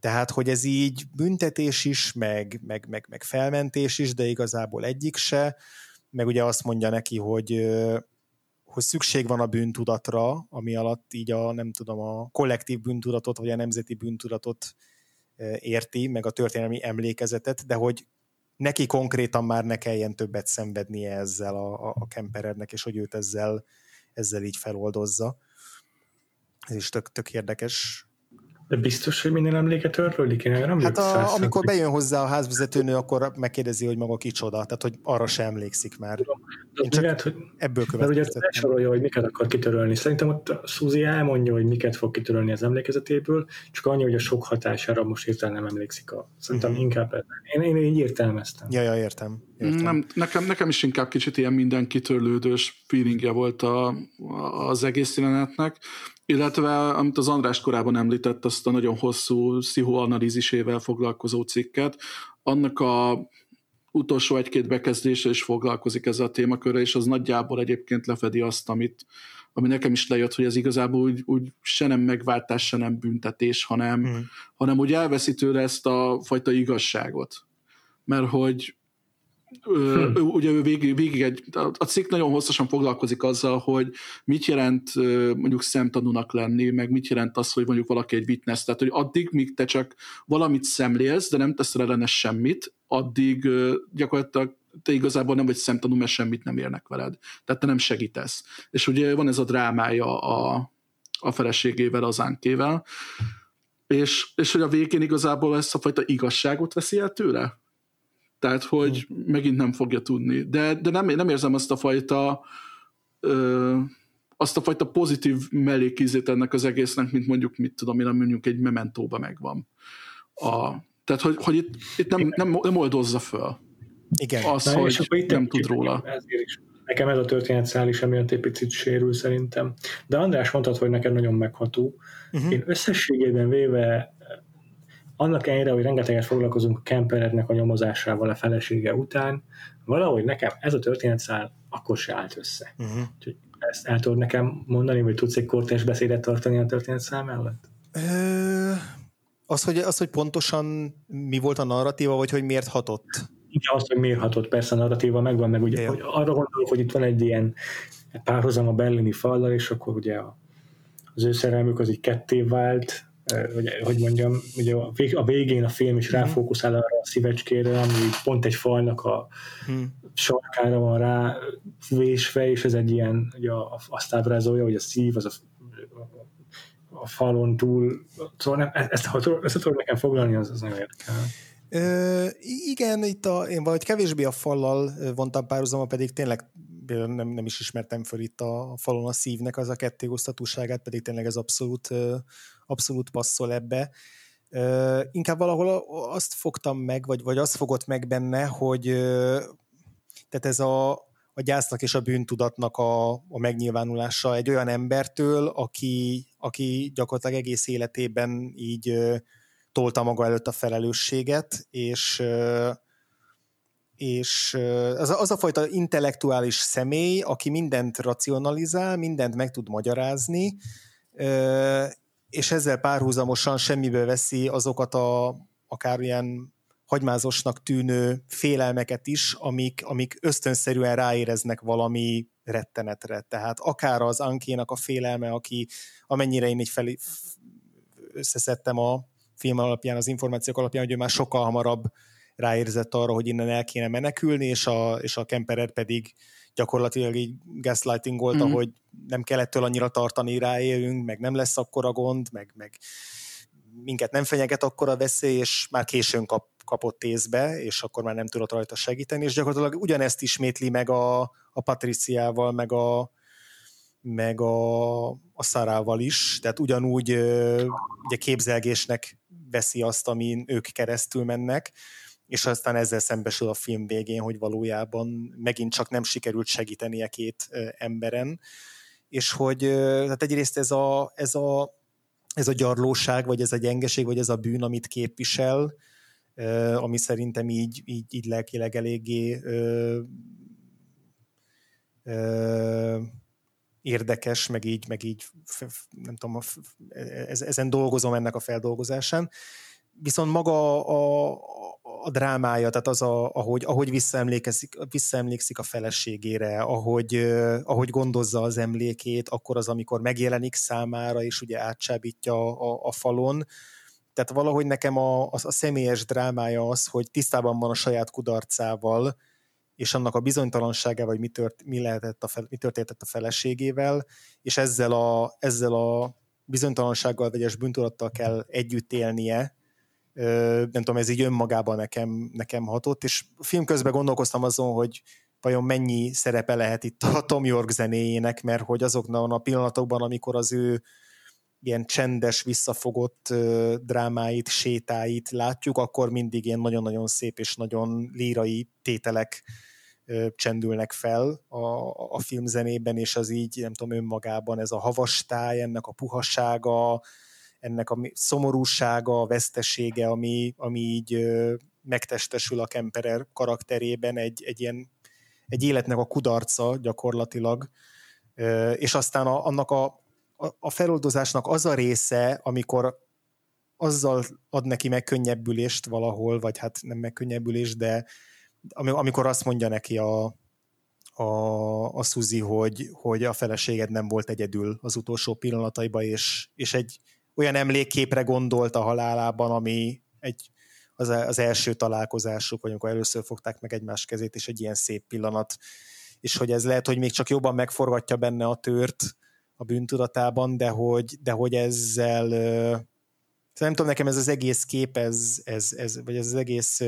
tehát, hogy ez így büntetés is, meg, meg, meg, meg felmentés is, de igazából egyik se, meg ugye azt mondja neki, hogy, hogy szükség van a bűntudatra, ami alatt így a, nem tudom, a kollektív bűntudatot, vagy a nemzeti bűntudatot érti, meg a történelmi emlékezetet, de hogy neki konkrétan már ne kelljen többet szenvednie ezzel a, a, a Kemperernek, és hogy őt ezzel, ezzel így feloldozza. Ez is tök, tök érdekes de biztos, hogy minden emléket törlődik? Én nem hát a, amikor bejön hozzá a házvezetőnő, akkor megkérdezi, hogy maga kicsoda, tehát hogy arra sem emlékszik már. Én csak lehet, hogy ebből következtettem. ugye sorolja, hogy miket akar kitörölni. Szerintem ott Suzy elmondja, hogy miket fog kitörölni az emlékezetéből, csak annyi, hogy a sok hatására most hirtelen nem emlékszik. A, szerintem mm-hmm. inkább én, én így értelmeztem. Ja, ja, értem. értem. Nem, nekem, nekem is inkább kicsit ilyen minden kitörlődős feelingje volt a, az egész jelenetnek. Illetve, amit az András korábban említett, azt a nagyon hosszú pszichoanalízisével foglalkozó cikket, annak a utolsó egy-két bekezdése is foglalkozik ezzel a témakörrel, és az nagyjából egyébként lefedi azt, amit, ami nekem is lejött, hogy ez igazából úgy, úgy se nem megváltás, se nem büntetés, hanem, mm. hanem úgy elveszi tőle ezt a fajta igazságot. Mert hogy Hm. Ugye ő végig, végig egy, a cikk nagyon hosszasan foglalkozik azzal, hogy mit jelent mondjuk szemtanúnak lenni, meg mit jelent az, hogy mondjuk valaki egy witness, tehát hogy addig, míg te csak valamit szemlélsz, de nem teszel ellene semmit, addig gyakorlatilag te igazából nem vagy szemtanú, mert semmit nem érnek veled. Tehát te nem segítesz. És ugye van ez a drámája a, a feleségével, az ánkével, és, és hogy a végén igazából ezt a fajta igazságot veszi el tőle? Tehát, hogy hmm. megint nem fogja tudni. De, de nem, nem érzem azt a fajta ö, azt a fajta pozitív mellékízét ennek az egésznek, mint mondjuk, mit tudom én, mondjuk egy mementóba megvan. A, tehát, hogy, hogy itt, itt nem, nem, nem oldozza föl. Igen. Az, Na, hogy és itt nem tud róla. Ezért is. Nekem ez a történetszál is emiatt egy picit sérül szerintem. De András mondtad, hogy neked nagyon megható. Uh-huh. Én összességében véve annak ellenére, hogy rengeteget foglalkozunk a Kemperednek a nyomozásával a felesége után, valahogy nekem ez a történetszál akkor se állt össze. Uh-huh. Úgyhogy ezt el tudod nekem mondani, vagy tudsz egy kortás beszédet tartani a történetszál mellett? Ö, az, hogy, az, hogy pontosan mi volt a narratíva, vagy hogy miért hatott? Igen, az, hogy miért hatott, persze a narratíva megvan, meg ugye, hogy arra gondolok, hogy itt van egy ilyen párhuzam a berlini fallal, és akkor ugye a, az ő szerelmük az így ketté vált, hogy, hogy mondjam, ugye a végén a film is mhm. ráfókuszál arra a szívecskére, ami pont egy falnak a hmm. sarkára van rá vésve, és ez egy ilyen, ugye azt ábrázolja, hogy a szív az a, a falon túl, szóval nem, ezt, ezt, ezt tudom nekem foglalni, az, az nagyon érdekel. Ö, igen, itt a, én valahogy kevésbé a fallal vontam párhuzama, pedig tényleg nem, nem is ismertem föl itt a falon a szívnek az a kettéosztatóságát, pedig tényleg ez abszolút, abszolút passzol ebbe. Inkább valahol azt fogtam meg, vagy, vagy azt fogott meg benne, hogy tehát ez a, a gyásznak és a bűntudatnak a, a megnyilvánulása egy olyan embertől, aki, aki gyakorlatilag egész életében így tolta maga előtt a felelősséget, és és az, az a fajta intellektuális személy, aki mindent racionalizál, mindent meg tud magyarázni, és ezzel párhuzamosan semmibe veszi azokat a akár ilyen hagymázosnak tűnő félelmeket is, amik, amik ösztönszerűen ráéreznek valami rettenetre. Tehát akár az Ankénak a félelme, aki amennyire én így fel, összeszedtem a film alapján, az információk alapján, hogy ő már sokkal hamarabb ráérzett arra, hogy innen el kéne menekülni, és a, és a Kemperer pedig gyakorlatilag így gaslightingolta, mm-hmm. hogy nem kell ettől annyira tartani, ráélünk, meg nem lesz akkora gond, meg, meg minket nem fenyeget akkora veszély, és már későn kap, kapott észbe, és akkor már nem tudott rajta segíteni, és gyakorlatilag ugyanezt ismétli meg a, a Patriciával, meg a, meg a, a Szarával is, tehát ugyanúgy ugye képzelgésnek veszi azt, amin ők keresztül mennek, és aztán ezzel szembesül a film végén, hogy valójában megint csak nem sikerült segítenie két emberen, és hogy tehát egyrészt ez a, ez a, ez a gyarlóság, vagy ez a gyengeség, vagy ez a bűn, amit képvisel, ami szerintem így, így, így lelkileg eléggé ö, ö, érdekes, meg így, meg így nem tudom, ezen dolgozom ennek a feldolgozásán. Viszont maga a, a drámája, tehát az, a, ahogy, ahogy visszaemlékszik, visszaemlékszik a feleségére, ahogy, ahogy gondozza az emlékét, akkor az, amikor megjelenik számára, és ugye átsábítja a, a, falon. Tehát valahogy nekem a, a, a személyes drámája az, hogy tisztában van a saját kudarcával, és annak a bizonytalanságával, hogy mi, tört, mi, lehetett a fel, mi történt a feleségével, és ezzel a, ezzel a bizonytalansággal, vegyes bűntudattal kell együtt élnie, nem tudom, ez így önmagában nekem, nekem hatott, és film közben gondolkoztam azon, hogy vajon mennyi szerepe lehet itt a Tom York zenéjének, mert hogy azoknak a pillanatokban, amikor az ő ilyen csendes, visszafogott drámáit, sétáit látjuk, akkor mindig ilyen nagyon-nagyon szép és nagyon lírai tételek csendülnek fel a, a filmzenében, és az így, nem tudom, önmagában ez a havastáj, ennek a puhasága, ennek a szomorúsága, a vesztesége, ami, ami így megtestesül a Kemperer karakterében, egy, egy ilyen egy életnek a kudarca gyakorlatilag, és aztán a, annak a, a, a feloldozásnak az a része, amikor azzal ad neki megkönnyebbülést valahol, vagy hát nem megkönnyebbülést, de, amikor azt mondja neki a, a, a Suzy, hogy, hogy a feleséged nem volt egyedül az utolsó pillanataiban, és, és egy olyan emlékképre gondolt a halálában, ami egy, az, az első találkozásuk, vagy amikor először fogták meg egymás kezét, és egy ilyen szép pillanat, és hogy ez lehet, hogy még csak jobban megforgatja benne a tört a bűntudatában, de hogy, de hogy ezzel nem tudom, nekem ez az egész kép, ez, ez, ez vagy ez az egész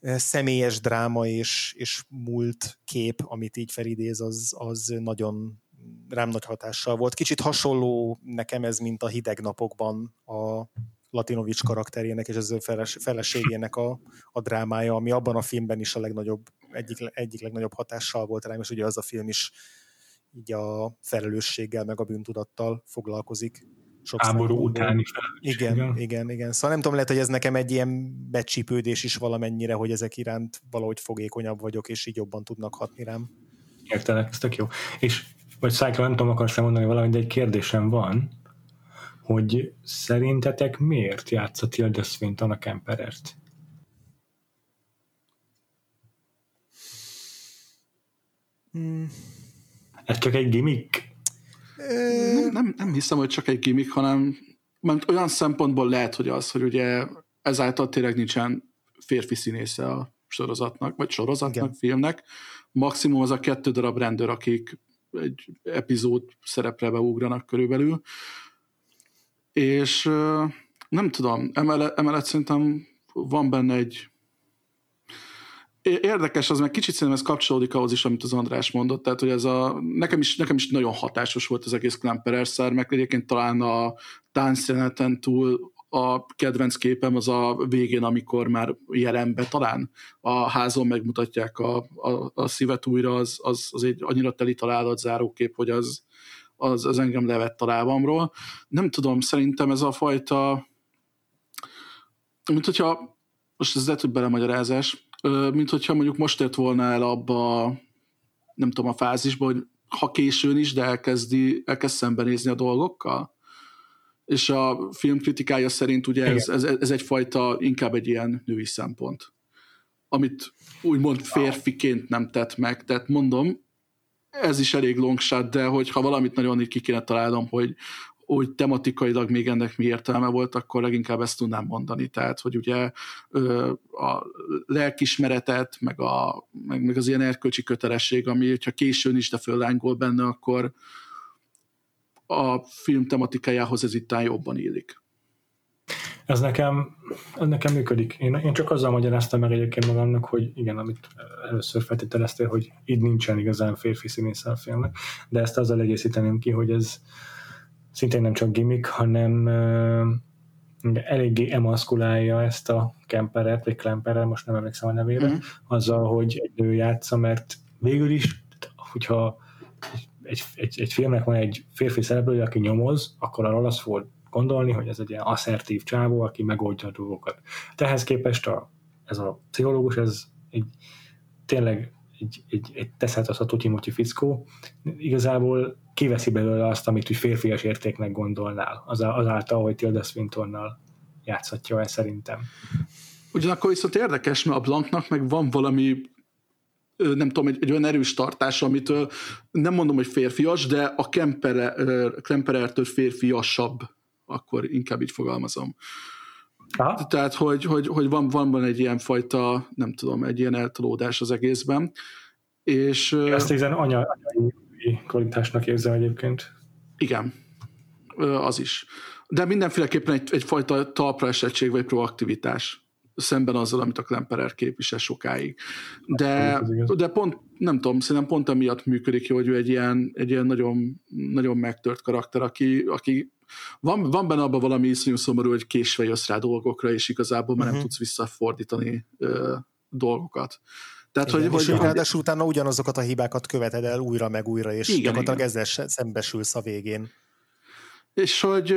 személyes dráma és, és múlt kép, amit így felidéz, az, az nagyon rám nagy hatással volt. Kicsit hasonló nekem ez, mint a hideg napokban a Latinovics karakterének és az ő feles, feleségének a, a drámája, ami abban a filmben is a legnagyobb, egyik, egyik legnagyobb hatással volt rám, és ugye az a film is így a felelősséggel, meg a bűntudattal foglalkozik. Sok Háború utáni igen, igen, igen, igen. Szóval nem tudom, lehet, hogy ez nekem egy ilyen becsípődés is valamennyire, hogy ezek iránt valahogy fogékonyabb vagyok, és így jobban tudnak hatni rám. Értelek, ez tök jó. És vagy Szájkra nem tudom, akarsz mondani valamit, de egy kérdésem van, hogy szerintetek miért játsza Tilda Swinton a Kemperert? Hmm. Ez csak egy gimmick? Nem, nem, nem hiszem, hogy csak egy gimmick, hanem mert olyan szempontból lehet, hogy az, hogy ugye ezáltal tényleg nincsen férfi színésze a sorozatnak, vagy sorozatnak, Igen. filmnek. Maximum az a kettő darab rendőr, akik egy epizód szerepre beugranak körülbelül. És nem tudom, emellett, emellett szerintem van benne egy érdekes, az meg kicsit szerintem ez kapcsolódik ahhoz is, amit az András mondott, tehát hogy ez a, nekem is, nekem is nagyon hatásos volt az egész Klemperer szár, meg egyébként talán a táncjeleneten túl a kedvenc képem az a végén, amikor már jelenbe talán a házon megmutatják a, a, a szívet újra, az, az, az egy annyira teli találat zárókép, hogy az, az, az engem levett a lábamról. Nem tudom, szerintem ez a fajta mint hogyha most ez lehet, hogy belemagyarázás, mint hogyha mondjuk most ért volna el abba nem tudom, a fázisba, hogy ha későn is, de elkezdi, elkezd szembenézni a dolgokkal. És a film kritikája szerint ugye ez, ez, ez egyfajta, inkább egy ilyen női szempont, amit úgymond férfiként nem tett meg. Tehát mondom, ez is elég long shot, de hogyha valamit nagyon így ki kéne találnom, hogy, hogy tematikailag még ennek mi értelme volt, akkor leginkább ezt tudnám mondani. Tehát, hogy ugye a lelkismeretet, meg, a, meg, meg az ilyen erkölcsi kötelesség, ami, hogyha későn is, de föllángol benne, akkor a film tematikájához ez itt jobban illik. Ez nekem, ez nekem működik. Én, én csak azzal magyaráztam meg egyébként magamnak, hogy igen, amit először feltételeztél, hogy itt nincsen igazán férfi színész a filmnek, de ezt azzal egészíteném ki, hogy ez, szintén nem csak gimmick, hanem eléggé emaszkulálja ezt a Kemperet, vagy Klemperrel, most nem emlékszem a nevére, mm. azzal, hogy egy nő játsza, mert végül is, hogyha egy, egy, egy filmnek van egy férfi szereplő, aki nyomoz, akkor arról azt fog gondolni, hogy ez egy ilyen asszertív csávó, aki megoldja a dolgokat. Tehez képest a, ez a pszichológus, ez egy tényleg egy, egy, egy a Timothy fickó, igazából kiveszi belőle azt, amit úgy férfias értéknek gondolnál, az, azáltal, hogy Tilda Swintonnal játszhatja el szerintem. Ugyanakkor viszont érdekes, mert a Blanknak meg van valami nem tudom, egy, egy olyan erős tartás, amit nem mondom, hogy férfias, de a Kemperertől férfiasabb, akkor inkább így fogalmazom. Ha? Tehát, hogy, hogy, hogy van, van, van egy ilyen fajta, nem tudom, egy ilyen eltolódás az egészben. És, Ezt ezen anya, anyai kvalitásnak érzem egyébként. Igen, az is. De mindenféleképpen egy, egyfajta talpra esettség vagy proaktivitás szemben azzal, amit a Klemperer képvisel sokáig. De, de pont, nem tudom, szerintem pont emiatt működik jó, hogy ő egy ilyen, egy ilyen nagyon, nagyon megtört karakter, aki, aki van, van benne abban valami iszonyú szomorú, hogy késve jössz rá dolgokra, és igazából már uh-huh. nem mhm. tudsz visszafordítani ö, dolgokat. Tehát, igen, hogy, és hogy ráadásul utána ugyanazokat a hibákat követed el újra meg újra, és igen, gyakorlatilag igen. ezzel szembesülsz a végén. És hogy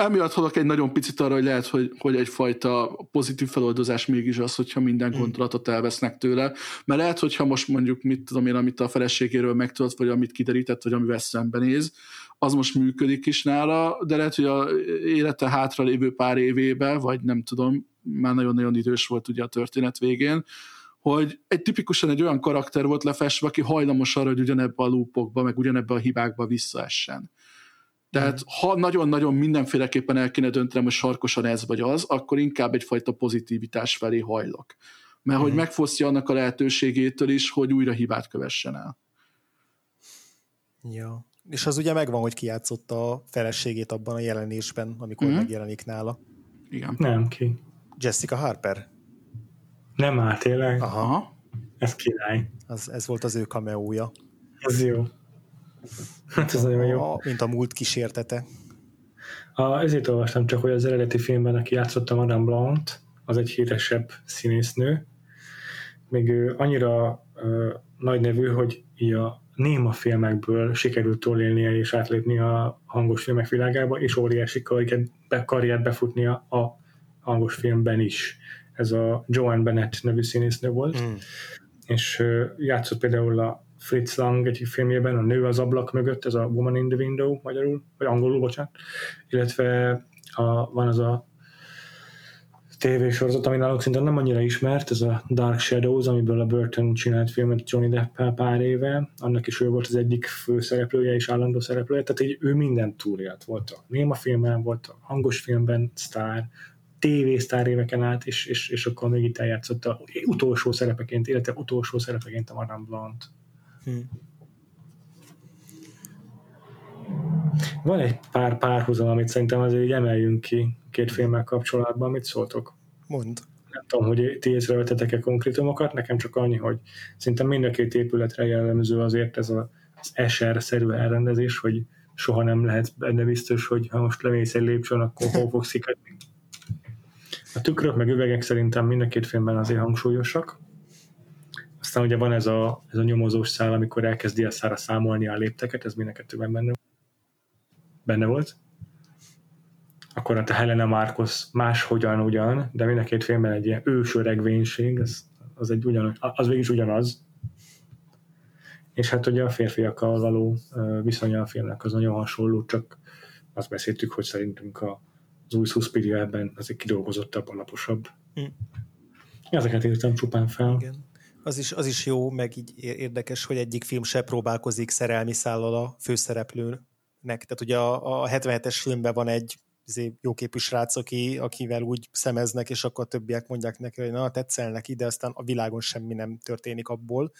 emiatt hallok egy nagyon picit arra, hogy lehet, hogy, hogy egyfajta pozitív feloldozás mégis az, hogyha minden gondolatot elvesznek tőle. Mert lehet, hogyha most mondjuk, mit tudom én, amit a feleségéről megtudott, vagy amit kiderített, vagy amivel szembenéz, az most működik is nála, de lehet, hogy a élete hátra lévő pár évébe, vagy nem tudom, már nagyon-nagyon idős volt ugye a történet végén, hogy egy tipikusan egy olyan karakter volt lefestve, aki hajlamos arra, hogy ugyanebbe a lúpokba, meg ugyanebbe a hibákba visszaessen. Tehát mm. ha nagyon-nagyon mindenféleképpen el kéne döntenem, hogy sarkosan ez vagy az, akkor inkább egyfajta pozitivitás felé hajlok. Mert mm. hogy mhm. megfosztja annak a lehetőségétől is, hogy újra hibát kövessen el. Ja. És az ugye megvan, hogy kijátszotta a feleségét abban a jelenésben, amikor mm. megjelenik nála. Igen. Nem, ki? Jessica Harper. Nem áll tényleg? Aha. Ez király. Az, ez volt az ő kameója. Ez jó. Hát ez nagyon jó. A, mint a múlt kísértete. A, ezért olvastam csak, hogy az eredeti filmben, aki játszotta Madame Blanc, az egy híresebb színésznő. Még ő annyira ö, nagy nevű, hogy így a néma filmekből sikerült túlélnie és átlépni a hangos filmek világába, és óriási karriert befutnia a hangos filmben is. Ez a Joan Bennett nevű színésznő volt, mm. és játszott például a Fritz Lang egyik filmjében, a Nő az ablak mögött, ez a Woman in the Window magyarul, vagy angolul, bocsánat, illetve a, van az a tévésorozat, ami nálunk szinte nem annyira ismert, ez a Dark Shadows, amiből a Burton csinált filmet Johnny depp pár éve, annak is ő volt az egyik főszereplője és állandó szereplője, tehát így ő minden túlélt volt a néma filmben, volt a hangos filmben sztár, tévésztár éveken át, és, és, és akkor még itt eljátszotta utolsó szerepeként, illetve utolsó szerepeként a Madame Blanc. Hmm. Van egy pár párhuzam, amit szerintem azért emeljünk ki két filmmel kapcsolatban. Mit szóltok? Mond. Nem tudom, hogy ti észrevetetek-e konkrétumokat, nekem csak annyi, hogy szerintem mind a két épületre jellemző azért ez a, az SR-szerű elrendezés, hogy soha nem lehet benne biztos, hogy ha most lemész egy lépcsőn, akkor hol fogsz kikadni. A tükrök meg üvegek szerintem mind a két filmben azért hangsúlyosak. Aztán ugye van ez a, ez a nyomozós szál, amikor elkezdi a szára számolni a lépteket, ez mind a kettőben benne, benne volt. Akkor a Helena Marcos máshogyan ugyan, de mind a két filmben egy ilyen ősöregvénység, ez, az, egy ugyan, az végig is ugyanaz. És hát ugye a férfiakkal való viszonya a filmnek az nagyon hasonló, csak azt beszéltük, hogy szerintünk a az új Suspiria ebben azért kidolgozottabb, alaposabb. Mm. Ezeket írtam csupán fel. Igen. Az is, az is jó, meg így érdekes, hogy egyik film se próbálkozik szerelmi szállal a főszereplőnek. Tehát ugye a, a 77-es filmben van egy izé, jóképű srác, aki, akivel úgy szemeznek, és akkor a többiek mondják neki, hogy na, tetszel neki, de aztán a világon semmi nem történik abból,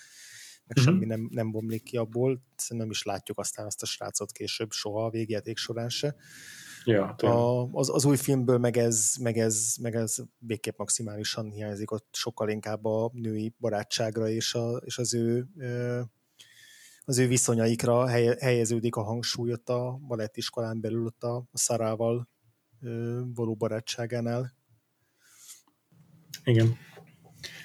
meg uh-huh. semmi nem, nem bomlik ki abból. Szerintem nem is látjuk aztán azt a srácot később soha a végjáték során se. Ja, a, az, az új filmből meg ez, meg ez, meg ez végképp maximálisan hiányzik, ott sokkal inkább a női barátságra és, a, és az ő az ő viszonyaikra helyeződik a hangsúly ott a balettiskolán belül, ott a, Szarával való barátságánál. Igen.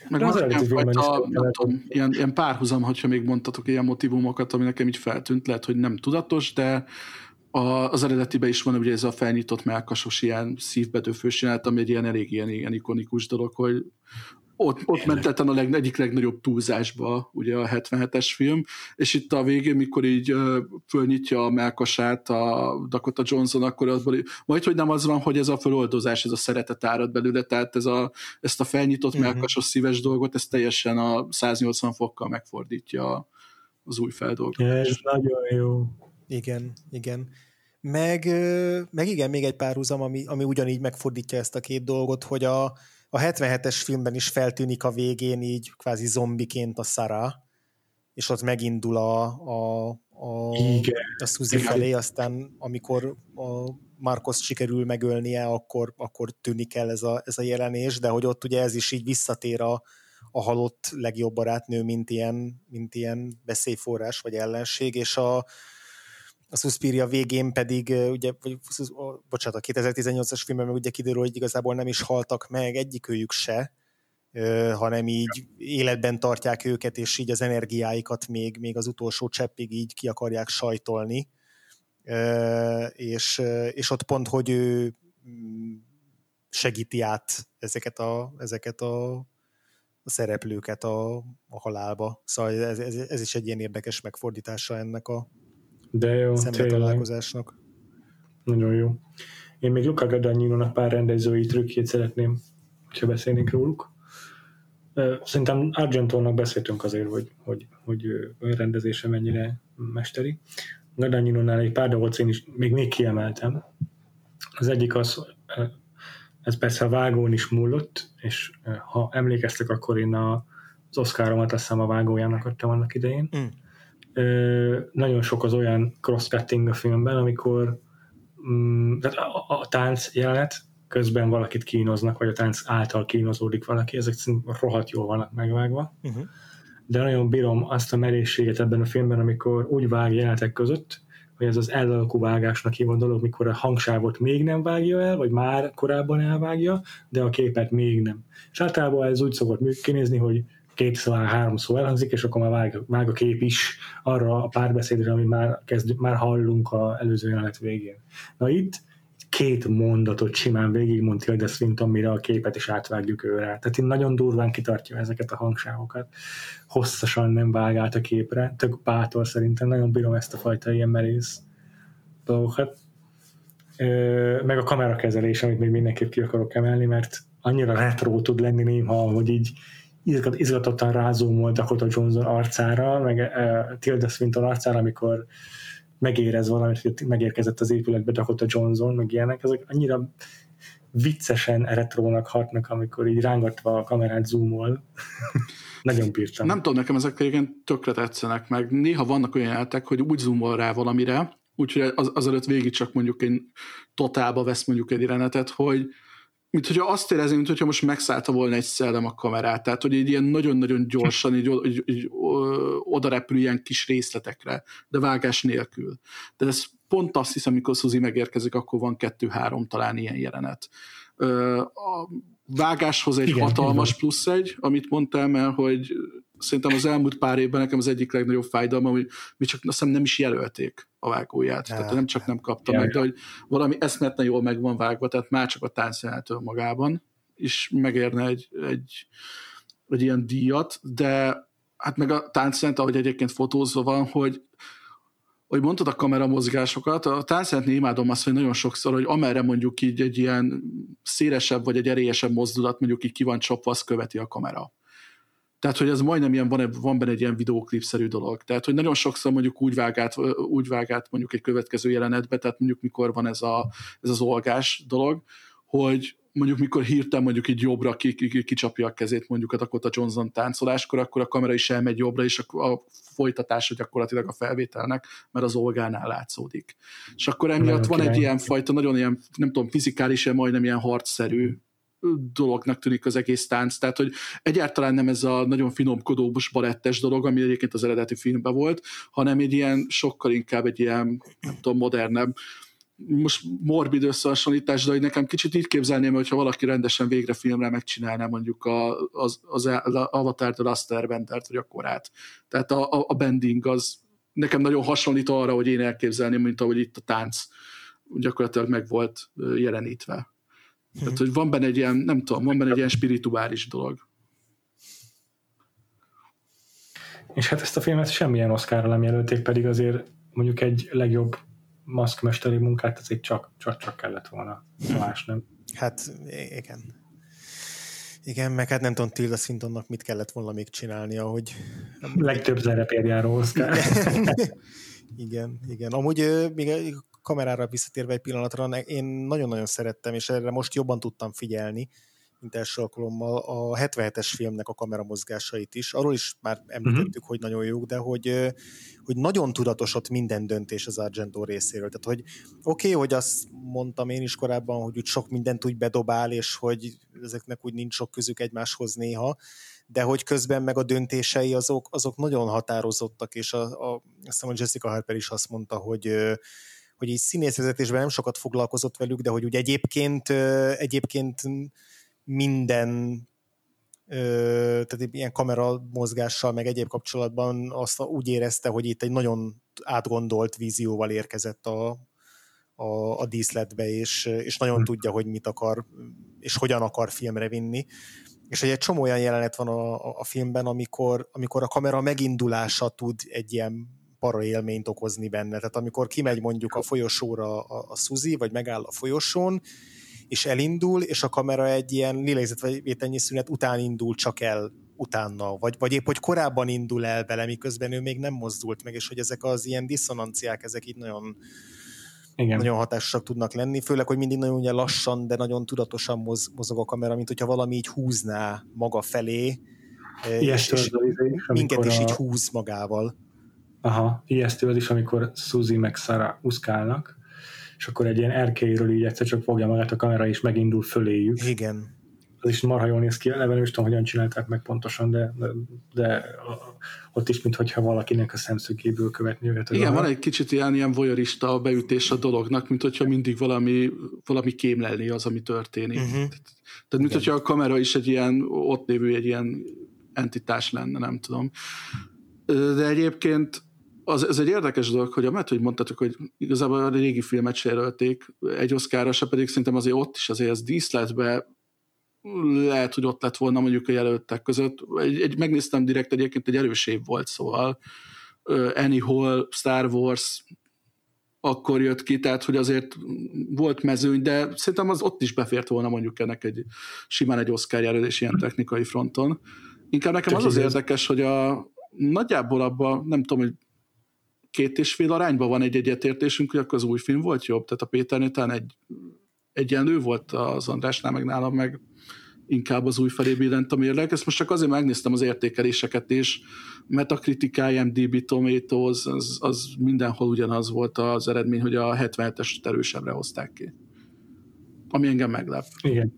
Meg az eredeti filmben is. A, nem tudom, ilyen, ilyen párhuzam, hogyha még mondtatok ilyen motivumokat, ami nekem így feltűnt, lehet, hogy nem tudatos, de a, az eredetiben is van ugye ez a felnyitott melkasos ilyen szívbedőfős jelenet, ami egy ilyen elég ilyen, ilyen ikonikus dolog, hogy ott, ott ment a leg, egyik legnagyobb túlzásba ugye a 77-es film, és itt a végén, mikor így uh, fölnyitja a melkasát a Dakota Johnson, akkor abból, majd hogy nem az van, hogy ez a föloldozás, ez a szeretet árad belőle, tehát ez a, ezt a felnyitott uh-huh. melkasos szíves dolgot, ez teljesen a 180 fokkal megfordítja az új feldolgozás. Ez nagyon jó. Igen, igen. Meg, meg igen, még egy párhuzam, ami, ami ugyanígy megfordítja ezt a két dolgot, hogy a, a 77-es filmben is feltűnik a végén így kvázi zombiként a Sara, és ott megindul a, a, a, a Suzy felé, aztán amikor a Marcos sikerül megölnie, akkor, akkor tűnik el ez a, ez a jelenés, de hogy ott ugye ez is így visszatér a, a halott legjobb barátnő, mint ilyen, mint ilyen veszélyforrás vagy ellenség, és a, a Suspiria végén pedig, ugye, vagy, bocsánat, a 2018-as filmben meg ugye kiderül, hogy igazából nem is haltak meg egyikőjük se, hanem így életben tartják őket, és így az energiáikat még, még az utolsó cseppig így ki akarják sajtolni. És, és ott pont, hogy ő mm, segíti át ezeket a, ezeket a, a szereplőket a, a halálba. Szóval ez, ez, ez is egy ilyen érdekes megfordítása ennek a, de jó, találkozásnak. Nagyon jó. Én még Luca Guadagnino-nak pár rendezői trükkjét szeretném ha beszélnénk róluk. Szerintem Argentónak beszéltünk azért, hogy, hogy, hogy rendezése mennyire mesteri. Gadaninónál egy pár dolgot én is még, még kiemeltem. Az egyik az, ez persze a vágón is múlott, és ha emlékeztek, akkor én a, az Oscaromat azt hiszem a vágójának adtam annak idején. Mm. Nagyon sok az olyan cross-cutting a filmben, amikor mm, tehát a, a, a tánc jelenet közben valakit kínoznak, vagy a tánc által kínozódik valaki, ezek rohadt jól vannak megvágva. Uh-huh. De nagyon bírom azt a merészséget ebben a filmben, amikor úgy vág jelenetek között, hogy ez az elalakú vágásnak hívott dolog, mikor a hangsávot még nem vágja el, vagy már korábban elvágja, de a képet még nem. És általában ez úgy szokott kinézni, hogy két szó, három szó elhangzik, és akkor már vág, vág a kép is arra a párbeszédre, ami már, kezd, már hallunk a előző jelenet végén. Na itt két mondatot simán végigmond Tilda Swinton, mire a képet is átvágjuk őre. Tehát én nagyon durván kitartja ezeket a hangsávokat. Hosszasan nem vág át a képre. Tök bátor szerintem. Nagyon bírom ezt a fajta ilyen merész dolgokat. Meg a kamerakezelés, amit még mindenképp ki akarok emelni, mert annyira retro tud lenni néha, hogy így izgatottan rázumol Dakota Johnson arcára, meg uh, Tilda Swinton arcára, amikor megérez valamit, hogy megérkezett az épületbe Dakota Johnson, meg ilyenek, ezek annyira viccesen retrónak hatnak, amikor így rángatva a kamerát zoomol. (laughs) Nagyon bírtam. Nem tudom, nekem ezek igen tökre tetszenek, meg néha vannak olyan jelentek, hogy úgy zoomol rá valamire, úgyhogy az, azelőtt végig csak mondjuk egy totálba vesz mondjuk egy jelenetet, hogy mint hogyha azt érezni, mint hogyha most megszállta volna egy szellem a kamerát, tehát hogy egy ilyen nagyon-nagyon gyorsan így, így, így oda repül ilyen kis részletekre, de vágás nélkül. De ez pont azt hiszem, amikor Suzy megérkezik, akkor van kettő-három talán ilyen jelenet. A vágáshoz egy Igen, hatalmas plusz egy, amit mondtam mert hogy szerintem az elmúlt pár évben nekem az egyik legnagyobb fájdalma, hogy mi csak azt hiszem nem is jelölték a vágóját. Tehát nem csak nem kapta ja, meg, de hogy valami eszmetlen jól meg van vágva, tehát már csak a táncjelentől magában is megérne egy, egy, egy ilyen díjat, de hát meg a táncjelent, ahogy egyébként fotózva van, hogy hogy mondtad a kameramozgásokat, a táncjelentnél imádom azt, hogy nagyon sokszor, hogy amerre mondjuk így egy ilyen szélesebb vagy egy erélyesebb mozdulat mondjuk így ki van csapva, azt követi a kamera. Tehát, hogy ez majdnem ilyen, van, van benne egy ilyen videóklipszerű dolog. Tehát, hogy nagyon sokszor mondjuk úgy vág át, úgy vág át mondjuk egy következő jelenetbe, tehát mondjuk mikor van ez, a, ez az olgás dolog, hogy mondjuk mikor hirtelen mondjuk így jobbra ki, ki, ki, kicsapja a kezét mondjuk a Dakota Johnson táncoláskor, akkor a kamera is elmegy jobbra, és a, a folytatása gyakorlatilag a felvételnek, mert az olgánál látszódik. És akkor emiatt van egy ilyen fajta, nagyon ilyen, nem tudom, fizikális, majdnem ilyen harcszerű dolognak tűnik az egész tánc, tehát hogy egyáltalán nem ez a nagyon finomkodós balettes dolog, ami egyébként az eredeti filmben volt, hanem egy ilyen sokkal inkább egy ilyen, nem tudom, modernebb, most morbid összehasonlítás, de hogy nekem kicsit így képzelném, hogyha valaki rendesen végre filmre megcsinálná mondjuk a, az, az, az Avatar The Last Airbender-t, vagy a korát. Tehát a, a, a bending az nekem nagyon hasonlít arra, hogy én elképzelném, mint ahogy itt a tánc gyakorlatilag meg volt jelenítve. Tehát, hogy van benne egy ilyen, nem tudom, van benne egy ilyen spirituális dolog. És hát ezt a filmet semmilyen Oscarra nem jelölték, pedig azért mondjuk egy legjobb maszkmesteri munkát azért csak, csak, csak kellett volna, más nem. Hát igen. Igen, meg hát nem tudom Tilda Swintonnak mit kellett volna még csinálnia, hogy... Legtöbb szerepért járó Oscar. igen, igen. Amúgy még kamerára visszatérve egy pillanatra, én nagyon-nagyon szerettem, és erre most jobban tudtam figyelni, mint első alkalommal a 77-es filmnek a kameramozgásait is. Arról is már említettük, uh-huh. hogy nagyon jók, de hogy, hogy nagyon tudatos ott minden döntés az Argento részéről. Tehát, hogy oké, okay, hogy azt mondtam én is korábban, hogy úgy sok mindent úgy bedobál, és hogy ezeknek úgy nincs sok közük egymáshoz néha, de hogy közben meg a döntései azok, azok nagyon határozottak, és a, a, azt hiszem, hogy Jessica Harper is azt mondta, hogy hogy így színészvezetésben nem sokat foglalkozott velük, de hogy úgy egyébként, egyébként minden tehát ilyen kamera mozgással, meg egyéb kapcsolatban azt úgy érezte, hogy itt egy nagyon átgondolt vízióval érkezett a, a, a díszletbe, és, és nagyon hmm. tudja, hogy mit akar, és hogyan akar filmre vinni. És hogy egy csomó olyan jelenet van a, a filmben, amikor, amikor a kamera megindulása tud egy ilyen para élményt okozni benne. Tehát amikor kimegy mondjuk a folyosóra a, a Suzy, vagy megáll a folyosón, és elindul, és a kamera egy ilyen lélegzetvételnyi szünet után indul csak el utána, vagy, vagy épp, hogy korábban indul el vele, miközben ő még nem mozdult meg, és hogy ezek az ilyen diszonanciák, ezek így nagyon, igen. nagyon hatásosak tudnak lenni, főleg, hogy mindig nagyon ugye lassan, de nagyon tudatosan mozog a kamera, mint hogyha valami így húzná maga felé, Ijesztő és, és minket is a... így húz magával. Aha, ijesztő az is, amikor Suzy meg Sarah úszkálnak, és akkor egy ilyen erkélyről így egyszer csak fogja magát a kamera, és megindul föléjük. Igen. Az is marha jól néz ki, eleve nem is tudom, hogyan csinálták meg pontosan, de, de, de ott is, mintha valakinek a szemszögéből követni őket. Igen, van egy kicsit ilyen, ilyen voyeurista beütés a dolognak, mint hogyha mindig valami, valami kémlelni az, ami történik. Uh-huh. Tehát, tehát mint hogyha a kamera is egy ilyen, ott lévő egy ilyen entitás lenne, nem tudom. De egyébként az, ez egy érdekes dolog, hogy amellett, hogy mondtatok, hogy igazából a régi filmet sérölték egy oszkára, se pedig szerintem azért ott is azért ez díszletbe lehet, hogy ott lett volna mondjuk a jelöltek között. Egy, egy, megnéztem direkt, egyébként egy erős év volt, szóval uh, Anyhol, Star Wars akkor jött ki, tehát hogy azért volt mezőny, de szerintem az ott is befért volna mondjuk ennek egy simán egy Oscar jelölés ilyen technikai fronton. Inkább nekem Csak az az érdekes, hogy a nagyjából abban, nem tudom, hogy két és fél arányban van egy egyetértésünk, hogy akkor az új film volt jobb. Tehát a Péternél talán egy egyenlő volt az Andrásnál, meg nálam, meg inkább az új felé billent a mérleg. Ezt most csak azért megnéztem az értékeléseket is. Metacritic, IMDb, Tomatoes, az, az mindenhol ugyanaz volt az eredmény, hogy a 77-es erősebbre hozták ki. Ami engem meglep. Igen.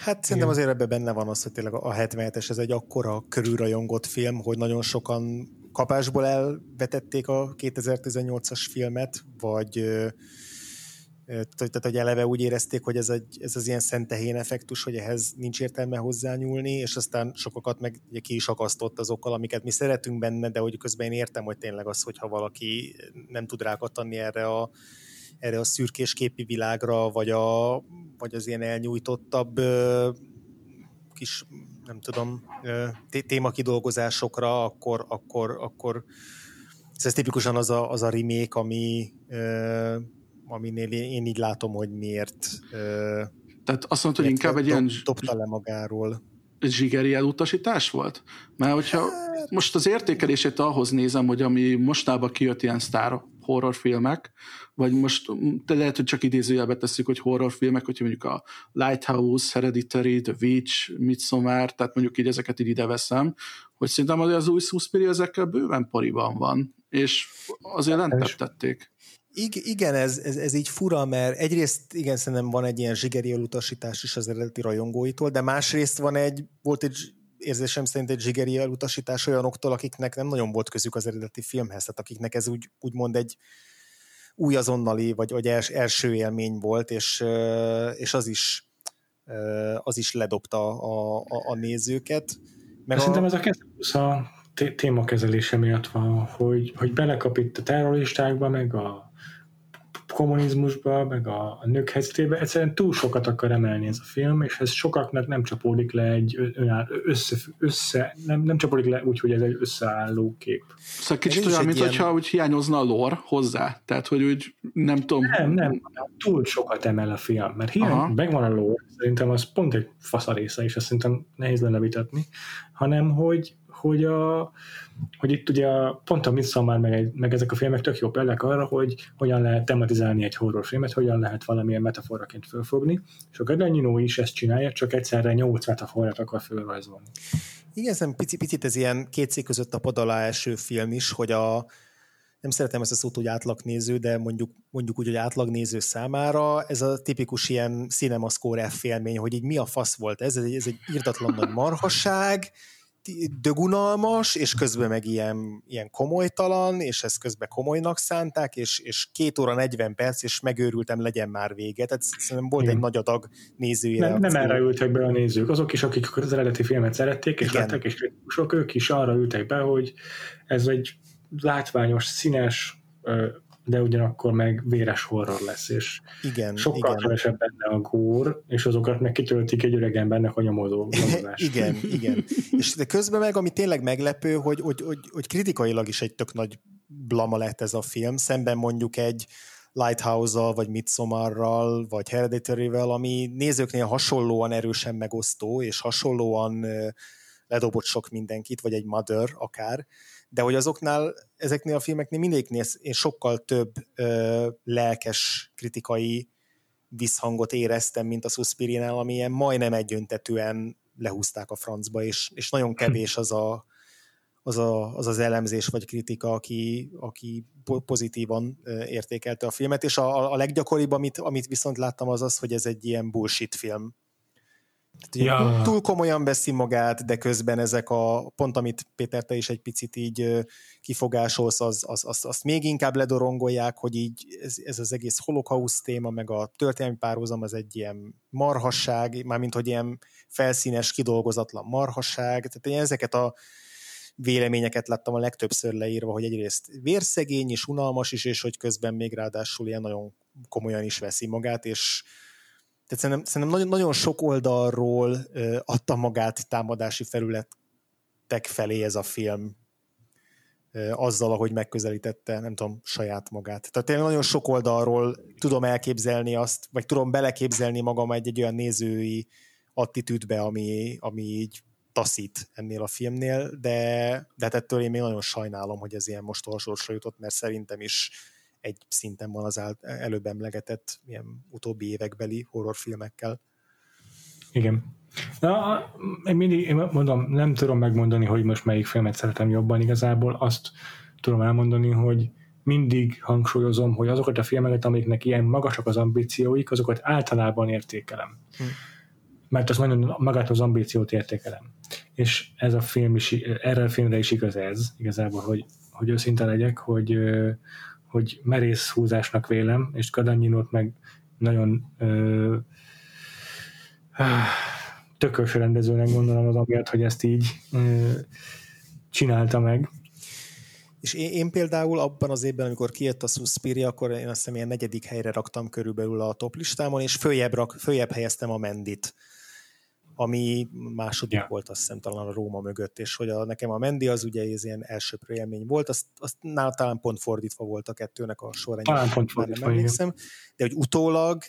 Hát szerintem azért ebben benne van az, hogy tényleg a 77-es ez egy akkora körülrajongott film, hogy nagyon sokan kapásból elvetették a 2018-as filmet, vagy tehát, hogy eleve úgy érezték, hogy ez, egy, ez az ilyen szentehén effektus, hogy ehhez nincs értelme hozzányúlni, és aztán sokakat meg ugye ki is akasztott azokkal, amiket mi szeretünk benne, de hogy közben én értem, hogy tényleg az, hogyha valaki nem tud rákattanni erre a, erre a szürkés képi világra, vagy, a, vagy az ilyen elnyújtottabb kis, nem tudom, témakidolgozásokra, akkor, akkor, akkor ez tipikusan az a, az a remake, ami, aminél én így látom, hogy miért tehát azt mondta, hogy inkább egy ilyen... Dobta le magáról. Zsigeri elutasítás volt? Mert hogyha hát- most az értékelését ahhoz nézem, hogy ami mostában kijött ilyen sztár horrorfilmek, vagy most de lehet, hogy csak idézőjelbe tesszük, hogy horrorfilmek, hogyha mondjuk a Lighthouse, Hereditary, The Witch, Midsommar, tehát mondjuk így ezeket így ide veszem, hogy szerintem az új Suspiria ezekkel bőven pariban van, és azért lentebb tették. Igen, ez, ez, ez így fura, mert egyrészt igen, szerintem van egy ilyen zsigeri elutasítás is az eredeti rajongóitól, de másrészt van egy, volt egy érzésem szerint egy zsigeri elutasítás olyanoktól, akiknek nem nagyon volt közük az eredeti filmhez, tehát akiknek ez úgy, úgymond egy új azonnali, vagy, vagy els, első élmény volt, és, és az is az is ledobta a, a, a nézőket. Meg Szerintem a... ez a, a témakezelése miatt van, hogy, hogy belekap itt a terroristákba, meg a kommunizmusba, meg a, a nők helyzetébe, egyszerűen túl sokat akar emelni ez a film, és ez sokaknak nem csapódik le egy össze, össze nem, nem csapódik le úgy, hogy ez egy összeálló kép. Szóval kicsit olyan, mint ilyen... hogyha úgy hiányozna a lore hozzá, tehát hogy úgy nem tudom. Nem, nem, túl sokat emel a film, mert hiány, megvan a lore, szerintem az pont egy faszarésze, és azt szerintem nehéz lenne vitatni, hanem hogy, hogy a, hogy itt ugye pont a Midsommar meg, meg ezek a filmek tök jó példák arra, hogy hogyan lehet tematizálni egy horrorfilmet, hogyan lehet valamilyen metaforaként fölfogni, és a Gadanyinó is ezt csinálja, csak egyszerre nyolc metaforát akar fölrajzolni. Igen, ez picit, picit ez ilyen két között a pad alá eső film is, hogy a, nem szeretem ezt a szót, hogy átlagnéző, de mondjuk, mondjuk úgy, hogy átlagnéző számára ez a tipikus ilyen cinemascore F félmény, hogy így mi a fasz volt ez, ez egy, ez egy írtatlan nagy marhasság, dögunalmas, és közben meg ilyen, ilyen komolytalan, és ezt közben komolynak szánták, és, és két óra 40 perc, és megőrültem, legyen már vége. Tehát szerintem volt Igen. egy nagy adag nézői nem, nem erre ültek be a nézők. Azok is, akik az eredeti filmet szerették, és Igen. lettek, és kritikusok, ők is arra ültek be, hogy ez egy látványos, színes, de ugyanakkor meg véres horror lesz, és igen, sokkal igen. kevesebb benne a gór, és azokat meg kitöltik egy öreg embernek a nyomozó (laughs) igen, igen. És de közben meg, ami tényleg meglepő, hogy, hogy, hogy, hogy kritikailag is egy tök nagy blama lett ez a film, szemben mondjuk egy Lighthouse-al, vagy Midsommarral, vagy Hereditary-vel, ami nézőknél hasonlóan erősen megosztó, és hasonlóan ledobott sok mindenkit, vagy egy Mother akár, de hogy azoknál, ezeknél a filmeknél mindegyiknél én sokkal több ö, lelkes kritikai visszhangot éreztem, mint a Suspirinál, ami ilyen majdnem egyöntetően lehúzták a francba, és, és nagyon kevés az a, az, a, az az elemzés vagy kritika, aki, aki pozitívan értékelte a filmet, és a, a leggyakoribb, amit, amit viszont láttam, az az, hogy ez egy ilyen bullshit film. Tehát, ja. Túl komolyan veszi magát, de közben ezek a, pont amit Péter, te is egy picit így kifogásolsz, az, az, az, azt még inkább ledorongolják, hogy így ez, ez az egész holokauszt téma, meg a történelmi párhuzam, az egy ilyen marhasság, mármint hogy ilyen felszínes, kidolgozatlan marhasság, tehát én ezeket a véleményeket láttam a legtöbbször leírva, hogy egyrészt vérszegény és unalmas is, és hogy közben még ráadásul ilyen nagyon komolyan is veszi magát, és tehát szerintem, szerintem nagyon, nagyon sok oldalról adta magát támadási felületek felé ez a film, azzal, ahogy megközelítette, nem tudom, saját magát. Tehát tényleg nagyon sok oldalról tudom elképzelni azt, vagy tudom beleképzelni magam egy, egy olyan nézői attitűdbe, ami, ami így taszít ennél a filmnél, de, de hát ettől én még nagyon sajnálom, hogy ez ilyen most jutott, mert szerintem is egy szinten van az előbb emlegetett ilyen utóbbi évekbeli horrorfilmekkel. Igen. Na, én mindig, én mondom, nem tudom megmondani, hogy most melyik filmet szeretem jobban igazából, azt tudom elmondani, hogy mindig hangsúlyozom, hogy azokat a filmeket, amiknek ilyen magasak az ambícióik, azokat általában értékelem. Hm. Mert az nagyon magát az ambíciót értékelem. És ez a film is, erre a filmre is igaz ez, igazából, hogy, hogy őszinte legyek, hogy, hogy merész húzásnak vélem, és Kadanyinót meg nagyon ö, tökös rendezőnek gondolom az amiatt, hogy ezt így ö, csinálta meg. És én, én például abban az évben, amikor kijött a Suspiria, akkor én azt hiszem ilyen negyedik helyre raktam körülbelül a top listámon, és följebb, rak, följebb helyeztem a Mendit ami második yeah. volt azt hiszem talán a Róma mögött, és hogy a, nekem a Mendi az ugye ez ilyen első élmény volt, azt, azt nála talán pont fordítva volt a kettőnek a sorrendje. Talán pont fordítva, emlékszem, de hogy utólag,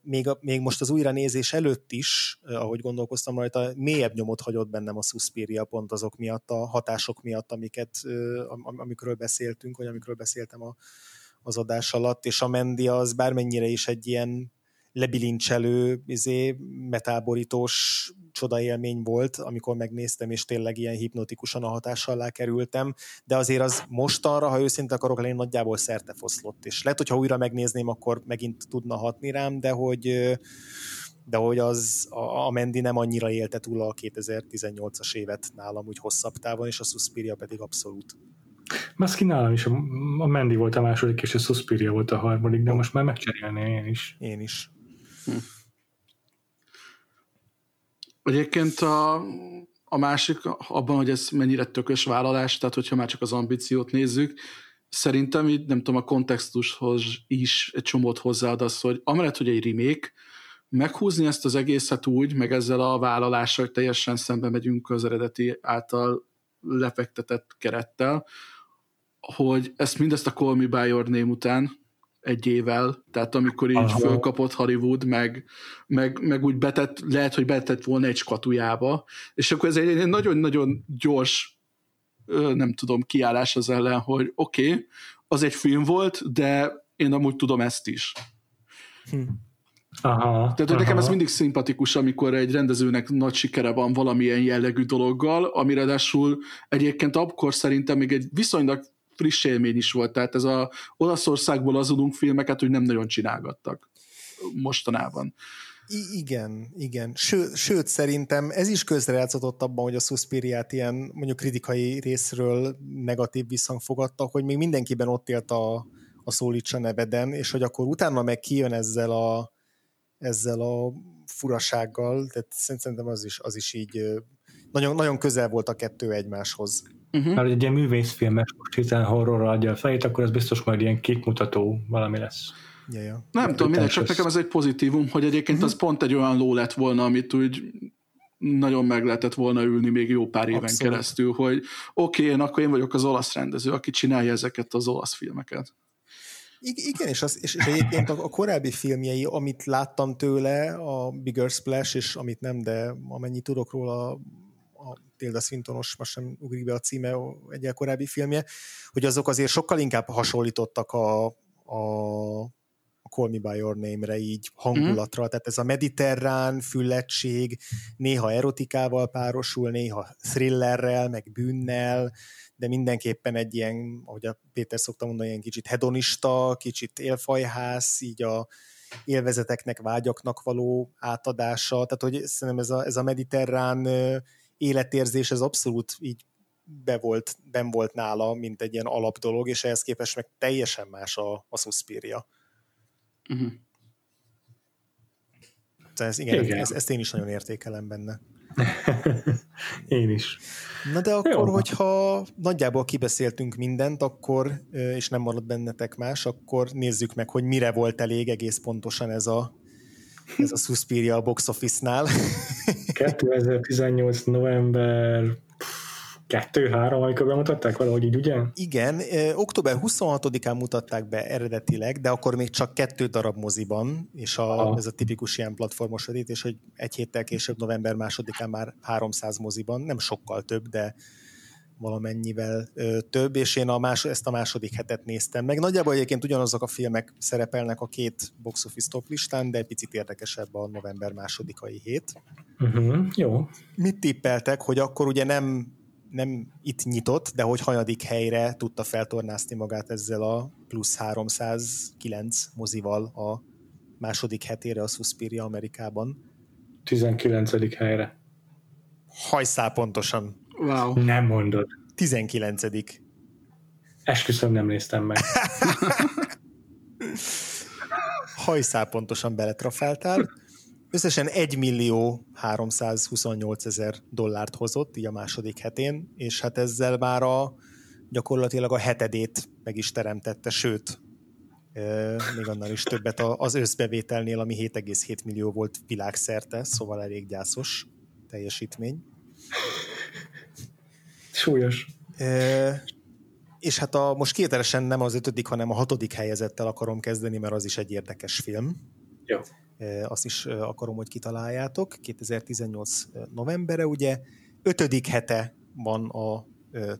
még, a, még most az újranézés előtt is, ahogy gondolkoztam rajta, mélyebb nyomot hagyott bennem a Suspiria pont azok miatt, a hatások miatt, amiket, amikről beszéltünk, vagy amikről beszéltem a, az adás alatt, és a Mendi az bármennyire is egy ilyen lebilincselő, izé, metáborítós csodaélmény volt, amikor megnéztem, és tényleg ilyen hipnotikusan a hatás alá kerültem, de azért az most arra, ha őszinte akarok lenni, nagyjából szerte foszlott, és lehet, hogyha újra megnézném, akkor megint tudna hatni rám, de hogy de hogy az a, a Mendi nem annyira élte túl a 2018-as évet nálam úgy hosszabb távon, és a Suspiria pedig abszolút. Maszki nálam is, a, Mendi volt a második, és a Suspiria volt a harmadik, de most már megcserélném én is. Én is. Hm. Egyébként a, a másik, abban, hogy ez mennyire tökös vállalás, tehát hogyha már csak az ambíciót nézzük, szerintem így, nem tudom, a kontextushoz is egy csomót hozzáad az, hogy amellett, hogy egy remake, meghúzni ezt az egészet úgy, meg ezzel a vállalással, hogy teljesen szembe megyünk az eredeti által lefektetett kerettel, hogy ezt mindezt a Call Me By Your Name után egy évvel, tehát amikor így Aha. fölkapott Hollywood, meg, meg, meg úgy betett, lehet, hogy betett volna egy skatujába, és akkor ez egy nagyon-nagyon gyors nem tudom, kiállás az ellen, hogy oké, okay, az egy film volt, de én amúgy tudom ezt is. Hm. Aha, Tehát aha. nekem ez mindig szimpatikus, amikor egy rendezőnek nagy sikere van valamilyen jellegű dologgal, ami ráadásul egyébként akkor szerintem még egy viszonylag friss élmény is volt, tehát ez a Olaszországból azonunk filmeket, hogy nem nagyon csinálgattak mostanában. I- igen, igen. Ső, sőt, szerintem ez is közrejátszott abban, hogy a Suspiriát ilyen mondjuk kritikai részről negatív visszhang fogadta, hogy még mindenkiben ott élt a, a Szólítsa neveden, és hogy akkor utána meg kijön ezzel a, ezzel a furasággal, tehát szerintem az is, az is így nagyon, nagyon közel volt a kettő egymáshoz. Uh-huh. Mert egy ilyen művészfilmes most hiszen horrorra adja a fejét, akkor ez biztos majd ilyen képmutató valami lesz. Ja, ja. Nem tudom, mindegy, csak nekem ez egy pozitívum, hogy egyébként uh-huh. az pont egy olyan ló lett volna, amit úgy nagyon meg lehetett volna ülni még jó pár éven Abszolút. keresztül, hogy oké, okay, én akkor én vagyok az olasz rendező, aki csinálja ezeket az olasz filmeket. igen, és, az, és, és egyébként a, a korábbi filmjei, amit láttam tőle, a Bigger Splash, és amit nem, de amennyit tudok róla, a Tilda Swintonos, most sem ugrik be a címe, egy korábbi filmje, hogy azok azért sokkal inkább hasonlítottak a, a, a Call Me By Your Name-re így hangulatra, mm. tehát ez a mediterrán füllettség néha erotikával párosul, néha thrillerrel, meg bűnnel, de mindenképpen egy ilyen, ahogy a Péter szokta mondani, ilyen kicsit hedonista, kicsit élfajház, így a élvezeteknek, vágyaknak való átadása, tehát hogy szerintem ez a, ez a mediterrán életérzés, ez abszolút így be volt, ben volt nála, mint egy ilyen alapdolog, és ehhez képest meg teljesen más a, a Suspiria. Uh-huh. Ez, igen, igen. Ezt, ezt én is nagyon értékelem benne. (laughs) Én is. Na de akkor, Jó. hogyha nagyjából kibeszéltünk mindent, akkor, és nem marad bennetek más, akkor nézzük meg, hogy mire volt elég egész pontosan ez a, ez a Suspiria a box office-nál. (laughs) 2018. november kettő-három, amikor bemutatták valahogy így, ugye? Igen, október 26-án mutatták be eredetileg, de akkor még csak kettő darab moziban, és a, ez a tipikus ilyen platformos vetítés, hogy egy héttel később, november másodikán már 300 moziban, nem sokkal több, de valamennyivel ö, több, és én a más, ezt a második hetet néztem meg. Nagyjából egyébként ugyanazok a filmek szerepelnek a két box office top listán, de egy picit érdekesebb a november másodikai hét. Uh-huh, jó. Mit tippeltek, hogy akkor ugye nem nem itt nyitott, de hogy hanyadik helyre tudta feltornászni magát ezzel a plusz 309 mozival a második hetére a Suspiria Amerikában. 19. helyre. Hajszál pontosan. Wow. Nem mondod. 19. Esküszöm nem néztem meg. (laughs) Hajszál pontosan beletrafáltál. Összesen 1 millió 328 ezer dollárt hozott így a második hetén, és hát ezzel már a, gyakorlatilag a hetedét meg is teremtette, sőt, még annál is többet az összbevételnél, ami 7,7 millió volt világszerte, szóval elég gyászos teljesítmény. Súlyos. E, és hát a, most kételesen nem az ötödik, hanem a hatodik helyezettel akarom kezdeni, mert az is egy érdekes film. Jó azt is akarom, hogy kitaláljátok. 2018 novembere, ugye, ötödik hete van a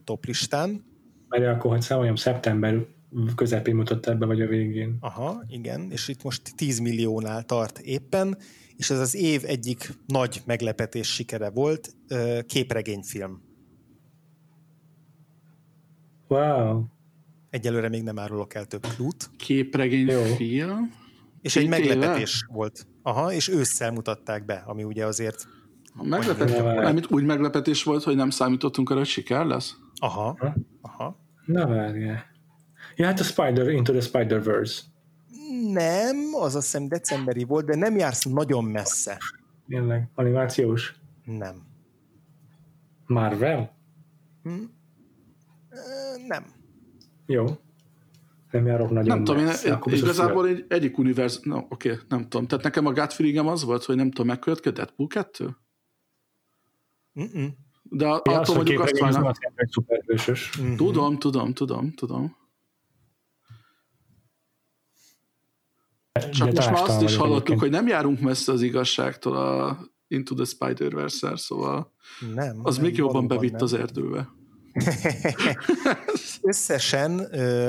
top listán. Mert akkor, hogy számoljam, szeptember közepén mutatta be, vagy a végén. Aha, igen, és itt most 10 milliónál tart éppen, és ez az év egyik nagy meglepetés sikere volt, képregényfilm. Wow. Egyelőre még nem árulok el több klút. Képregényfilm? És egy meglepetés éve? volt. Aha, és ősszel mutatták be, ami ugye azért... A meglepetés, nem, úgy meglepetés volt, hogy nem számítottunk arra, hogy siker lesz? Aha, aha. Na várjál. Ja, hát a Spider, Into the Spider-Verse. Nem, az azt hiszem decemberi volt, de nem jársz nagyon messze. Tényleg, animációs? Nem. Marvel? Hm? Nem. Jó nem járok nagyon Nem tudom, én, én igazából egy, egyik univerz... No, oké, okay, nem tudom. Tehát nekem a gut az volt, hogy nem tudom, megkövetke Deadpool 2? Mm-mm. De ja, attól mondjuk azt mondom... Mm-hmm. Tudom, tudom, tudom, tudom. Csak most már azt is hallottuk, hogy nem járunk messze az igazságtól a Into the Spider-Verse-szel, szóval nem, az nem, még jobban bevitt nem. az erdőbe. (laughs) Összesen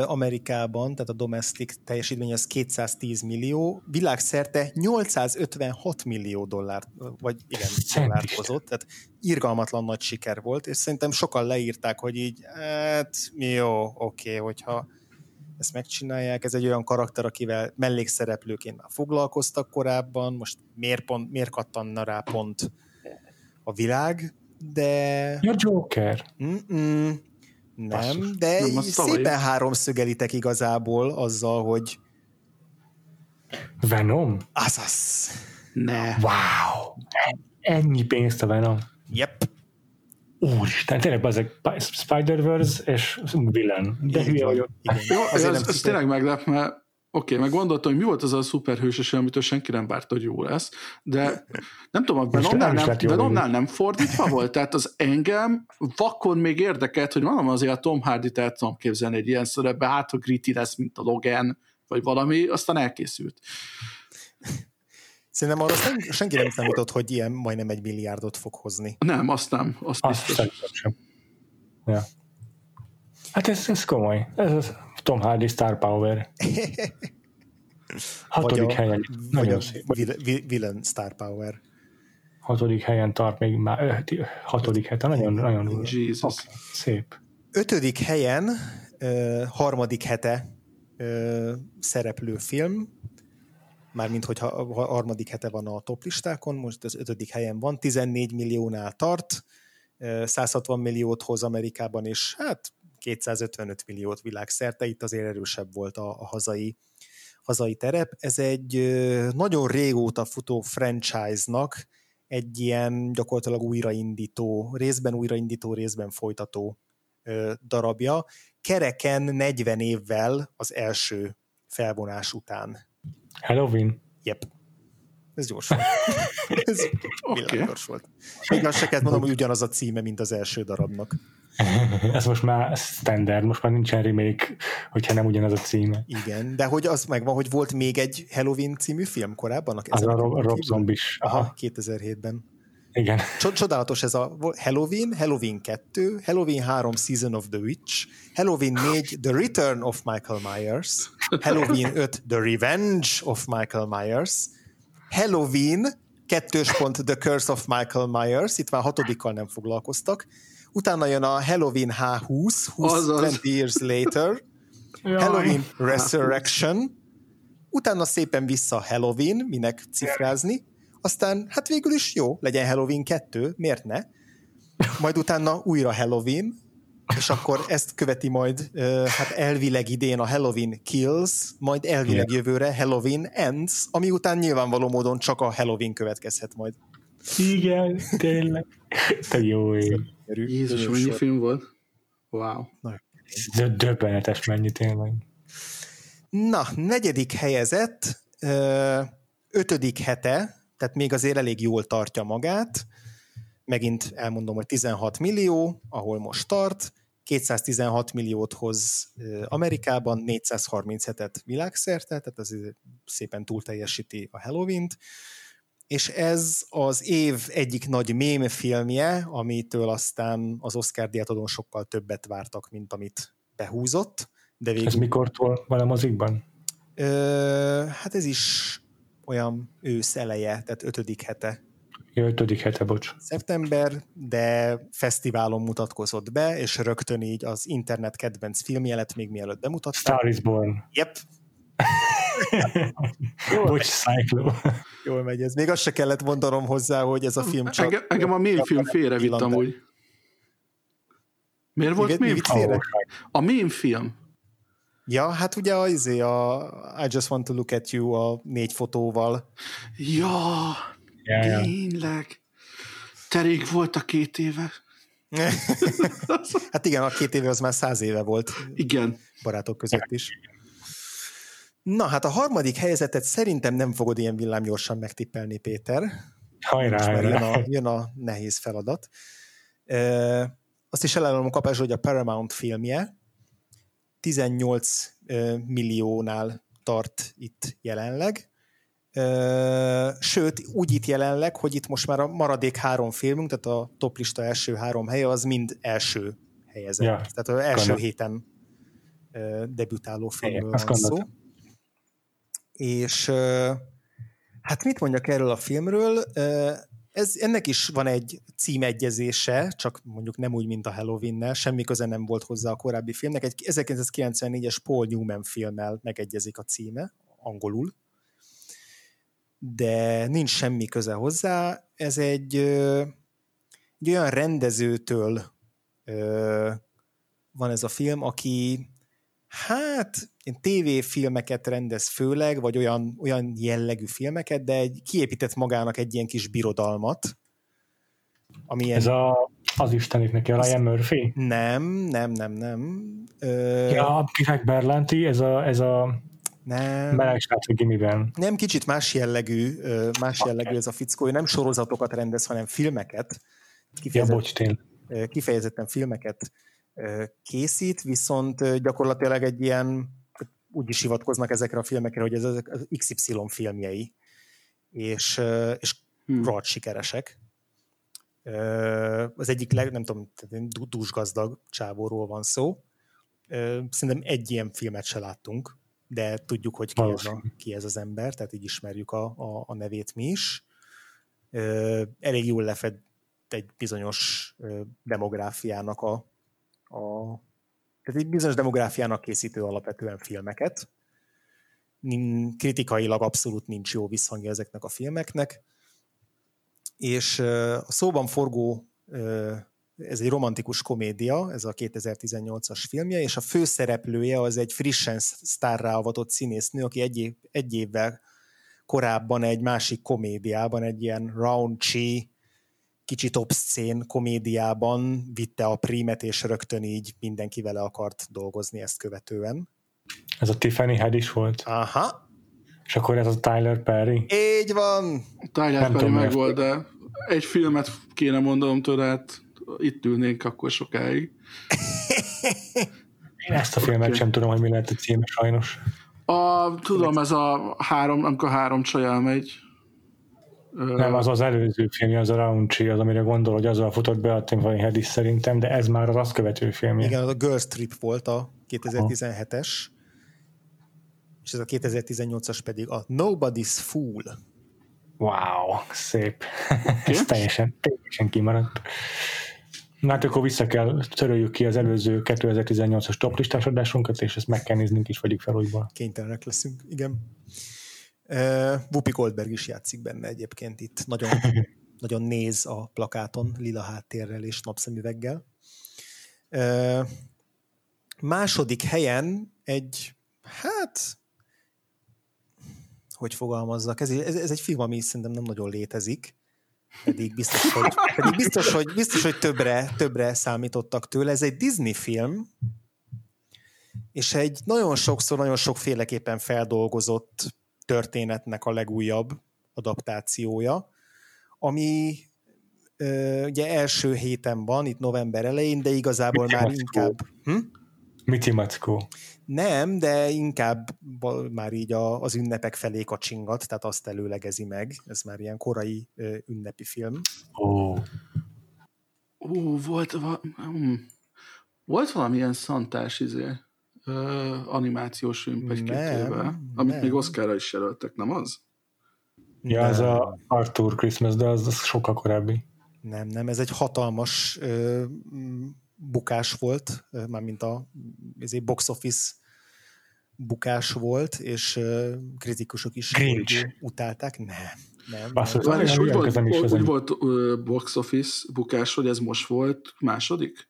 Amerikában, tehát a domestic teljesítmény az 210 millió, világszerte 856 millió dollárt, vagy igen, dollárt hozott, tehát irgalmatlan nagy siker volt, és szerintem sokan leírták, hogy így, hát jó, oké, okay, hogyha ezt megcsinálják, ez egy olyan karakter, akivel mellékszereplőként már foglalkoztak korábban, most miért, pont, miért kattanna rá pont a világ, de... Ja, Joker. Mm-mm. Nem, Basszus. de nem, szépen háromszögelitek igazából azzal, hogy Venom? Azaz. Ne. Wow. Ennyi pénzt a Venom. Yep. Úristen, tényleg az Spider-Verse és Villain. De hülye vagyok. Jó, ez, ez, ez tényleg meglep, mert Oké, okay, meg gondoltam, hogy mi volt az a szuperhősös, amitől senki nem várta, hogy jó lesz, de nem tudom, a Venomnál nem, Venomnál nem fordítva volt, tehát az engem vakon még érdekelt, hogy mondom azért a Tom Hardy-t el tudom képzelni egy ilyen szerepbe, hát a gritty lesz, mint a Logan, vagy valami, aztán elkészült. Szerintem arra nem, senki nem számított, hogy ilyen majdnem egy milliárdot fog hozni. Nem, azt nem. Azt, azt biztos. sem. Ja. Hát ez, ez komoly. Ez az Tom Hardy Star Power. (laughs) Hatodik a, helyen. Nagyon szép. Villain Star Power. Hatodik helyen tart még már, hatodik hete, nagyon, nagyon Jesus. Okay, szép. Ötödik helyen, harmadik hete szereplő film, mármint hogyha a harmadik hete van a top listákon, most az ötödik helyen van, 14 milliónál tart, 160 milliót hoz Amerikában, és hát 255 milliót világszerte, itt azért erősebb volt a, a hazai, hazai terep. Ez egy nagyon régóta futó franchise-nak egy ilyen gyakorlatilag újraindító, részben újraindító, részben folytató darabja, kereken 40 évvel az első felvonás után. Halloween? Yep. Ez gyors volt. (laughs) Ez okay. gyors volt. Még azt se kellett mondom, hogy ugyanaz a címe, mint az első darabnak. (laughs) Ez most már standard, most már nincsen remake, hogyha nem ugyanaz a címe. Igen, de hogy az megvan, hogy volt még egy Halloween című film korábban? Az a Rob, Rob Zombis. Aha, 2007-ben. Igen. Csodálatos ez a Halloween, Halloween 2, Halloween 3 Season of the Witch, Halloween 4 The Return of Michael Myers, Halloween 5 The Revenge of Michael Myers, Halloween kettős pont The Curse of Michael Myers, itt már hatodikkal nem foglalkoztak, utána jön a Halloween H20, 20, 20 Years Later, (laughs) Jaj. Halloween Resurrection, utána szépen vissza Halloween, minek cifrázni, aztán hát végül is jó, legyen Halloween 2, miért ne? Majd utána újra Halloween, és akkor ezt követi majd hát elvileg idén a Halloween Kills, majd elvileg jövőre Halloween Ends, ami után nyilvánvaló módon csak a Halloween következhet majd. Igen, tényleg. Te jó ég. Jézus, mennyi film volt? Wow. Döbbenetes mennyi tényleg. Na, negyedik helyezett, ötödik hete, tehát még azért elég jól tartja magát. Megint elmondom, hogy 16 millió, ahol most tart, 216 milliót hoz Amerikában, 437-et világszerte, tehát ez szépen túl teljesíti a Halloween-t, és ez az év egyik nagy mém filmje, amitől aztán az Oscar diátodon sokkal többet vártak, mint amit behúzott. De végül... Ez mikortól van a mozikban? Ö, hát ez is olyan ősz eleje, tehát ötödik hete. Ja, ötödik hete, bocs. Szeptember, de fesztiválon mutatkozott be, és rögtön így az internet kedvenc filmje lett, még mielőtt bemutatták. Star is Born. Yep. (laughs) (laughs) Bocs, Cyclo. Jól megy ez. Még azt se kellett mondanom hozzá, hogy ez a film csak... Engem, engem a mémfilm félrevitt amúgy. Miért volt mémfilm? A mémfilm. Ja, hát ugye az, izé, a I Just Want to Look at You a négy fotóval. Ja, ja, tényleg. Terék volt a két éve. (laughs) hát igen, a két éve az már száz éve volt. Igen. Barátok között is. Na, hát a harmadik helyzetet szerintem nem fogod ilyen villámgyorsan megtippelni, Péter. Hajrá, Most jön, a, jön a nehéz feladat. E, azt is elárulom a kapásra, hogy a Paramount filmje, 18 milliónál tart itt jelenleg. Sőt, úgy itt jelenleg, hogy itt most már a maradék három filmünk, tehát a toplista első három helye, az mind első helyezett. Ja, tehát az első gondol. héten debütáló filmről van szó. És hát mit mondjak erről a filmről? Ez, ennek is van egy címegyezése, csak mondjuk nem úgy, mint a Halloween-nel, semmi köze nem volt hozzá a korábbi filmnek. Egy 1994-es Paul Newman filmmel megegyezik a címe, angolul, de nincs semmi köze hozzá. Ez egy, egy olyan rendezőtől van ez a film, aki hát én tévéfilmeket rendez főleg, vagy olyan, olyan jellegű filmeket, de egy, kiépített magának egy ilyen kis birodalmat. Amilyen... Ez a, az istenit neki, a Ryan Murphy? Nem, nem, nem, nem. Ö... Ja, a Kifek Berlanti, ez a, ez a nem. Melegsrác a gimiben. Nem, kicsit más jellegű, más jellegű ez a fickó. Ő nem sorozatokat rendez, hanem filmeket. Kifejezett, ja, bocs. Kifejezetten filmeket készít, viszont gyakorlatilag egy ilyen úgy is hivatkoznak ezekre a filmekre, hogy ez az XY filmjei, és, és hmm. rohadt sikeresek. Az egyik, leg, nem tudom, dúsgazdag csávóról van szó. Szerintem egy ilyen filmet se láttunk, de tudjuk, hogy ki ez, a, ki ez az ember, tehát így ismerjük a, a, a nevét mi is. Elég jól lefed egy bizonyos demográfiának a, a tehát egy bizonyos demográfiának készítő alapvetően filmeket. Kritikailag abszolút nincs jó visszhangja ezeknek a filmeknek. És a szóban forgó, ez egy romantikus komédia, ez a 2018-as filmje, és a főszereplője az egy frissen sztárrá avatott színésznő, aki egy, év, egy évvel korábban egy másik komédiában, egy ilyen raunchy, kicsit obszcén komédiában vitte a prímet, és rögtön így mindenki vele akart dolgozni ezt követően. Ez a Tiffany Head is volt? Aha. És akkor ez a Tyler Perry? Így van! Tyler Nem Perry meg volt, de egy filmet kéne mondanom tőle, hát itt ülnénk akkor sokáig. (laughs) Én ezt a filmet okay. sem tudom, hogy mi lehet a címe, sajnos. A, tudom, ez a három, amikor három csaj elmegy nem, az az előző film, az a Raunchy, az, amire gondol, hogy azzal futott be a Tiffany Head is szerintem, de ez már az azt követő film. Igen, az a Girls Trip volt a 2017-es, és ez a 2018-as pedig a Nobody's Fool. Wow, szép. (laughs) ez teljesen, teljesen kimaradt. Na hát akkor vissza kell, töröljük ki az előző 2018-as toplistás adásunkat, és ezt meg kell néznünk is, vegyük fel újból. Kénytelenek leszünk, igen. Uh, Whoopi Goldberg is játszik benne egyébként itt. Nagyon, (laughs) nagyon néz a plakáton, lila háttérrel és napszemüveggel. Uh, második helyen egy, hát, hogy fogalmazzak, ez, ez, ez egy film, ami szerintem nem nagyon létezik, pedig biztos, hogy, pedig biztos, hogy, biztos, hogy többre, többre számítottak tőle. Ez egy Disney film, és egy nagyon sokszor, nagyon sokféleképpen feldolgozott történetnek a legújabb adaptációja, ami ugye első héten van, itt november elején, de igazából Miti már Mackó. inkább... Hm? Miti Mackó. Nem, de inkább már így a, az ünnepek felé kacsingat, tehát azt előlegezi meg. Ez már ilyen korai ö, ünnepi film. Ó. Oh. Ó, volt, va, um, volt valamilyen szantás izé animációs film amit nem. még Oscarra is jelöltek, nem az? Ja, nem. ez a Arthur Christmas, de az, az sokkal korábbi. Nem, nem, ez egy hatalmas ö, bukás volt, mármint a ez egy box office bukás volt, és ö, kritikusok is Grinch. utálták. Nem, nem. Basszus, nem. És úgy volt, úgy, volt uh, box office bukás, hogy ez most volt második?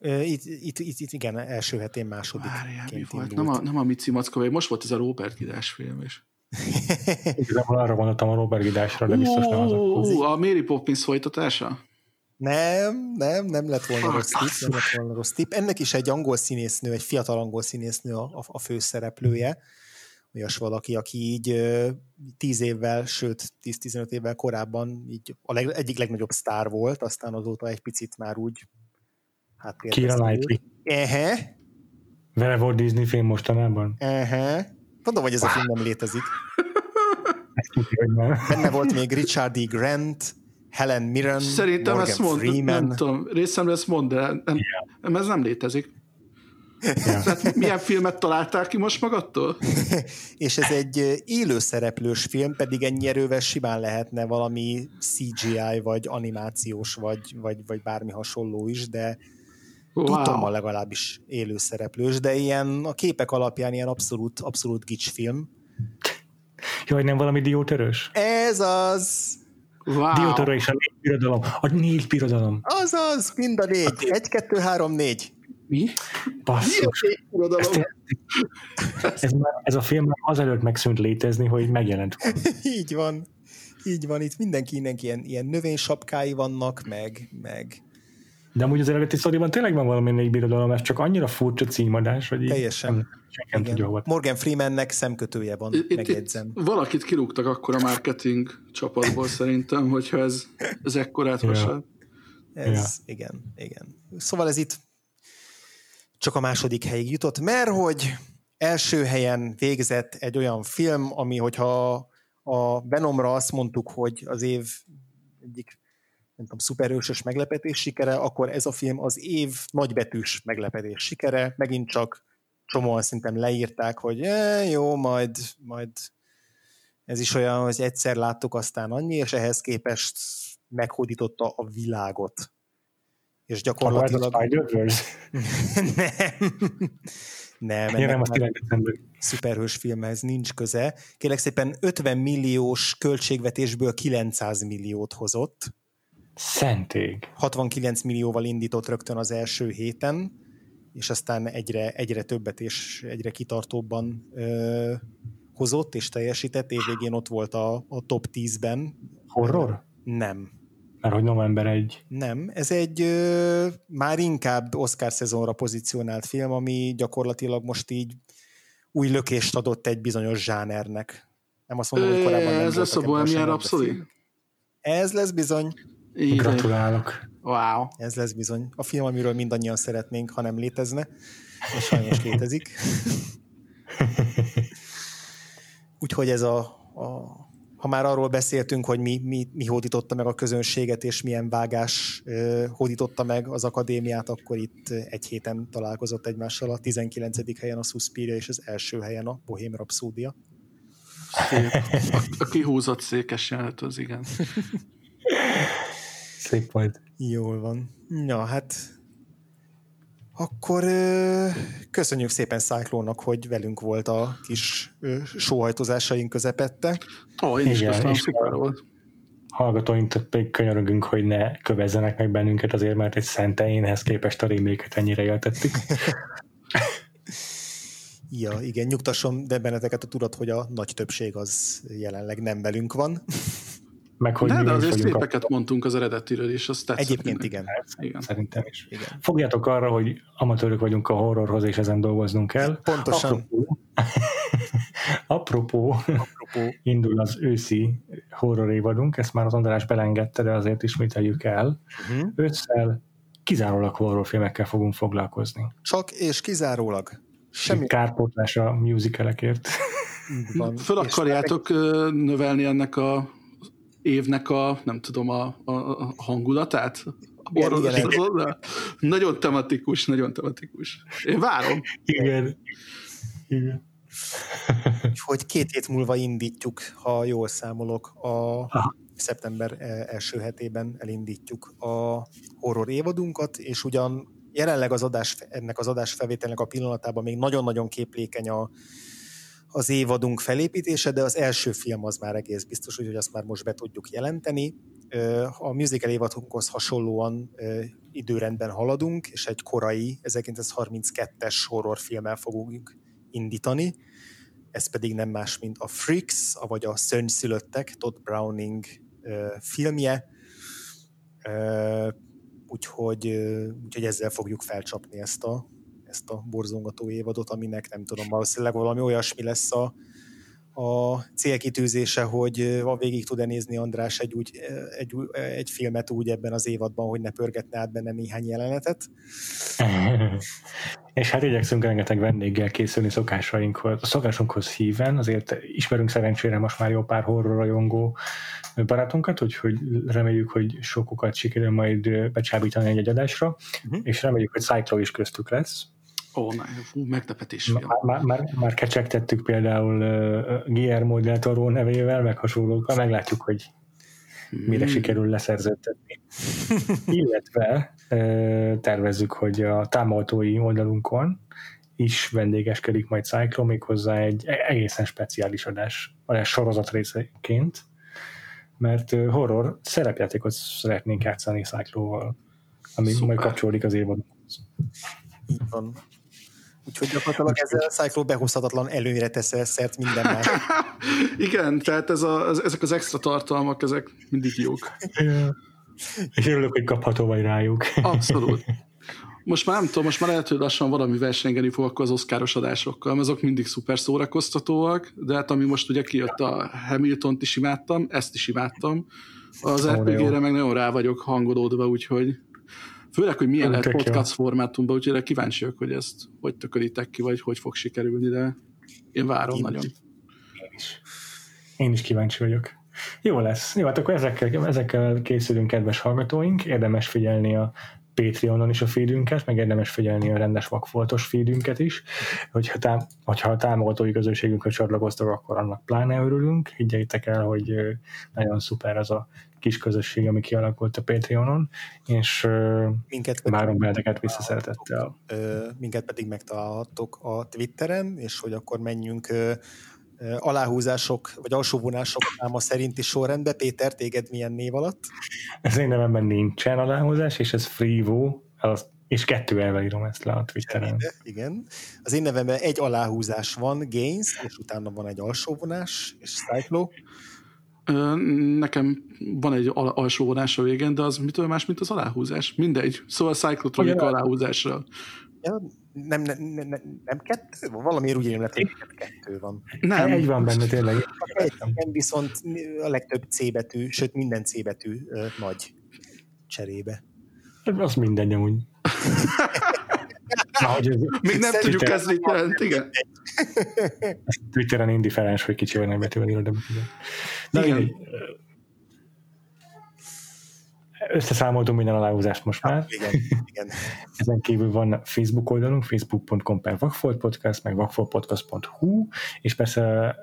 Itt, itt, itt, itt igen, első hetén második. Várjál, mi volt? Nem a, nem a Mici Macka, most volt ez a Robert Gidás film is. (laughs) Igazából arra gondoltam a Robert Gidásra, de biztos nem az a... a Mary Poppins folytatása? Nem, nem, nem lett volna Fuck, rossz tipp, nem lett volna rossz tipp. Ennek is egy angol színésznő, egy fiatal angol színésznő a, a, a főszereplője. Olyas valaki, aki így 10 évvel, sőt 10-15 évvel korábban így a leg, egyik legnagyobb sztár volt, aztán azóta egy picit már úgy Hát Kira Knightley. Ehe. Vele volt Disney film mostanában? Ehe. Tudom, hogy ez a film nem létezik. (laughs) Benne volt még Richard E. Grant, Helen Mirren, Szerintem Morgan ezt mond, Freeman. Nem tudom, részemre ezt mond, de nem, yeah. ez nem létezik. Yeah. Tehát milyen filmet találtál ki most magadtól? (laughs) és ez egy élőszereplős film, pedig ennyi erővel simán lehetne valami CGI, vagy animációs, vagy, vagy, vagy bármi hasonló is, de Wow. Tudtam a legalábbis élő szereplős, de ilyen a képek alapján ilyen abszolút, abszolút gics film. Jaj, nem valami diótörös? Ez az! Wow. Diótörő és a négy birodalom. A négy birodalom. Azaz, mind a négy. Egy, kettő, három, négy. Mi? Basszus. Ez, ez, már, ez a film már azelőtt megszűnt létezni, hogy megjelent. (laughs) Így van. Így van, itt mindenkinek ilyen, ilyen növénysapkái vannak, meg, meg de amúgy az eredeti sztoriban tényleg van valami négy birodalom, ez csak annyira furcsa címadás, hogy Teljesen. Nem, nem tudja hova. Morgan Freemannek szemkötője van, itt, megjegyzem. Itt valakit kirúgtak akkor a marketing csapatból (laughs) szerintem, hogyha ez, ez ekkorát ja. Ez, ja. igen, igen. Szóval ez itt csak a második helyig jutott, mert hogy első helyen végzett egy olyan film, ami hogyha a Venomra azt mondtuk, hogy az év egyik nem tudom, szuperősös meglepetés sikere, akkor ez a film az év nagybetűs meglepetés sikere, megint csak csomóan szintem leírták, hogy e, jó, majd, majd ez is olyan, hogy egyszer láttuk, aztán annyi, és ehhez képest meghódította a világot. És gyakorlatilag... A (laughs) nem. Nem, nem, azt szuperhős filmhez nincs köze. Kérlek szépen 50 milliós költségvetésből 900 milliót hozott. Szentég. 69 millióval indított rögtön az első héten, és aztán egyre, egyre többet és egyre kitartóbban ö, hozott és teljesített. Évvégén ott volt a, a top 10-ben. Horror? Nem. Mert hogy november egy. Nem, ez egy ö, már inkább Oscar szezonra pozícionált film, ami gyakorlatilag most így új lökést adott egy bizonyos zsánernek. Nem azt mondom, hogy korábban nem Ez lesz a Bohemian Rhapsody? Ez lesz bizony. Gratulálok. Wow. Ez lesz bizony. A film, amiről mindannyian szeretnénk, ha nem létezne. És sajnos létezik. (laughs) Úgyhogy ez a, a ha már arról beszéltünk, hogy mi, mi, mi hódította meg a közönséget, és milyen vágás uh, hódította meg az akadémiát, akkor itt egy héten találkozott egymással a 19. helyen a Suspiria, és az első helyen a Bohém Rhapsódia. A, a kihúzott székes jelenet az igen. Szép majd. Jól van. Na, hát akkor köszönjük szépen Cyclónak, hogy velünk volt a kis sóhajtozásaink közepette. Ó, én is köszönöm, szuper volt. Hallgatóink pedig könyörögünk, hogy ne kövezzenek meg bennünket azért, mert egy szenteénhez képest a reméket ennyire éltettük. (laughs) ja, igen, nyugtasson de benneteket a tudat, hogy a nagy többség az jelenleg nem velünk van. Meg hogy de, de azért szépeket a... mondtunk az eredetiről, és azt tetszett. Egyébként igen. igen. Szerintem is. Igen. Fogjátok arra, hogy amatőrök vagyunk a horrorhoz, és ezen dolgoznunk kell. Pontosan. Apropó, (laughs) apropó, apropó. indul az őszi horror évadunk, ezt már az András belengedte, de azért ismételjük el. Uh-huh. Ősszel kizárólag horrorfilmekkel fogunk foglalkozni. Csak és kizárólag. Semmi kárpótlás a musicalekért. Van. Föl akarjátok növelni ennek a évnek a, nem tudom, a, a, a hangulatát? Igen, igen, igen. Nagyon tematikus, nagyon tematikus. Én várom. Igen. Igen. (laughs) Hogy két hét múlva indítjuk, ha jól számolok, a Aha. szeptember e, első hetében elindítjuk a horror évadunkat, és ugyan jelenleg az adás, ennek az adás felvételnek a pillanatában még nagyon-nagyon képlékeny a, az évadunk felépítése, de az első film az már egész biztos, hogy azt már most be tudjuk jelenteni. A musical évadunkhoz hasonlóan időrendben haladunk, és egy korai 1932-es horrorfilmmel fogunk indítani. Ez pedig nem más, mint a Freaks, vagy a Szörnyszülöttek, Todd Browning filmje. Úgyhogy, úgyhogy ezzel fogjuk felcsapni ezt a, ezt a borzongató évadot, aminek nem tudom, valószínűleg valami olyasmi lesz a, a célkitűzése, hogy van végig tud-e nézni András egy, úgy, egy, egy filmet úgy ebben az évadban, hogy ne pörgetne át benne néhány jelenetet. (laughs) És hát igyekszünk rengeteg vendéggel készülni szokásainkhoz, a szokásunkhoz híven, azért ismerünk szerencsére most már jó pár horrorrajongó barátunkat, úgyhogy reméljük, hogy sokukat sikerül majd becsábítani egy adásra, uh-huh. és reméljük, hogy Cyclo is köztük lesz, Ó, na, fú, meglepetés. Már, már, már, már kecsegtettük például uh, Guillermo del Toro nevével, meg hasonlókkal, meglátjuk, hogy mire hmm. sikerül leszerződtetni. (laughs) Illetve uh, tervezzük, hogy a támogatói oldalunkon is vendégeskedik majd Cyclo, méghozzá egy e- egészen speciális adás, adás sorozat részeként, mert horror szerepjátékot szeretnénk játszani Cyclóval, ami Szuper. majd kapcsolódik az évadhoz. Így van. Úgyhogy gyakorlatilag ezzel a Cyclo behozhatatlan előnyre teszel szert minden más. (laughs) Igen, tehát ez a, ezek az extra tartalmak, ezek mindig jók. És örülök, hogy kapható vagy rájuk. Abszolút. (laughs) Most már nem tudom, most már lehet, hogy lassan valami versengeni fog akkor az oszkáros adásokkal, mert azok mindig szuper szórakoztatóak, de hát ami most ugye kijött a Hamilton-t is imádtam, ezt is imádtam, az rpg meg nagyon rá vagyok hangolódva, úgyhogy Főleg, hogy milyen lehet podcast jó. formátumban, úgyhogy kíváncsi vagyok, hogy ezt hogy tökölitek ki, vagy hogy fog sikerülni, de én várom én nagyon. Én is. Én is kíváncsi vagyok. Jó lesz. Jó, hát akkor ezekkel, ezekkel készülünk, kedves hallgatóink. Érdemes figyelni a Patreonon is a feedünket, meg érdemes figyelni a rendes vakfoltos feedünket is. Hogyha, tám- hogyha a támogatói közösségünkhöz csatlakoztak, akkor annak pláne örülünk. Higgyétek el, hogy nagyon szuper az a kis közösség, ami kialakult a Patreonon, és minket várom benneteket visszaszeretettel. Minket pedig megtalálhattok a Twitteren, és hogy akkor menjünk aláhúzások, vagy alsóvonások száma szerinti sorrendben. Péter, téged milyen név alatt? Ez én nevemben nincsen aláhúzás, és ez Freevo, az, és kettő elvel írom ezt le a Twitteren. Igen. Az én nevemben egy aláhúzás van, Gains, és utána van egy alsóvonás, és Cyclo. Nekem van egy al- alsó vonás a végén, de az mitől más, mint az aláhúzás? Mindegy. Szóval Cyclotronic aláhúzásra. Ja, nem, nem, nem, nem kettő? Valamiért úgy érzem, hogy kettő van. Nem. Egy van benne tényleg. Egy, nem viszont a legtöbb C betű, sőt minden C betű nagy cserébe. Az minden amúgy. (laughs) Na, hogy ez, Még nem tudjuk ezt mit jelent, igen. (laughs) Twitteren indiferens, hogy kicsi vagy nagy betűvel írod, de igen. igen összeszámoltunk minden aláhúzást most már. igen, igen. (laughs) Ezen kívül van Facebook oldalunk, facebook.com per Podcast, meg vakfoltpodcast.hu, és persze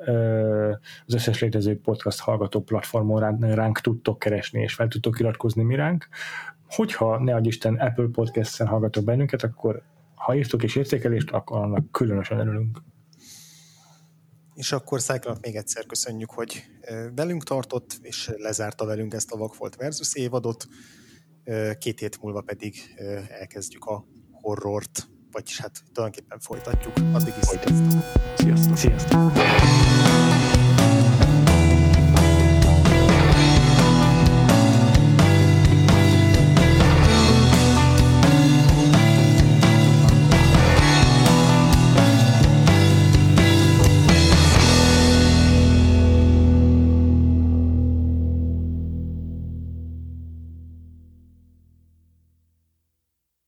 az összes létező podcast hallgató platformon ránk tudtok keresni, és fel tudtok iratkozni mi ránk. Hogyha ne adj Isten Apple Podcast-en hallgatok bennünket, akkor ha írtok és értékelést, akkor annak különösen örülünk. És akkor Cyclonak még egyszer köszönjük, hogy velünk tartott, és lezárta velünk ezt a Vakfolt versus évadot. Két hét múlva pedig elkezdjük a horrort, vagyis hát tulajdonképpen folytatjuk. Addig is sziasztok! Sziasztok! sziasztok.